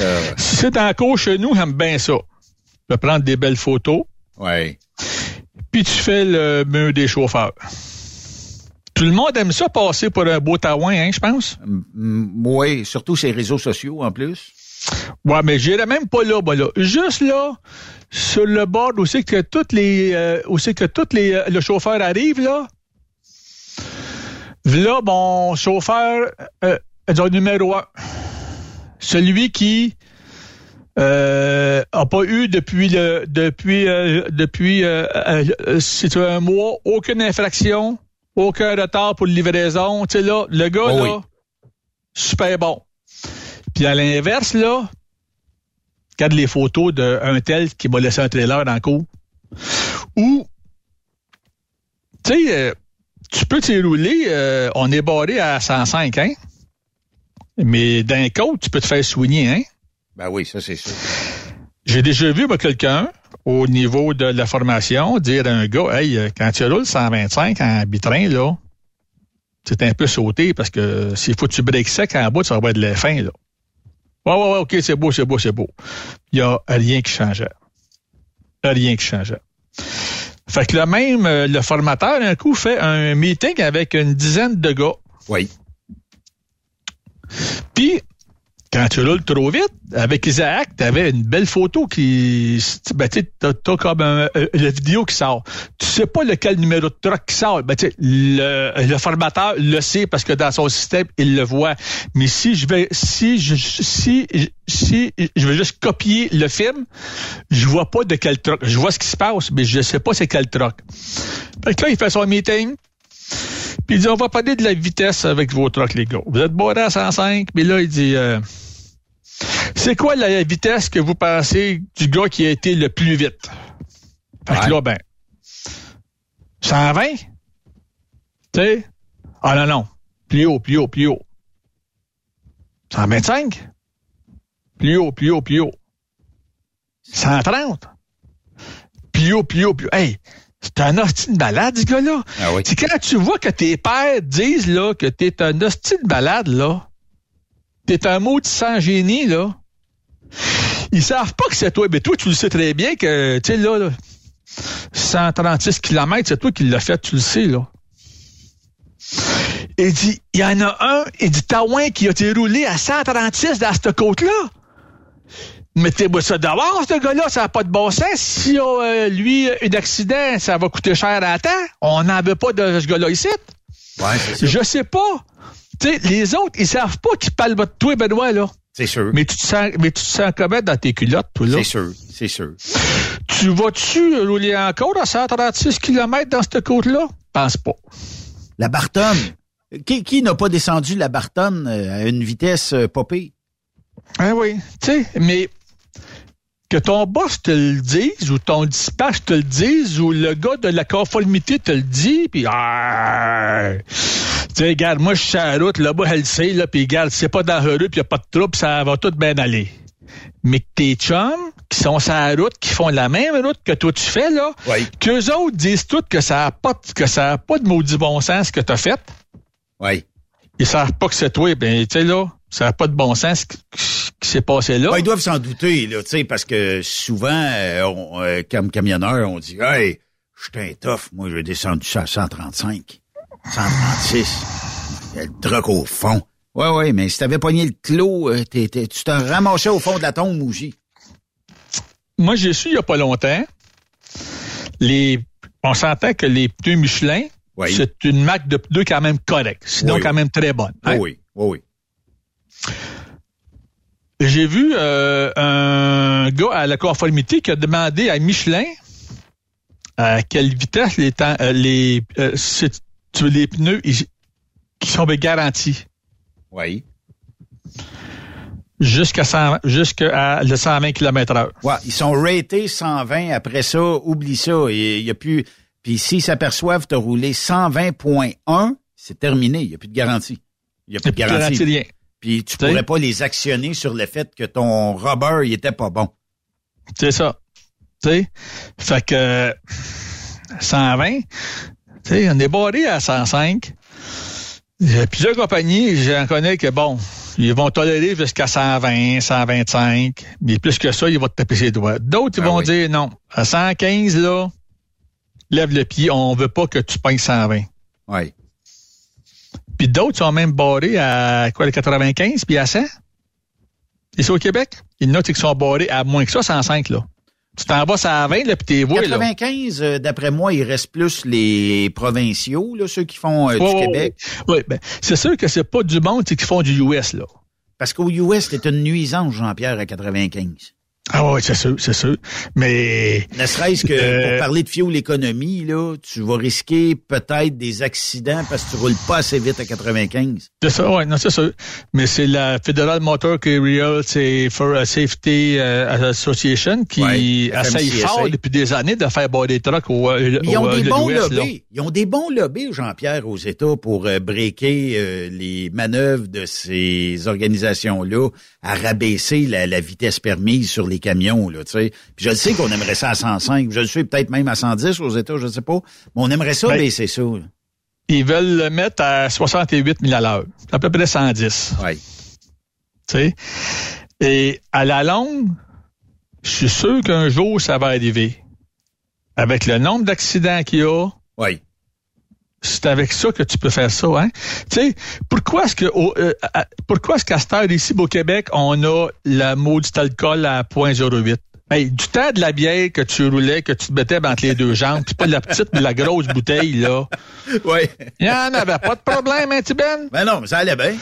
Euh... Si c'est dans le cours chez nous, j'aime bien ça. Je vais prendre des belles photos. Ouais. Puis tu fais le mur des chauffeurs. Tout le monde aime ça passer pour un beau taouin, hein, je pense? Oui, surtout ces réseaux sociaux en plus. Ouais, mais j'irai même pas là, bah là. Juste là, sur le bord où c'est que toutes les euh, où c'est que toutes les euh, le chauffeur arrive là. Là, mon chauffeur euh, est numéro un. Celui qui euh, a pas eu depuis le depuis euh, depuis c'est un mois aucune infraction, aucun retard pour livraison. Tu sais là, le gars Oh là, super bon. Puis à l'inverse, là, regarde les photos d'un tel qui m'a laissé un trailer dans le cours. Ou, tu sais, euh, tu peux t'y rouler, euh, on est barré à 105, hein? Mais d'un côté, tu peux te faire soigner, hein? Ben oui, ça c'est sûr. J'ai déjà vu moi, quelqu'un au niveau de la formation dire à un gars, hey, euh, quand tu roules 125 en bitrin, là, c'est un peu sauté parce que s'il faut que tu breaks sec en bas, ça va avoir de la fin, là. Ouais, ouais, ouais, OK, c'est beau, c'est beau, c'est beau. Il n'y a rien qui changeait. Rien qui changeait. Fait que le même, euh, le formateur, un coup, fait un meeting avec une dizaine de gars. Oui. Puis, quand tu roules trop vite, avec Isaac, t'avais une belle photo qui, ben, tu sais, t'as, t'as comme un, euh, la vidéo qui sort. Tu sais pas lequel numéro de truck qui sort. Ben, tu le, le formateur le sait parce que dans son système, il le voit. Mais si je vais, si je, si, si je vais juste copier le film, je vois pas de quel truck. Je vois ce qui se passe, mais je sais pas c'est quel truck. Fait que là, il fait son meeting. Puis il dit, on va parler de la vitesse avec vos trucks, les gars. Vous êtes boré à 105, mais là, il dit, euh, c'est quoi la vitesse que vous pensez du gars qui a été le plus vite? Fait que là, ben, 120? Tu sais? Ah non, non. Plus haut, plus haut, plus haut. 125? Plus haut, plus haut, plus haut. 130? Plus haut, plus haut, plus haut. Hey! C'est un hostie de balade, ce gars-là. Ah oui. C'est quand tu vois que tes pères disent là que t'es un hostie de balade, là. T'es un maudit sans génie, là. Ils savent pas que c'est toi. Mais toi, tu le sais très bien que, tu sais, là, là, 136 km, c'est toi qui l'as fait, tu le sais, là. Il dit, il y en a un, il dit, Taouin qui a été roulé à 136 dans cette côte-là. Mettez-moi ça dehors, ce gars-là, ça n'a pas de bon sens. Si euh, lui, un accident, ça va coûter cher à temps. On n'en veut pas de ce gars-là ici. Ouais. Je sais pas. Tu sais, les autres, ils savent pas qu'ils parlent de toi, Benoît, là. C'est sûr. Mais tu te sens, mais tu te sens comment dans tes culottes, toi, là? C'est sûr, c'est sûr. Tu vas-tu rouler encore à 136 km dans cette côte-là? Pense pas. La Bartonne. Qui, qui n'a pas descendu la Bartonne euh, à une vitesse euh, pire? Ah oui, tu sais, mais que ton boss te le dise, ou ton dispatch te le dise, ou le gars de la conformité te le dit, puis ah, tu sais, regarde, moi je suis sur la route, là-bas, elle le sait, là, puis regarde, c'est pas rue, puis y a pas de trouble, ça va tout bien aller. Mais que tes chums, qui sont sur la route, qui font la même route que toi tu fais, là, Oui. qu'eux autres disent tout que ça a pas, de- que ça a pas de maudit bon sens ce que t'as fait, Oui. ils savent pas que c'est toi, ben, tu sais, là, ça n'a pas de bon sens qui, s'est passé là. Ouais, ils doivent s'en douter, là, tu sais, parce que souvent, euh, on, euh, comme camionneur, on dit Hey, je suis un tough, moi j'ai descendu ça à 135, 136. Il y a le truc au fond. Ouais, ouais, mais si t'avais pogné le clos, euh, tu te ramassais au fond de la tombe aussi. Moi, j'ai su il y a pas longtemps. Les, on s'entend que les pneus Michelin, Oui. c'est une marque de pneus quand même correcte, sinon Oui, quand même très bonne. hein? Oui, oui, oui. J'ai vu euh, un gars à la conformité qui a demandé à Michelin à quelle vitesse les temps, euh, les, euh, tu les pneus ils- qui sont garantis Oui. jusqu'à 100 jusqu'à le 120 km heure. Ouais, ils sont ratés 120. Après ça, oublie ça. Il y a plus. Puis s'ils s'aperçoivent t'as roulé 120.1, c'est terminé. Il n'y a plus de garantie. Il n'y a plus de plus de garantie. garantie, rien. Puis tu pourrais pas les actionner sur le fait que ton rubber, il était pas bon. C'est ça. Tu sais? Fait que 120, tu sais, on est barré à 105. Il y a plusieurs compagnies, j'en connais que bon, ils vont tolérer jusqu'à 120, 125, mais plus que ça, ils vont te taper ses doigts. D'autres, ils Ah vont oui. dire non. À 115, là, lève le pied, on veut pas que tu pognes 120. Oui. Puis d'autres sont même barrés à quoi, les 95 puis à 100? Ici au Québec, il y en a qui sont barrés à moins que ça, 105, là. Tu t'en vas à 20, là, puis t'es voué, là. 95, euh, d'après moi, il reste plus les provinciaux, là, ceux qui font euh, du Québec. Oui, ben, c'est sûr que c'est pas du monde qui font du US, là. Parce qu'au US, c'est une nuisance, Jean-Pierre, à 95. Ah oui, c'est sûr, c'est sûr. Mais. Ne serait-ce que Euh, pour parler de fuel économie, là, tu vas risquer peut-être des accidents parce que tu roules pas assez vite à 95. C'est ça, oui, non, c'est sûr. Mais c'est la Federal Motor Carrier c'est for a Safety euh, Association qui Ouais, essaye fort depuis des années de faire barrer des trucks au, euh, ils ont au, euh, des de bons lobbies. Ils ont des bons lobbies, Jean-Pierre, aux États pour euh, breaker euh, les manœuvres de ces organisations-là à rabaisser la, la vitesse permise sur les camions, là, tu sais. Puis je le sais qu'on aimerait ça à 105. Je le sais peut-être même à 110 aux États, je sais pas. Mais on aimerait ça Ben, baisser ça. là. Ils veulent le mettre à 68 000 à l'heure. À peu près 110. Oui. Tu sais. Et à la longue, je suis sûr qu'un jour, ça va arriver. Avec le nombre d'accidents qu'il y a, Oui. C'est avec ça que tu peux faire ça, hein? Tu sais, pourquoi est-ce que au- euh, pourquoi est-ce qu'à cette heure ici au Québec, on a la maudite alcool à 0.08? Hey, du temps de la bière que tu roulais, que tu te mettais entre les deux jambes, c'est pas la petite mais la grosse bouteille, là. Oui. Il y en avait pas de problème, hein, tu Ben? Ben non, mais ça allait bien.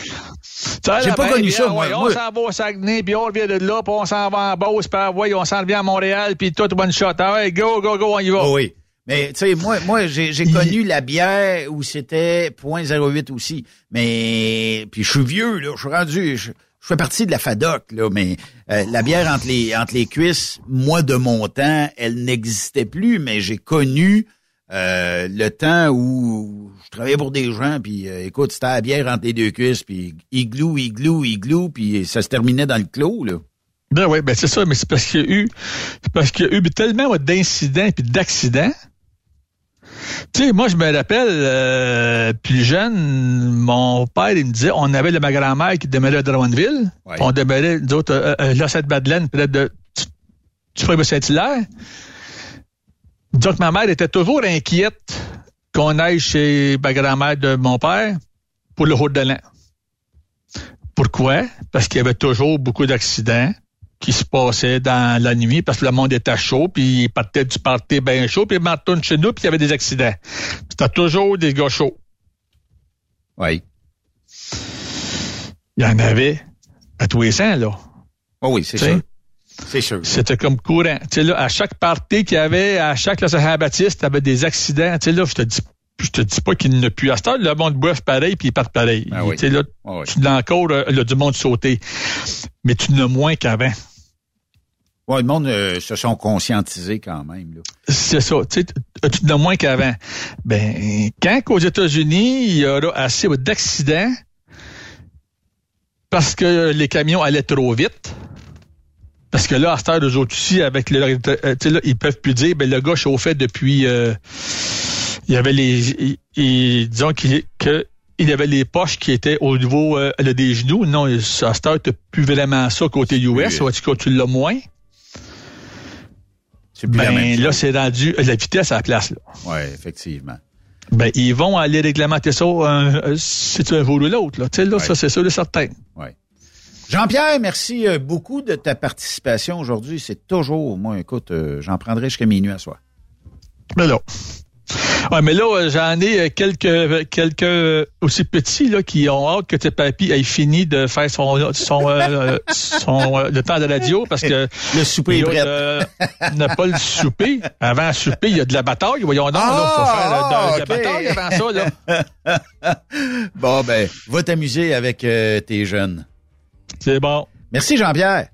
J'ai pas ben, connu bien, ça, moi. On s'en va au Saguenay, puis on revient de là, puis on s'en va en Beauce, puis on s'en revient à Montréal, puis tout one shot. Ouais, go, go, go, on y va. Oh oui. Mais tu sais, moi, moi, j'ai j'ai connu la bière où c'était 0.08 aussi. Mais puis je suis vieux, là. Je suis rendu. Je, je fais partie de la FADOC, là, mais euh, la bière entre les entre les cuisses, moi de mon temps, elle n'existait plus, mais j'ai connu euh, le temps où je travaillais pour des gens, puis euh, écoute, c'était la bière entre les deux cuisses, puis igloo, igloo, igloo, puis ça se terminait dans le clos, là. Ben oui, ben c'est ça, mais c'est parce qu'il y a eu c'est parce qu'il y a eu tellement d'incidents puis d'accidents. Tu sais, moi je me rappelle euh, plus jeune, mon père il me disait on avait de ma grand-mère qui demeurait à Drummondville. Ouais. On demeurait, nous autres, euh, euh, là, cette Madeleine, peut-être de ferais Saint-Hilaire. Donc ma mère était toujours inquiète qu'on aille chez ma grand-mère de mon père pour le route de l'an. Pourquoi? Parce qu'il y avait toujours beaucoup d'accidents qui se passaient dans la nuit parce que le monde était chaud, puis il partait du party bien chaud, puis il retourne chez nous, puis il y avait des accidents. C'était toujours des gars chauds. Oui. Il y en avait à tous les cents, là. Oh oui, c'est sûr. C'est sûr. C'était comme courant. Tu sais, là, à chaque party qu'il y avait, à chaque la Saint-Baptiste, il y avait des accidents. Tu sais, là, je te dis, je te dis pas qu'il n'y en a plus. À cette heure, le monde boive pareil, puis ils partent pareil. Ah oui. Là, Ah oui. tu l'as encore euh, là, du monde sauté. Mais tu n'as moins qu'avant. Ouais, le monde euh, se sont conscientisés quand même. Là. C'est ça. Tu n'as moins qu'avant. Ben, quand qu'aux États-Unis, il y aura assez d'accidents parce que les camions allaient trop vite. Parce que là, à cette heure, eux autres aussi, avec le, euh, tu sais, là, ils peuvent plus dire, ben, le gars chauffait depuis, euh, il y avait les, il- il- disons qu'il, que, il y avait les poches qui étaient au niveau euh, des genoux. Non, à cette heure, t'as plus vraiment ça côté US. Oui. En tout cas, tu l'as moins. C'est plus la Ben, même là, c'est rendu la vitesse à la place, là. Oui, effectivement. Ben, ils vont aller réglementer ça euh, si tu un vol ou l'autre. Là. Tu sais, là, ça, c'est sûr et certain. Oui. Jean-Pierre, merci euh, beaucoup de ta participation aujourd'hui. C'est toujours, moi, écoute, euh, j'en prendrai jusqu'à minuit à soir. Là. Ouais, mais là, euh, j'en ai euh, quelques quelques euh, aussi petits là qui ont hâte que tes papy ait fini de faire son son, euh, son euh, le temps de la radio parce que le souper est prêt. Euh, n'a pas le souper. Avant le souper, il y a de la bataille. Voyons donc, faut faire de, de la bataille avant ça. Là. bon, ben, va t'amuser avec tes jeunes. C'est bon. Merci Jean-Pierre.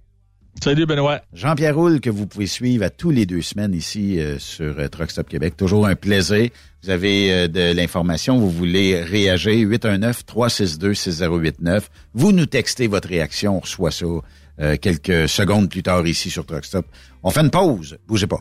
Salut Benoît. Jean-Pierre Roule que vous pouvez suivre à tous les deux semaines ici euh, sur euh, Truck Stop Québec. Toujours un plaisir. Vous avez euh, de l'information, vous voulez réagir, 819-362-6089. Vous nous textez votre réaction, on reçoit ça euh, quelques secondes plus tard ici sur Truck Stop. On fait une pause, bougez pas.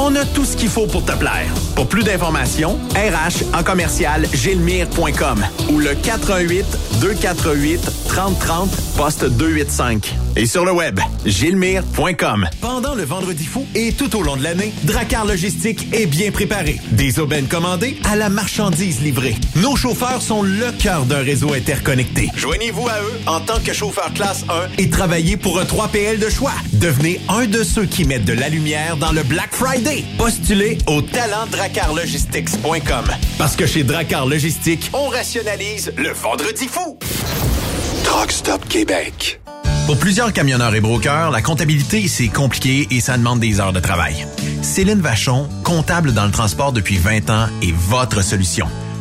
On a tout ce qu'il faut pour te plaire. Pour plus d'informations, RH en commercial gilmire.com ou le 418 248 3030 poste 285. Et sur le web, gilmire.com. Pendant le vendredi fou et tout au long de l'année, Dracar Logistique est bien préparé. Des aubaines commandées à la marchandise livrée. Nos chauffeurs sont le cœur d'un réseau interconnecté. Joignez-vous à eux en tant que chauffeur classe 1 et travaillez pour un 3PL de choix. Devenez un de ceux qui mettent de la lumière dans le Black Friday. Postulez au talentdracarlogistics.com. Parce que chez Dracar Logistique, on rationalise le vendredi fou. Truck Stop Québec. Pour plusieurs camionneurs et brokers, la comptabilité, c'est compliqué et ça demande des heures de travail. Céline Vachon, comptable dans le transport depuis 20 ans, est votre solution.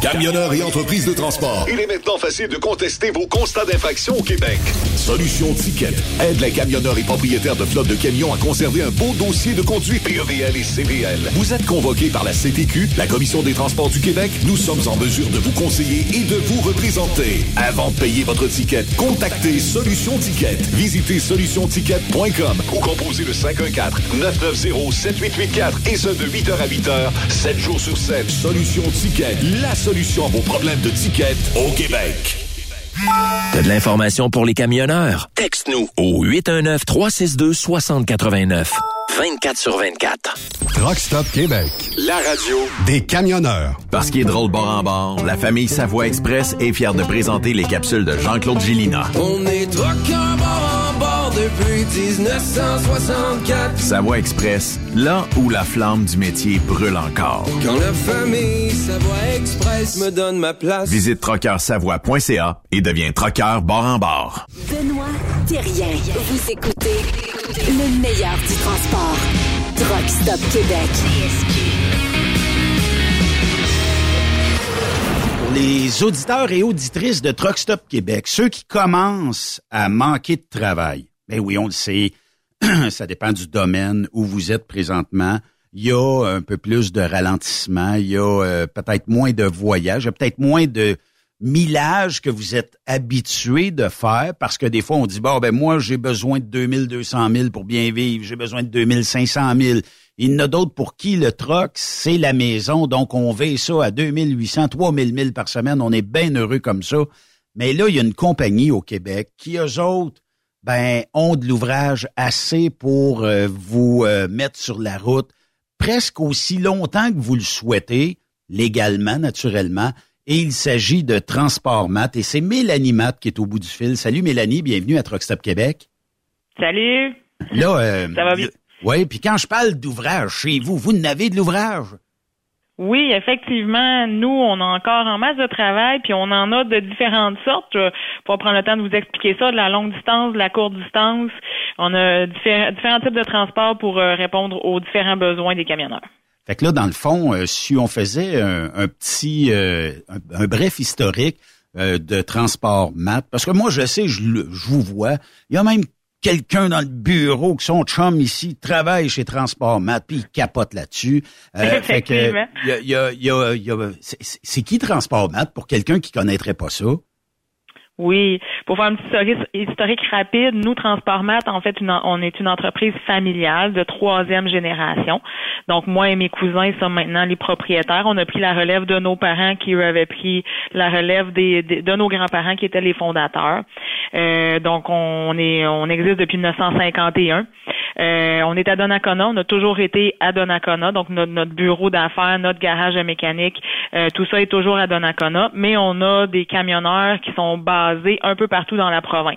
Camionneurs et entreprises de transport. Il est maintenant facile de contester vos constats d'infraction au Québec. Solution Ticket aide les camionneurs et propriétaires de flottes de camions à conserver un beau dossier de conduite PEVL et CVL. Vous êtes convoqué par la CTQ, la Commission des transports du Québec. Nous sommes en mesure de vous conseiller et de vous représenter. Avant de payer votre ticket, contactez Solution Ticket. Visitez solutionticket.com ou composez le 514-990-7884 et ce de 8h à 8h, 7 jours sur 7. Solution Ticket, la solution à vos problèmes de ticket au Québec. T'as de l'information pour les camionneurs? Texte-nous au 819-362-6089. 24 sur 24. Truck Stop Québec. La radio Des camionneurs. Parce qu'il est drôle bord en bord, la famille Savoie Express est fière de présenter les capsules de Jean-Claude Gillina. On est bord en bord depuis 1964. Savoie Express, là où la flamme du métier brûle encore. Quand la famille Savoie Express me donne ma place. Visite trockeursavoie.ca et deviens trockeur bord en bord. Benoît Thérien. Vous écoutez le meilleur du transport. Truck Stop Québec. Les auditeurs et auditrices de Truck Stop Québec, ceux qui commencent à manquer de travail, ben oui, on le sait, ça dépend du domaine où vous êtes présentement. Il y a un peu plus de ralentissement, il y a euh, peut-être moins de voyages, il y a peut-être moins de millage que vous êtes habitué de faire parce que des fois on dit bon ben moi j'ai besoin de 2200 000 pour bien vivre, j'ai besoin de 2500 000. Il y en a d'autres pour qui le troc c'est la maison donc on veut ça à 2800, 3000 000 par semaine, on est bien heureux comme ça. Mais là il y a une compagnie au Québec qui eux autres ben ont de l'ouvrage assez pour euh, vous euh, mettre sur la route presque aussi longtemps que vous le souhaitez légalement naturellement et il s'agit de Transport Mat. Et c'est Mélanie Matt qui est au bout du fil. Salut Mélanie, bienvenue à Truck Stop Québec. Salut. Là, euh, Ça va bien? Oui, puis quand je parle d'ouvrage chez vous, vous n'avez de l'ouvrage? Oui, effectivement, nous, on a encore en masse de travail, puis on en a de différentes sortes. Je vais pas prendre le temps de vous expliquer ça, de la longue distance, de la courte distance. On a diffé- différents types de transports pour euh, répondre aux différents besoins des camionneurs. Fait que là, dans le fond, euh, si on faisait un, un petit, euh, un, un bref historique euh, de transport mat, parce que moi, je sais, je, je vous vois, il y a même quelqu'un dans le bureau que son chum ici travaille chez Transport Mat, puis il capote là-dessus. Euh, fait que, Effectivement. il y a, il y a- il y a- il y a- c'est- c'est c'est qui Transport Mat pour quelqu'un qui connaîtrait pas ça? Oui, pour faire un petit historique, rapide, nous, Transportmat, en fait, on est une entreprise familiale de troisième génération. Donc, moi et mes cousins sommes maintenant les propriétaires. On a pris la relève de nos parents qui, avaient pris la relève des, des- de nos grands-parents qui étaient les fondateurs. Euh, donc, on est, on existe depuis 1951. Euh, on est à Donnacona. On a toujours été à Donnacona. Donc, notre, notre bureau d'affaires, notre garage de mécanique, euh, tout ça est toujours à Donnacona. Mais on a des camionneurs qui sont basés un peu partout dans la province.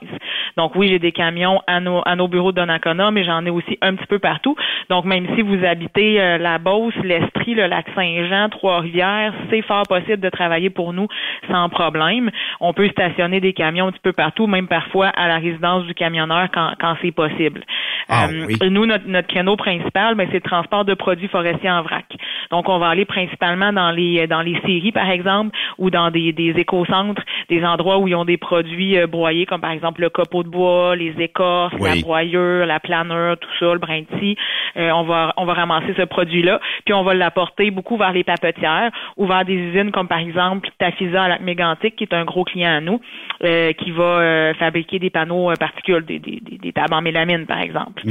Donc, oui, j'ai des camions à nos, à nos bureaux de Donnacona, mais j'en ai aussi un petit peu partout. Donc, même si vous habitez euh, la Beauce, l'Estrie, le lac Saint-Jean, Trois-Rivières, c'est fort possible de travailler pour nous sans problème. On peut stationner des camions un petit peu partout, même parfois à la résidence du camionneur quand, quand c'est possible. Ah, Euh, oui. Nous, notre, notre créneau principal, ben, c'est le transport de produits forestiers en vrac. Donc, on va aller principalement dans les dans les séries, par exemple, ou dans des, des éco-centres, des endroits où ils ont des produits euh, broyés, comme par exemple le copeau de bois, les écorces, Oui. la broyure, la planeur, tout ça, le brin de scie. Euh, on va on va ramasser ce produit-là, puis on va l'apporter beaucoup vers les papetières ou vers des usines comme par exemple Tafisa à mégantic, qui est un gros client à nous, euh, qui va euh, fabriquer des panneaux particules, des, des, des, des tables en mélamine, par exemple.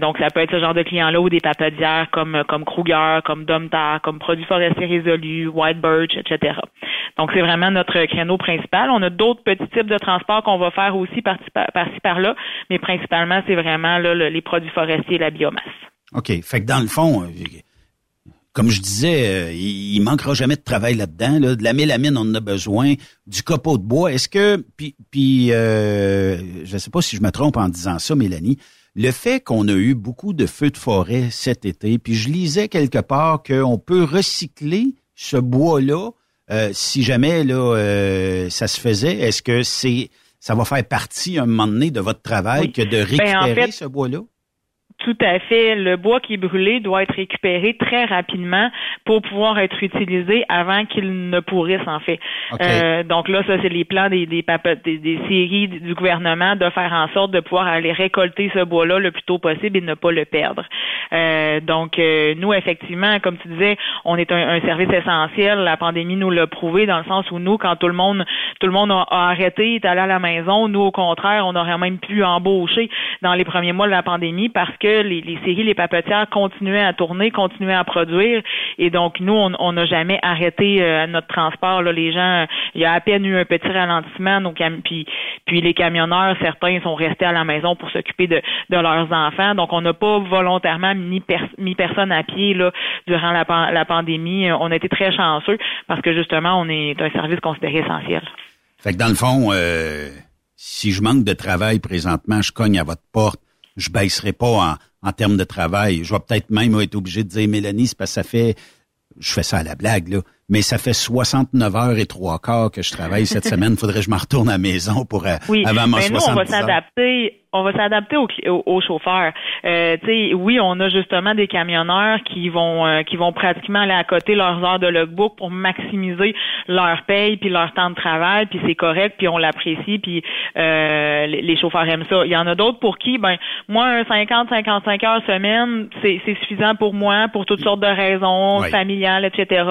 Donc, ça peut être ce genre de client-là ou des papetières comme, comme Kruger, comme Domtar, comme Produits forestiers résolus, White Birch, etc. Donc, c'est vraiment notre créneau principal. On a d'autres petits types de transports qu'on va faire aussi par-ci par- par-là, mais principalement, c'est vraiment là, le- les produits forestiers et la biomasse. OK. Fait que dans le fond, euh, comme je disais, euh, il, manquera jamais de travail là-dedans. Là. De la mélamine, on en a besoin. Du copeau de bois. Est-ce que, puis, puis euh, je ne sais pas si je me trompe en disant ça, Mélanie, le fait qu'on a eu beaucoup de feux de forêt cet été, puis je lisais quelque part qu'on peut recycler ce bois-là euh, si jamais là euh, ça se faisait. Est-ce que c'est ça va faire partie un moment donné de votre travail Oui. que de Ben, en récupérer fait, ce bois-là? Tout à fait. Le bois qui est brûlé doit être récupéré très rapidement pour pouvoir être utilisé avant qu'il ne pourrisse, en fait. Euh, donc là, ça, c'est les plans des, des, des, des séries du gouvernement de faire en sorte de pouvoir aller récolter ce bois-là le plus tôt possible et ne pas le perdre. Euh, donc, euh, nous, effectivement, comme tu disais, on est un, un service essentiel. La pandémie nous l'a prouvé dans le sens où nous, quand tout le monde, tout le monde a, a arrêté, est allé à la maison, nous, au contraire, on aurait même pu embaucher dans les premiers mois de la pandémie parce que les, séries, les papetières continuaient à tourner, continuaient à produire. Et donc, nous, on n'a jamais arrêté euh, notre transport. Les gens, il y a à peine eu un petit ralentissement. Donc, puis, les camionneurs, certains sont restés à la maison pour s'occuper de, leurs enfants. Donc, on n'a pas volontairement mis, personne à pied durant la, pandémie. On a été très chanceux parce que justement, on est un service considéré essentiel. Fait que dans le fond, euh, si je manque de travail présentement, je cogne à votre porte, je baisserai pas en, termes de travail. Je vais peut-être même être obligé de dire, Mélanie, c'est parce que ça fait, je fais ça à la blague, là, mais ça fait 69 heures et trois quarts que je travaille cette semaine. Faudrait que je me retourne à la maison pour euh, oui, avant mon mais nous, on va s'adapter on va s'adapter aux, aux, chauffeurs. Euh, oui, on a justement des camionneurs qui vont euh, qui vont pratiquement aller à côté leurs heures de logbook pour maximiser leur paye puis leur temps de travail, puis c'est correct, puis on l'apprécie, puis euh, les, chauffeurs aiment ça. Il y en a d'autres pour qui, ben moi, 50-55 heures semaine, c'est suffisant pour moi pour toutes sortes de raisons familiales, etc.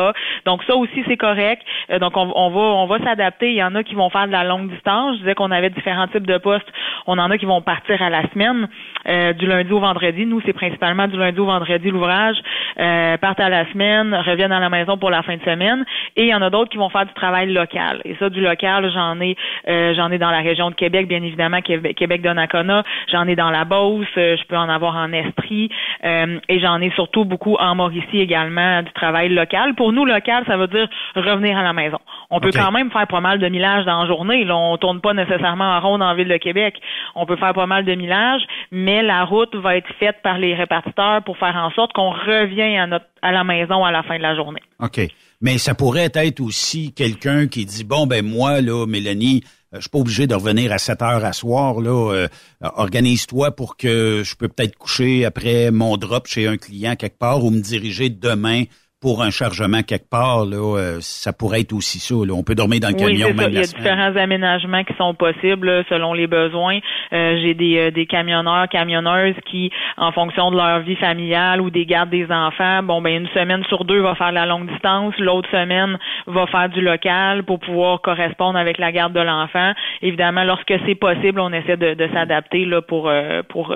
Donc ça aussi c'est correct. Euh, donc on, on va on va s'adapter. Il y en a qui vont faire de la longue distance. Je disais qu'on avait différents types de postes. On en a qui vont partir à la semaine, euh, du lundi au vendredi. Nous, c'est principalement du lundi au vendredi l'ouvrage. Euh, partent à la semaine, reviennent à la maison pour la fin de semaine. Et il y en a d'autres qui vont faire du travail local. Et ça, du local, j'en ai, euh, j'en ai dans la région de Québec, bien évidemment, Québec, Donnacona. J'en ai dans la Beauce. je peux en avoir en Estrie. et j'en ai surtout beaucoup en Mauricie également du travail local. Pour nous, local, ça veut dire revenir à la maison. On peut quand même faire pas mal de millages dans la journée. Là, on tourne pas nécessairement en ronde en ville de Québec. On peut faire pas mal de millages, mais la route va être faite par les répartiteurs pour faire en sorte qu'on revient à notre à la maison à la fin de la journée. OK. Mais ça pourrait être aussi quelqu'un qui dit bon ben moi là Mélanie, euh, je suis pas obligé de revenir à 7 heures à soir là, euh, organise-toi pour que je peux peut-être coucher après mon drop chez un client quelque part ou me diriger demain pour un chargement quelque part, là, euh, ça pourrait être aussi ça. On peut dormir dans le camion même Il y a différents aménagements qui sont possibles selon les besoins. Euh, j'ai des, euh, des camionneurs, camionneuses qui, en fonction de leur vie familiale ou des gardes des enfants, bon ben une semaine sur deux va faire la longue distance, l'autre semaine va faire du local pour pouvoir correspondre avec la garde de l'enfant. Évidemment, lorsque c'est possible, on essaie de, de s'adapter là pour pour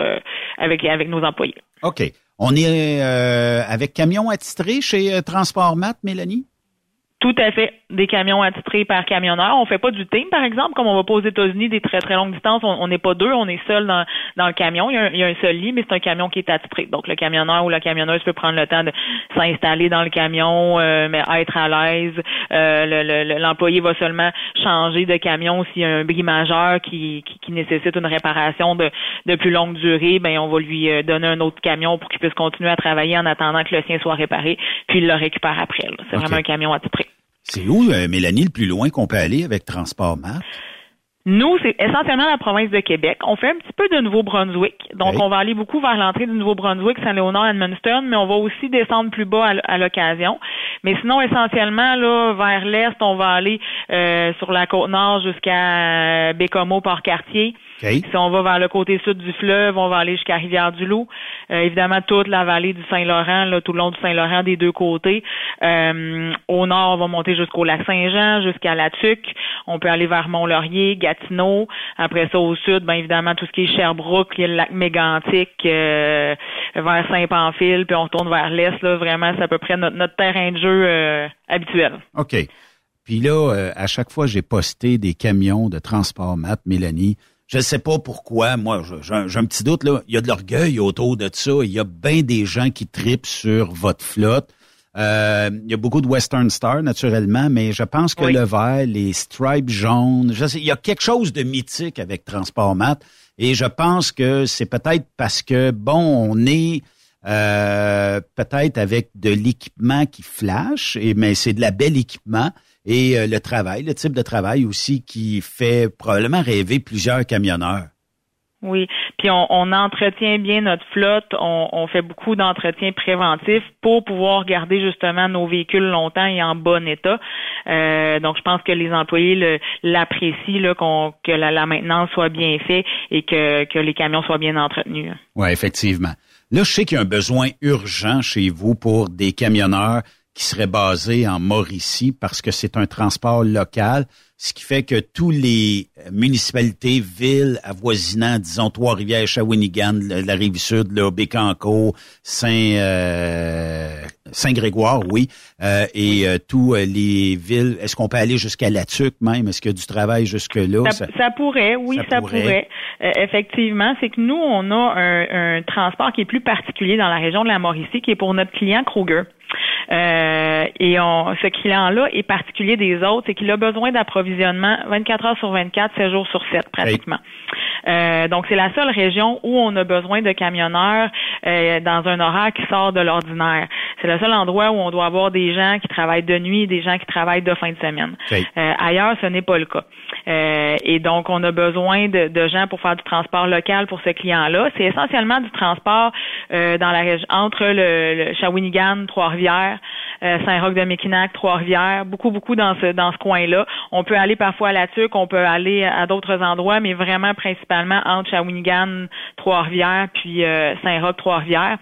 avec avec nos employés. OK. On est euh, avec camion attitré chez euh, Transportmat, Mélanie? Tout à fait. Des camions attitrés par camionneur. On fait pas du team, par exemple, comme on va pas aux États-Unis, des très très longues distances. On n'est pas deux, on est seul dans, dans le camion. Il y, a un, seul lit, mais c'est un camion qui est attitré. Donc le camionneur ou la camionneuse peut prendre le temps de s'installer dans le camion, euh, mais être à l'aise. Euh, L'employé va seulement changer de camion s'il y a un bris majeur qui, qui, nécessite une réparation de, de plus longue durée. Ben on va lui euh, donner un autre camion pour qu'il puisse continuer à travailler en attendant que le sien soit réparé, puis il le récupère après. C'est vraiment un camion attitré. C'est où, euh, Mélanie, le plus loin qu'on peut aller avec Transport Map? Nous, c'est essentiellement la province de Québec. On fait un petit peu de Nouveau-Brunswick. Donc, on va aller beaucoup vers l'entrée du Nouveau-Brunswick, Saint-Léonard, Edmundston, mais on va aussi descendre plus bas à l'occasion. Mais sinon, essentiellement, là, vers l'est, on va aller euh, sur la côte nord jusqu'à Bécomo, Port-Cartier. Si on va vers le côté sud du fleuve, on va aller jusqu'à Rivière-du-Loup. Euh, évidemment, toute la vallée du Saint-Laurent, là, tout le long du Saint-Laurent des deux côtés. Euh, au nord, on va monter jusqu'au lac Saint-Jean, jusqu'à La Tuque. On peut aller vers Mont-Laurier, Gatineau. Après ça, au sud, bien évidemment, tout ce qui est Sherbrooke, le lac Mégantic, euh, vers Saint-Pamphile, puis on retourne vers l'est. Là, vraiment, c'est à peu près notre, notre terrain de jeu habituel. OK. Puis là, à chaque fois, j'ai posté des camions de transport mat, Mélanie. Je ne sais pas pourquoi. Moi, j'ai un, petit doute. là. Il y a de l'orgueil autour de ça. Il y a bien des gens qui tripent sur votre flotte. Euh, il y a beaucoup de Western Star, naturellement, mais je pense que le vert, les stripes jaunes, je sais, il y a quelque chose de mythique avec Transport Mat. Et je pense que c'est peut-être parce que, bon, on est euh, peut-être avec de l'équipement qui flash, et, mais c'est de la belle équipement et euh, le travail, le type de travail aussi qui fait probablement rêver plusieurs camionneurs. Oui, puis on, entretient bien notre flotte, on, fait beaucoup d'entretiens préventifs pour pouvoir garder justement nos véhicules longtemps et en bon état. Euh, donc je pense que les employés l'apprécient que la, maintenance soit bien faite et que, que les camions soient bien entretenus. Oui, effectivement. Là, je sais qu'il y a un besoin urgent chez vous pour des camionneurs qui serait basé en Mauricie parce que c'est un transport local. ce qui fait que tous les municipalités, villes avoisinant, disons Trois-Rivières, Shawinigan, la, rive sud, là, Bécancour, Saint euh, Saint-Grégoire, oui, euh, et euh, tous euh, les villes. Est-ce qu'on peut aller jusqu'à La Tuque même? Est-ce qu'il y a du travail jusque là Ça, ça pourrait, oui, ça, Ça pourrait. pourrait. Euh, effectivement, c'est que nous, on a un, un transport qui est plus particulier dans la région de la Mauricie, qui est pour notre client Kruger. Euh, et on, ce client-là est particulier des autres, c'est qu'il a besoin d'approvisionnement 24 heures sur 24, 7 jours sur 7 pratiquement. Euh, donc c'est la seule région où on a besoin de camionneurs euh, dans un horaire qui sort de l'ordinaire. C'est le seul endroit où on doit avoir des gens qui travaillent de nuit et des gens qui travaillent de fin de semaine. Euh, ailleurs, ce n'est pas le cas. Euh, et donc, on a besoin de, de gens pour faire du transport local pour ce client-là. C'est essentiellement du transport euh, dans la région entre le, le Shawinigan, Trois-Rivières, Saint-Roch-de-Méquinac, Trois-Rivières, beaucoup, beaucoup dans ce dans ce coin-là. On peut aller parfois à La Tuque, on peut aller à d'autres endroits, mais vraiment principalement entre Shawinigan, Trois-Rivières, puis euh, Saint-Roch, Trois-Rivières.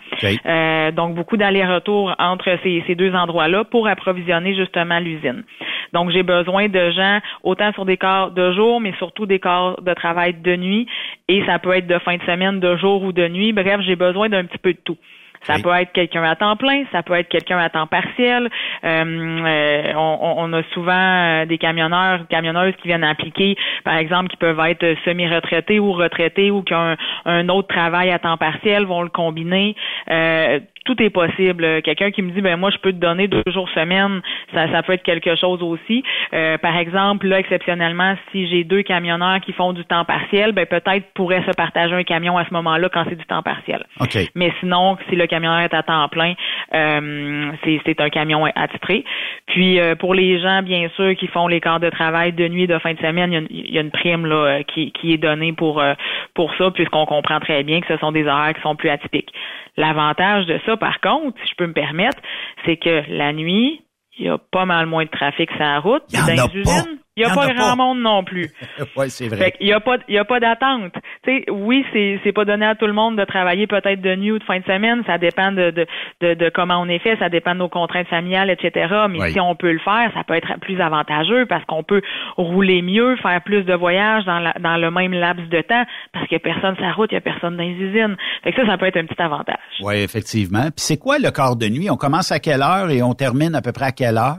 Euh, donc, beaucoup d'allers-retours entre ces, ces deux endroits-là pour approvisionner justement l'usine. Donc, j'ai besoin de gens autant sur des corps de jour, mais surtout des corps de travail de nuit. Et ça peut être de fin de semaine, de jour ou de nuit. Bref, j'ai besoin d'un petit peu de tout. Ça peut être quelqu'un à temps plein, ça peut être quelqu'un à temps partiel. Euh, euh, on, on a souvent euh, des camionneurs, camionneuses qui viennent appliquer, par exemple, qui peuvent être semi-retraités ou retraités ou qui ont un, un autre travail à temps partiel, vont le combiner. Euh, tout est possible. Quelqu'un qui me dit, ben moi, je peux te donner deux jours semaine, ça, ça peut être quelque chose aussi. Euh, par exemple, là, exceptionnellement, si j'ai deux camionneurs qui font du temps partiel, ben peut-être pourrait se partager un camion à ce moment-là quand c'est du temps partiel. OK. Mais sinon, si le camionneur est à temps plein, euh, c'est un camion attitré. Puis euh, pour les gens, bien sûr, qui font les quarts de travail de nuit, de fin de semaine, il y a une, il y a une prime là euh, qui, qui est donnée pour euh, pour ça, puisqu'on comprend très bien que ce sont des horaires qui sont plus atypiques. L'avantage de ça, par contre, si je peux me permettre, c'est que la nuit, il y a pas mal moins de trafic sur la route. Il y en Dans a les usines, il y a Il pas grand pas. monde non plus. oui, c'est vrai. Fait qu'il y a pas, il y a pas d'attente. Tu sais, oui, c'est, c'est pas donné à tout le monde de travailler peut-être de nuit ou de fin de semaine. Ça dépend de, de, de, de comment on est fait. Ça dépend de nos contraintes familiales, etc. Mais Oui. si on peut le faire, ça peut être plus avantageux parce qu'on peut rouler mieux, faire plus de voyages dans, la- dans le même laps de temps parce qu'il y a personne sur la route, il y a personne dans les usines. Fait que ça, ça peut être un petit avantage. Oui, effectivement. Puis c'est quoi le quart de nuit? On commence à quelle heure et on termine à peu près à quelle heure?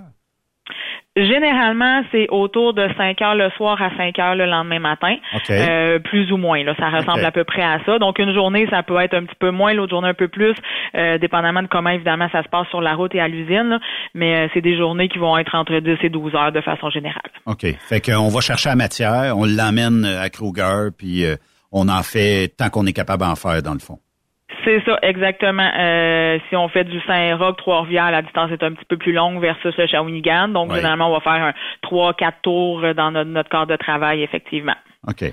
Généralement, c'est autour de 5 heures le soir à 5 heures le lendemain matin. OK. Euh, plus ou moins. Là, ça ressemble à peu près à ça. Donc, une journée, ça peut être un petit peu moins, l'autre journée un peu plus, euh, dépendamment de comment, évidemment, ça se passe sur la route et à l'usine. Mais euh, c'est des journées qui vont être entre 10 et 12 heures de façon générale. OK. Fait qu'on va chercher la matière, on l'emmène à Kruger, puis euh, on en fait tant qu'on est capable d'en faire, dans le fond. C'est ça, exactement. Euh, si on fait du Saint-Roch, Trois-Rivières, la distance est un petit peu plus longue versus le Shawinigan. Donc, Oui. généralement, on va faire un 3-4 tours dans notre, notre corps de travail, effectivement. OK.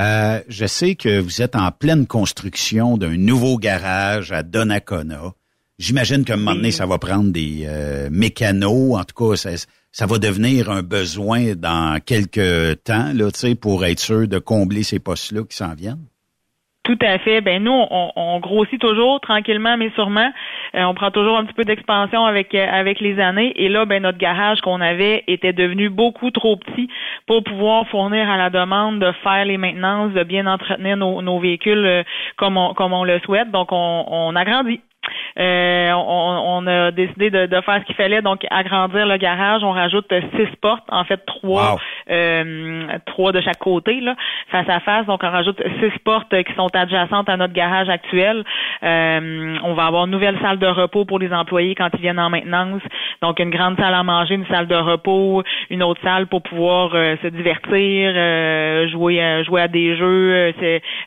Euh, je sais que vous êtes en pleine construction d'un nouveau garage à Donnacona. J'imagine qu'à un moment donné, ça va prendre des euh, mécanos. En tout cas, ça, ça va devenir un besoin dans quelques temps, là, pour être sûr de combler ces postes-là qui s'en viennent. Tout à fait. Ben nous, on, on grossit toujours tranquillement, mais sûrement. Euh, on prend toujours un petit peu d'expansion avec euh, avec les années. Et là, ben notre garage qu'on avait était devenu beaucoup trop petit pour pouvoir fournir à la demande de faire les maintenances, de bien entretenir nos, nos véhicules euh, comme on comme on le souhaite. Donc on, on agrandit. Euh, on, on a décidé de, de faire ce qu'il fallait, donc agrandir le garage. On rajoute six portes, en fait trois, Wow. euh, trois de chaque côté, là, face à face. Donc on rajoute six portes qui sont adjacentes à notre garage actuel. Euh, on va avoir une nouvelle salle de repos pour les employés quand ils viennent en maintenance. Donc une grande salle à manger, une salle de repos, une autre salle pour pouvoir se divertir, euh, jouer, jouer à des jeux,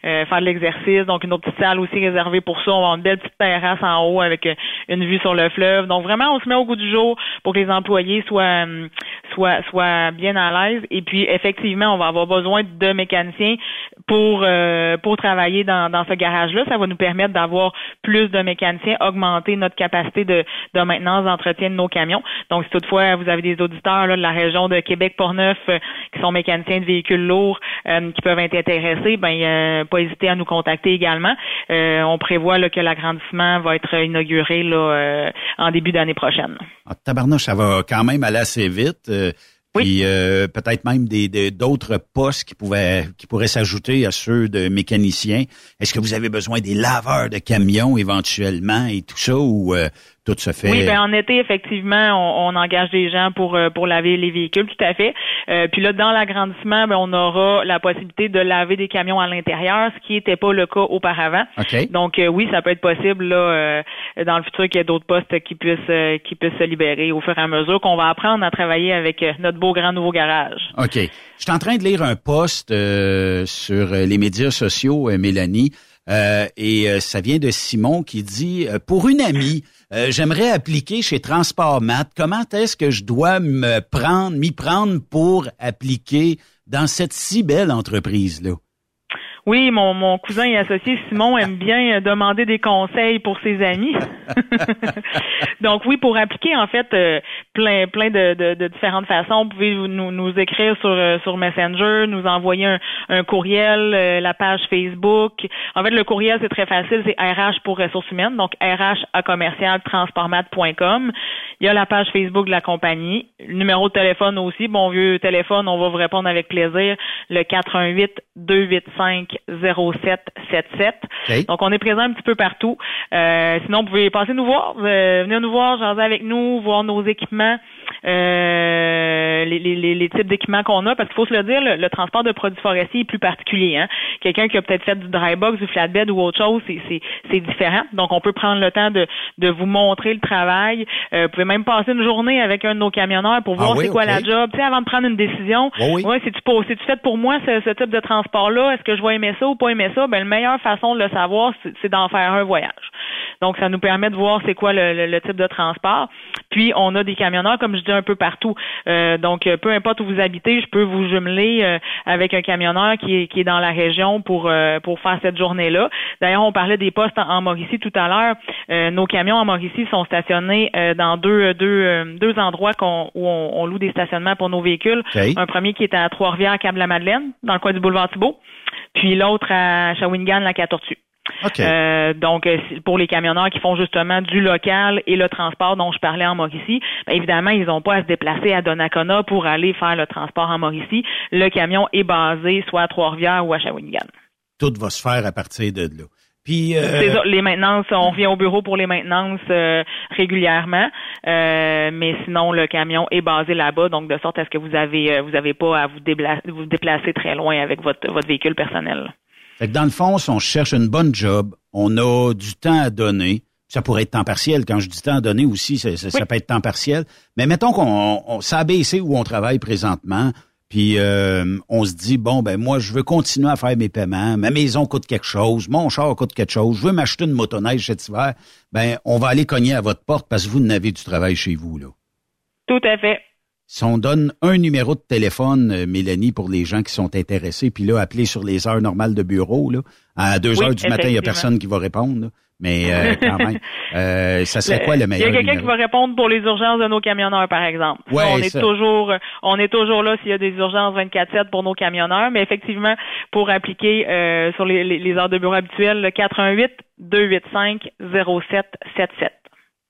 faire de l'exercice. Donc une autre petite salle aussi réservée pour ça. On va avoir une belle petite terrasse en haut avec euh, une vue sur le fleuve. Donc vraiment, on se met au goût du jour pour que les employés soient euh, soient soient bien à l'aise. Et puis effectivement, on va avoir besoin de mécaniciens pour euh, pour travailler dans, dans ce garage-là. Ça va nous permettre d'avoir plus de mécaniciens, augmenter notre capacité de, de maintenance, d'entretien de nos camions. Donc, si toutefois vous avez des auditeurs là, de la région de Québec-Portneuf euh, qui sont mécaniciens de véhicules lourds euh, qui peuvent être intéressés, ben euh, pas hésiter à nous contacter également. On prévoit là, que l'agrandissement va être inauguré là, euh, en début d'année prochaine. Ah, tabarnouche, ça va quand même aller assez vite. Euh, Puis euh, peut-être même des des- d'autres postes qui pouvaient qui pourraient s'ajouter à ceux de mécaniciens. Est-ce que vous avez besoin des laveurs de camions éventuellement et tout ça ou euh, tout se fait Oui, ben en été, effectivement, on, on engage des gens pour euh, pour laver les véhicules, tout à fait. Euh, puis là, dans l'agrandissement, ben, on aura la possibilité de laver des camions à l'intérieur, ce qui n'était pas le cas auparavant. OK. Donc euh, oui, ça peut être possible là euh, dans le futur qu'il y ait d'autres postes qui puissent euh, qui puissent se libérer au fur et à mesure qu'on va apprendre à travailler avec euh, notre beau grand nouveau garage. OK. Je suis en train de lire un post euh, sur les médias sociaux, Mélanie, euh, et euh, ça vient de Simon qui dit euh, Pour une amie, euh, j'aimerais appliquer chez Transport Mat. Comment est-ce que je dois me prendre, m'y prendre pour appliquer dans cette si belle entreprise-là? Oui, mon, mon cousin et associé Simon aime bien demander des conseils pour ses amis. Donc oui, pour appliquer en fait euh, plein plein de, de, de différentes façons, vous pouvez nous, nous écrire sur euh, sur Messenger, nous envoyer un, un courriel, euh, la page Facebook. En fait, le courriel c'est très facile, c'est RH pour ressources humaines, donc RH à commercial transformat.com. Il y a la page Facebook de la compagnie, le numéro de téléphone aussi, bon vieux téléphone, on va vous répondre avec plaisir, le 418 285 0777. OK. Donc, on est présent un petit peu partout. Euh, sinon, vous pouvez passer nous voir, euh, venir nous voir, jaser avec nous, voir nos équipements, euh, les, les, les, types d'équipements qu'on a, parce qu'il faut se le dire, le, le transport de produits forestiers est plus particulier. Hein? Quelqu'un qui a peut-être fait du dry box, du flatbed ou autre chose, c'est, différent. Donc, on peut prendre le temps de, de vous montrer le travail. Euh, vous pouvez même passer une journée avec un de nos camionneurs pour Ah voir oui, c'est quoi la job, tu sais, avant de prendre une décision. Oui, oui. Ouais, c'est-tu pour- c'est-tu fait pour moi ce, ce type de transport-là? Est-ce que je vais aimer ça ou pas aimer ça? Ben, la meilleure façon de le savoir, c'est, c'est d'en faire un voyage. Donc, ça nous permet de voir c'est quoi le, le- le type de transport. Puis, on a des camionneurs, comme je dis, un peu partout. Euh, donc, euh, peu importe où vous habitez, je peux vous jumeler euh, avec un camionneur qui est, qui est dans la région pour, euh, pour faire cette journée-là. D'ailleurs, on parlait des postes en, en Mauricie tout à l'heure. Euh, nos camions en Mauricie sont stationnés euh, dans deux, deux, deux endroits où on, on loue des stationnements pour nos véhicules. Un premier qui est à Trois-Rivières, Cap-la-Madeleine, dans le coin du boulevard Thibault. Puis l'autre à Shawinigan, la Tortue. Euh, donc, euh, pour les camionneurs qui font justement du local et le transport dont je parlais en Mauricie, ben, évidemment, ils n'ont pas à se déplacer à Donnacona pour aller faire le transport en Mauricie. Le camion est basé soit à Trois-Rivières ou à Shawinigan. Tout va se faire à partir de là. Puis, euh, ça, les maintenances, on revient au bureau pour les maintenances euh, régulièrement, euh, mais sinon le camion est basé là-bas, donc de sorte à ce que vous avez vous avez pas à vous, débla- vous déplacer très loin avec votre votre véhicule personnel. Fait que dans le fond, si on cherche une bonne job, on a du temps à donner. Ça pourrait être temps partiel. Quand je dis temps à donner aussi, ça, ça- ça peut être temps partiel. Mais mettons qu'on on, ça a baissé où on travaille présentement, puis euh, on se dit, bon, ben moi, je veux continuer à faire mes paiements. Ma maison coûte quelque chose, mon char coûte quelque chose. Je veux m'acheter une motoneige cet hiver. Ben, on va aller cogner à votre porte parce que vous n'avez du travail chez vous, là. Tout à fait. Si on donne un numéro de téléphone, euh, Mélanie, pour les gens qui sont intéressés, puis là, appeler sur les heures normales de bureau, là, à 2 Oui, heures du matin, il n'y a personne qui va répondre. là. Mais euh, quand même, euh, ça serait quoi le meilleur Il y a quelqu'un qui va répondre pour les urgences de nos camionneurs, par exemple. Ouais, on est ça. toujours, on est toujours là s'il y a des urgences 24/7 pour nos camionneurs, mais effectivement, pour appliquer euh, sur les, les- les heures de bureau habituelles, le 418 285 0777.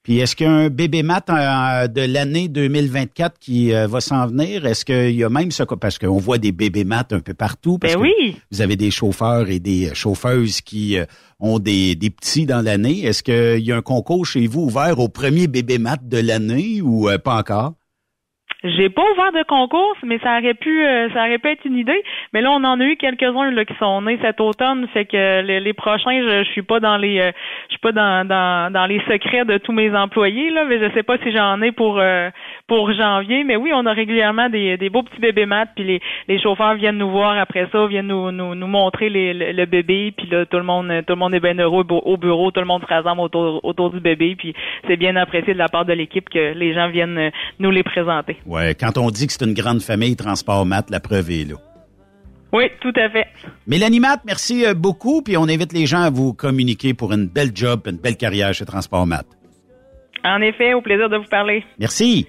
Puis est-ce qu'il y a un bébé mat euh, de l'année 2024 qui euh, va s'en venir? Est-ce qu'il y a même ce... Parce qu'on voit des bébés mats un peu partout. Parce Ben que oui. Vous avez des chauffeurs et des chauffeuses qui euh, ont des, des petits dans l'année. Est-ce qu'il y a un concours chez vous ouvert au premier bébé mat de l'année ou euh, pas encore? J'ai pas ouvert de concours, mais ça aurait pu, euh, ça aurait pu être une idée. Mais là, on en a eu quelques-uns qui sont nés cet automne, fait que les, les prochains, je, je suis pas dans les, euh, je suis pas dans, dans, dans les secrets de tous mes employés là, mais je sais pas si j'en ai pour euh, pour janvier. Mais oui, on a régulièrement des, des beaux petits bébés mat, puis les, les chauffeurs viennent nous voir après ça, viennent nous nous, nous montrer les, le, le bébé, puis là tout le monde tout le monde est bien heureux au au bureau, tout le monde se rassemble autour autour du bébé, puis c'est bien apprécié de la part de l'équipe que les gens viennent euh, nous les présenter. Ouais, quand on dit que c'est une grande famille, Transport Mat, la preuve est là. Oui, tout à fait. Mélanie Matt, merci euh, beaucoup, puis on invite les gens à vous communiquer pour une belle job, une belle carrière chez Transport Mat. En effet, au plaisir de vous parler. Merci.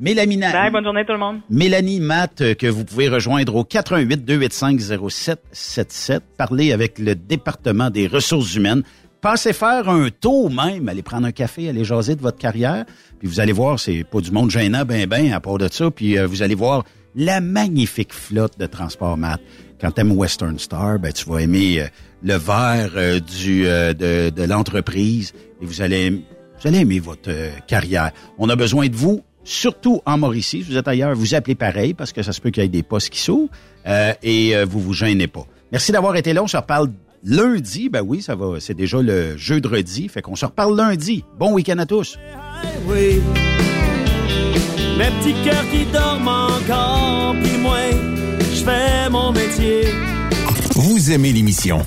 Mélanie, Bye, bonne journée tout le monde. Mélanie Matt, euh, que vous pouvez rejoindre au 88 285 0777. Parler avec le département des ressources humaines. Passez faire un tour même, allez prendre un café, allez jaser de votre carrière, puis vous allez voir, c'est pas du monde gênant, ben ben, à part de ça, puis euh, vous allez voir la magnifique flotte de transport mat. Quand t'aimes Western Star, ben tu vas aimer euh, le vert euh, du de, de l'entreprise et vous allez vous allez aimer votre carrière. On a besoin de vous, surtout en Mauricie. Si vous êtes ailleurs, vous appelez pareil parce que ça se peut qu'il y ait des postes qui s'ouvrent et vous vous gênez pas. Merci d'avoir été là. On se reparle lundi. Ben oui, ça va. C'est déjà le jeudi. Fait qu'on se reparle lundi. Bon week-end à tous. Oui. Mes petits cœurs qui dorment encore, puis moi, je fais mon métier. Vous aimez l'émission?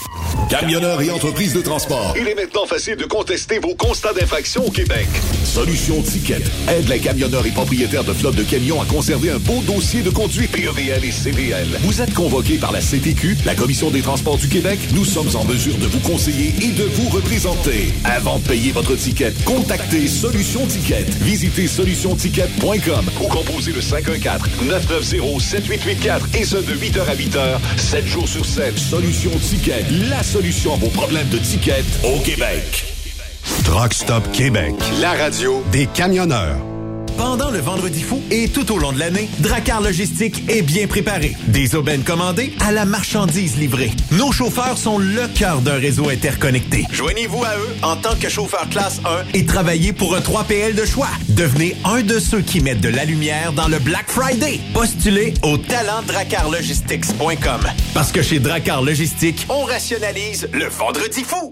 Camionneurs et entreprises de transport. Il est maintenant facile de contester vos constats d'infraction au Québec. Solution Ticket aide les camionneurs et propriétaires de flottes de camions à conserver un beau dossier de conduite PEVL et CVL. Vous êtes convoqué par la CTQ, la Commission des transports du Québec. Nous sommes en mesure de vous conseiller et de vous représenter. Avant de payer votre ticket, contactez Solution Ticket. Visitez solutionticket.com ou composez le 514-990-7884 et ce de 8h à 8h, 7 jours sur 7. Solution Ticket, la solution à vos problèmes de ticket au Québec. Truck Stop Québec. La radio des camionneurs. Pendant le Vendredi fou et tout au long de l'année, Dracar Logistique est bien préparé. Des aubaines commandées à la marchandise livrée. Nos chauffeurs sont le cœur d'un réseau interconnecté. Joignez-vous à eux en tant que chauffeur classe 1 et travaillez pour un 3PL de choix. Devenez un de ceux qui mettent de la lumière dans le Black Friday. Postulez au talentdracarlogistics.com. Parce que chez Dracar Logistique, on rationalise le Vendredi fou.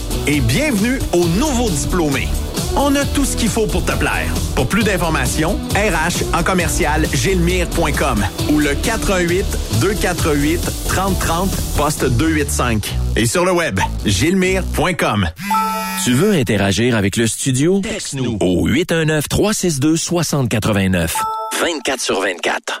Et bienvenue aux nouveaux diplômés. On a tout ce qu'il faut pour te plaire. Pour plus d'informations, RH en commercial gilmire.com ou le 418 248 3030 poste 285. Et sur le web, gilmire.com. Tu veux interagir avec le studio? Texte-nous au 819 362 6089. 24 sur 24.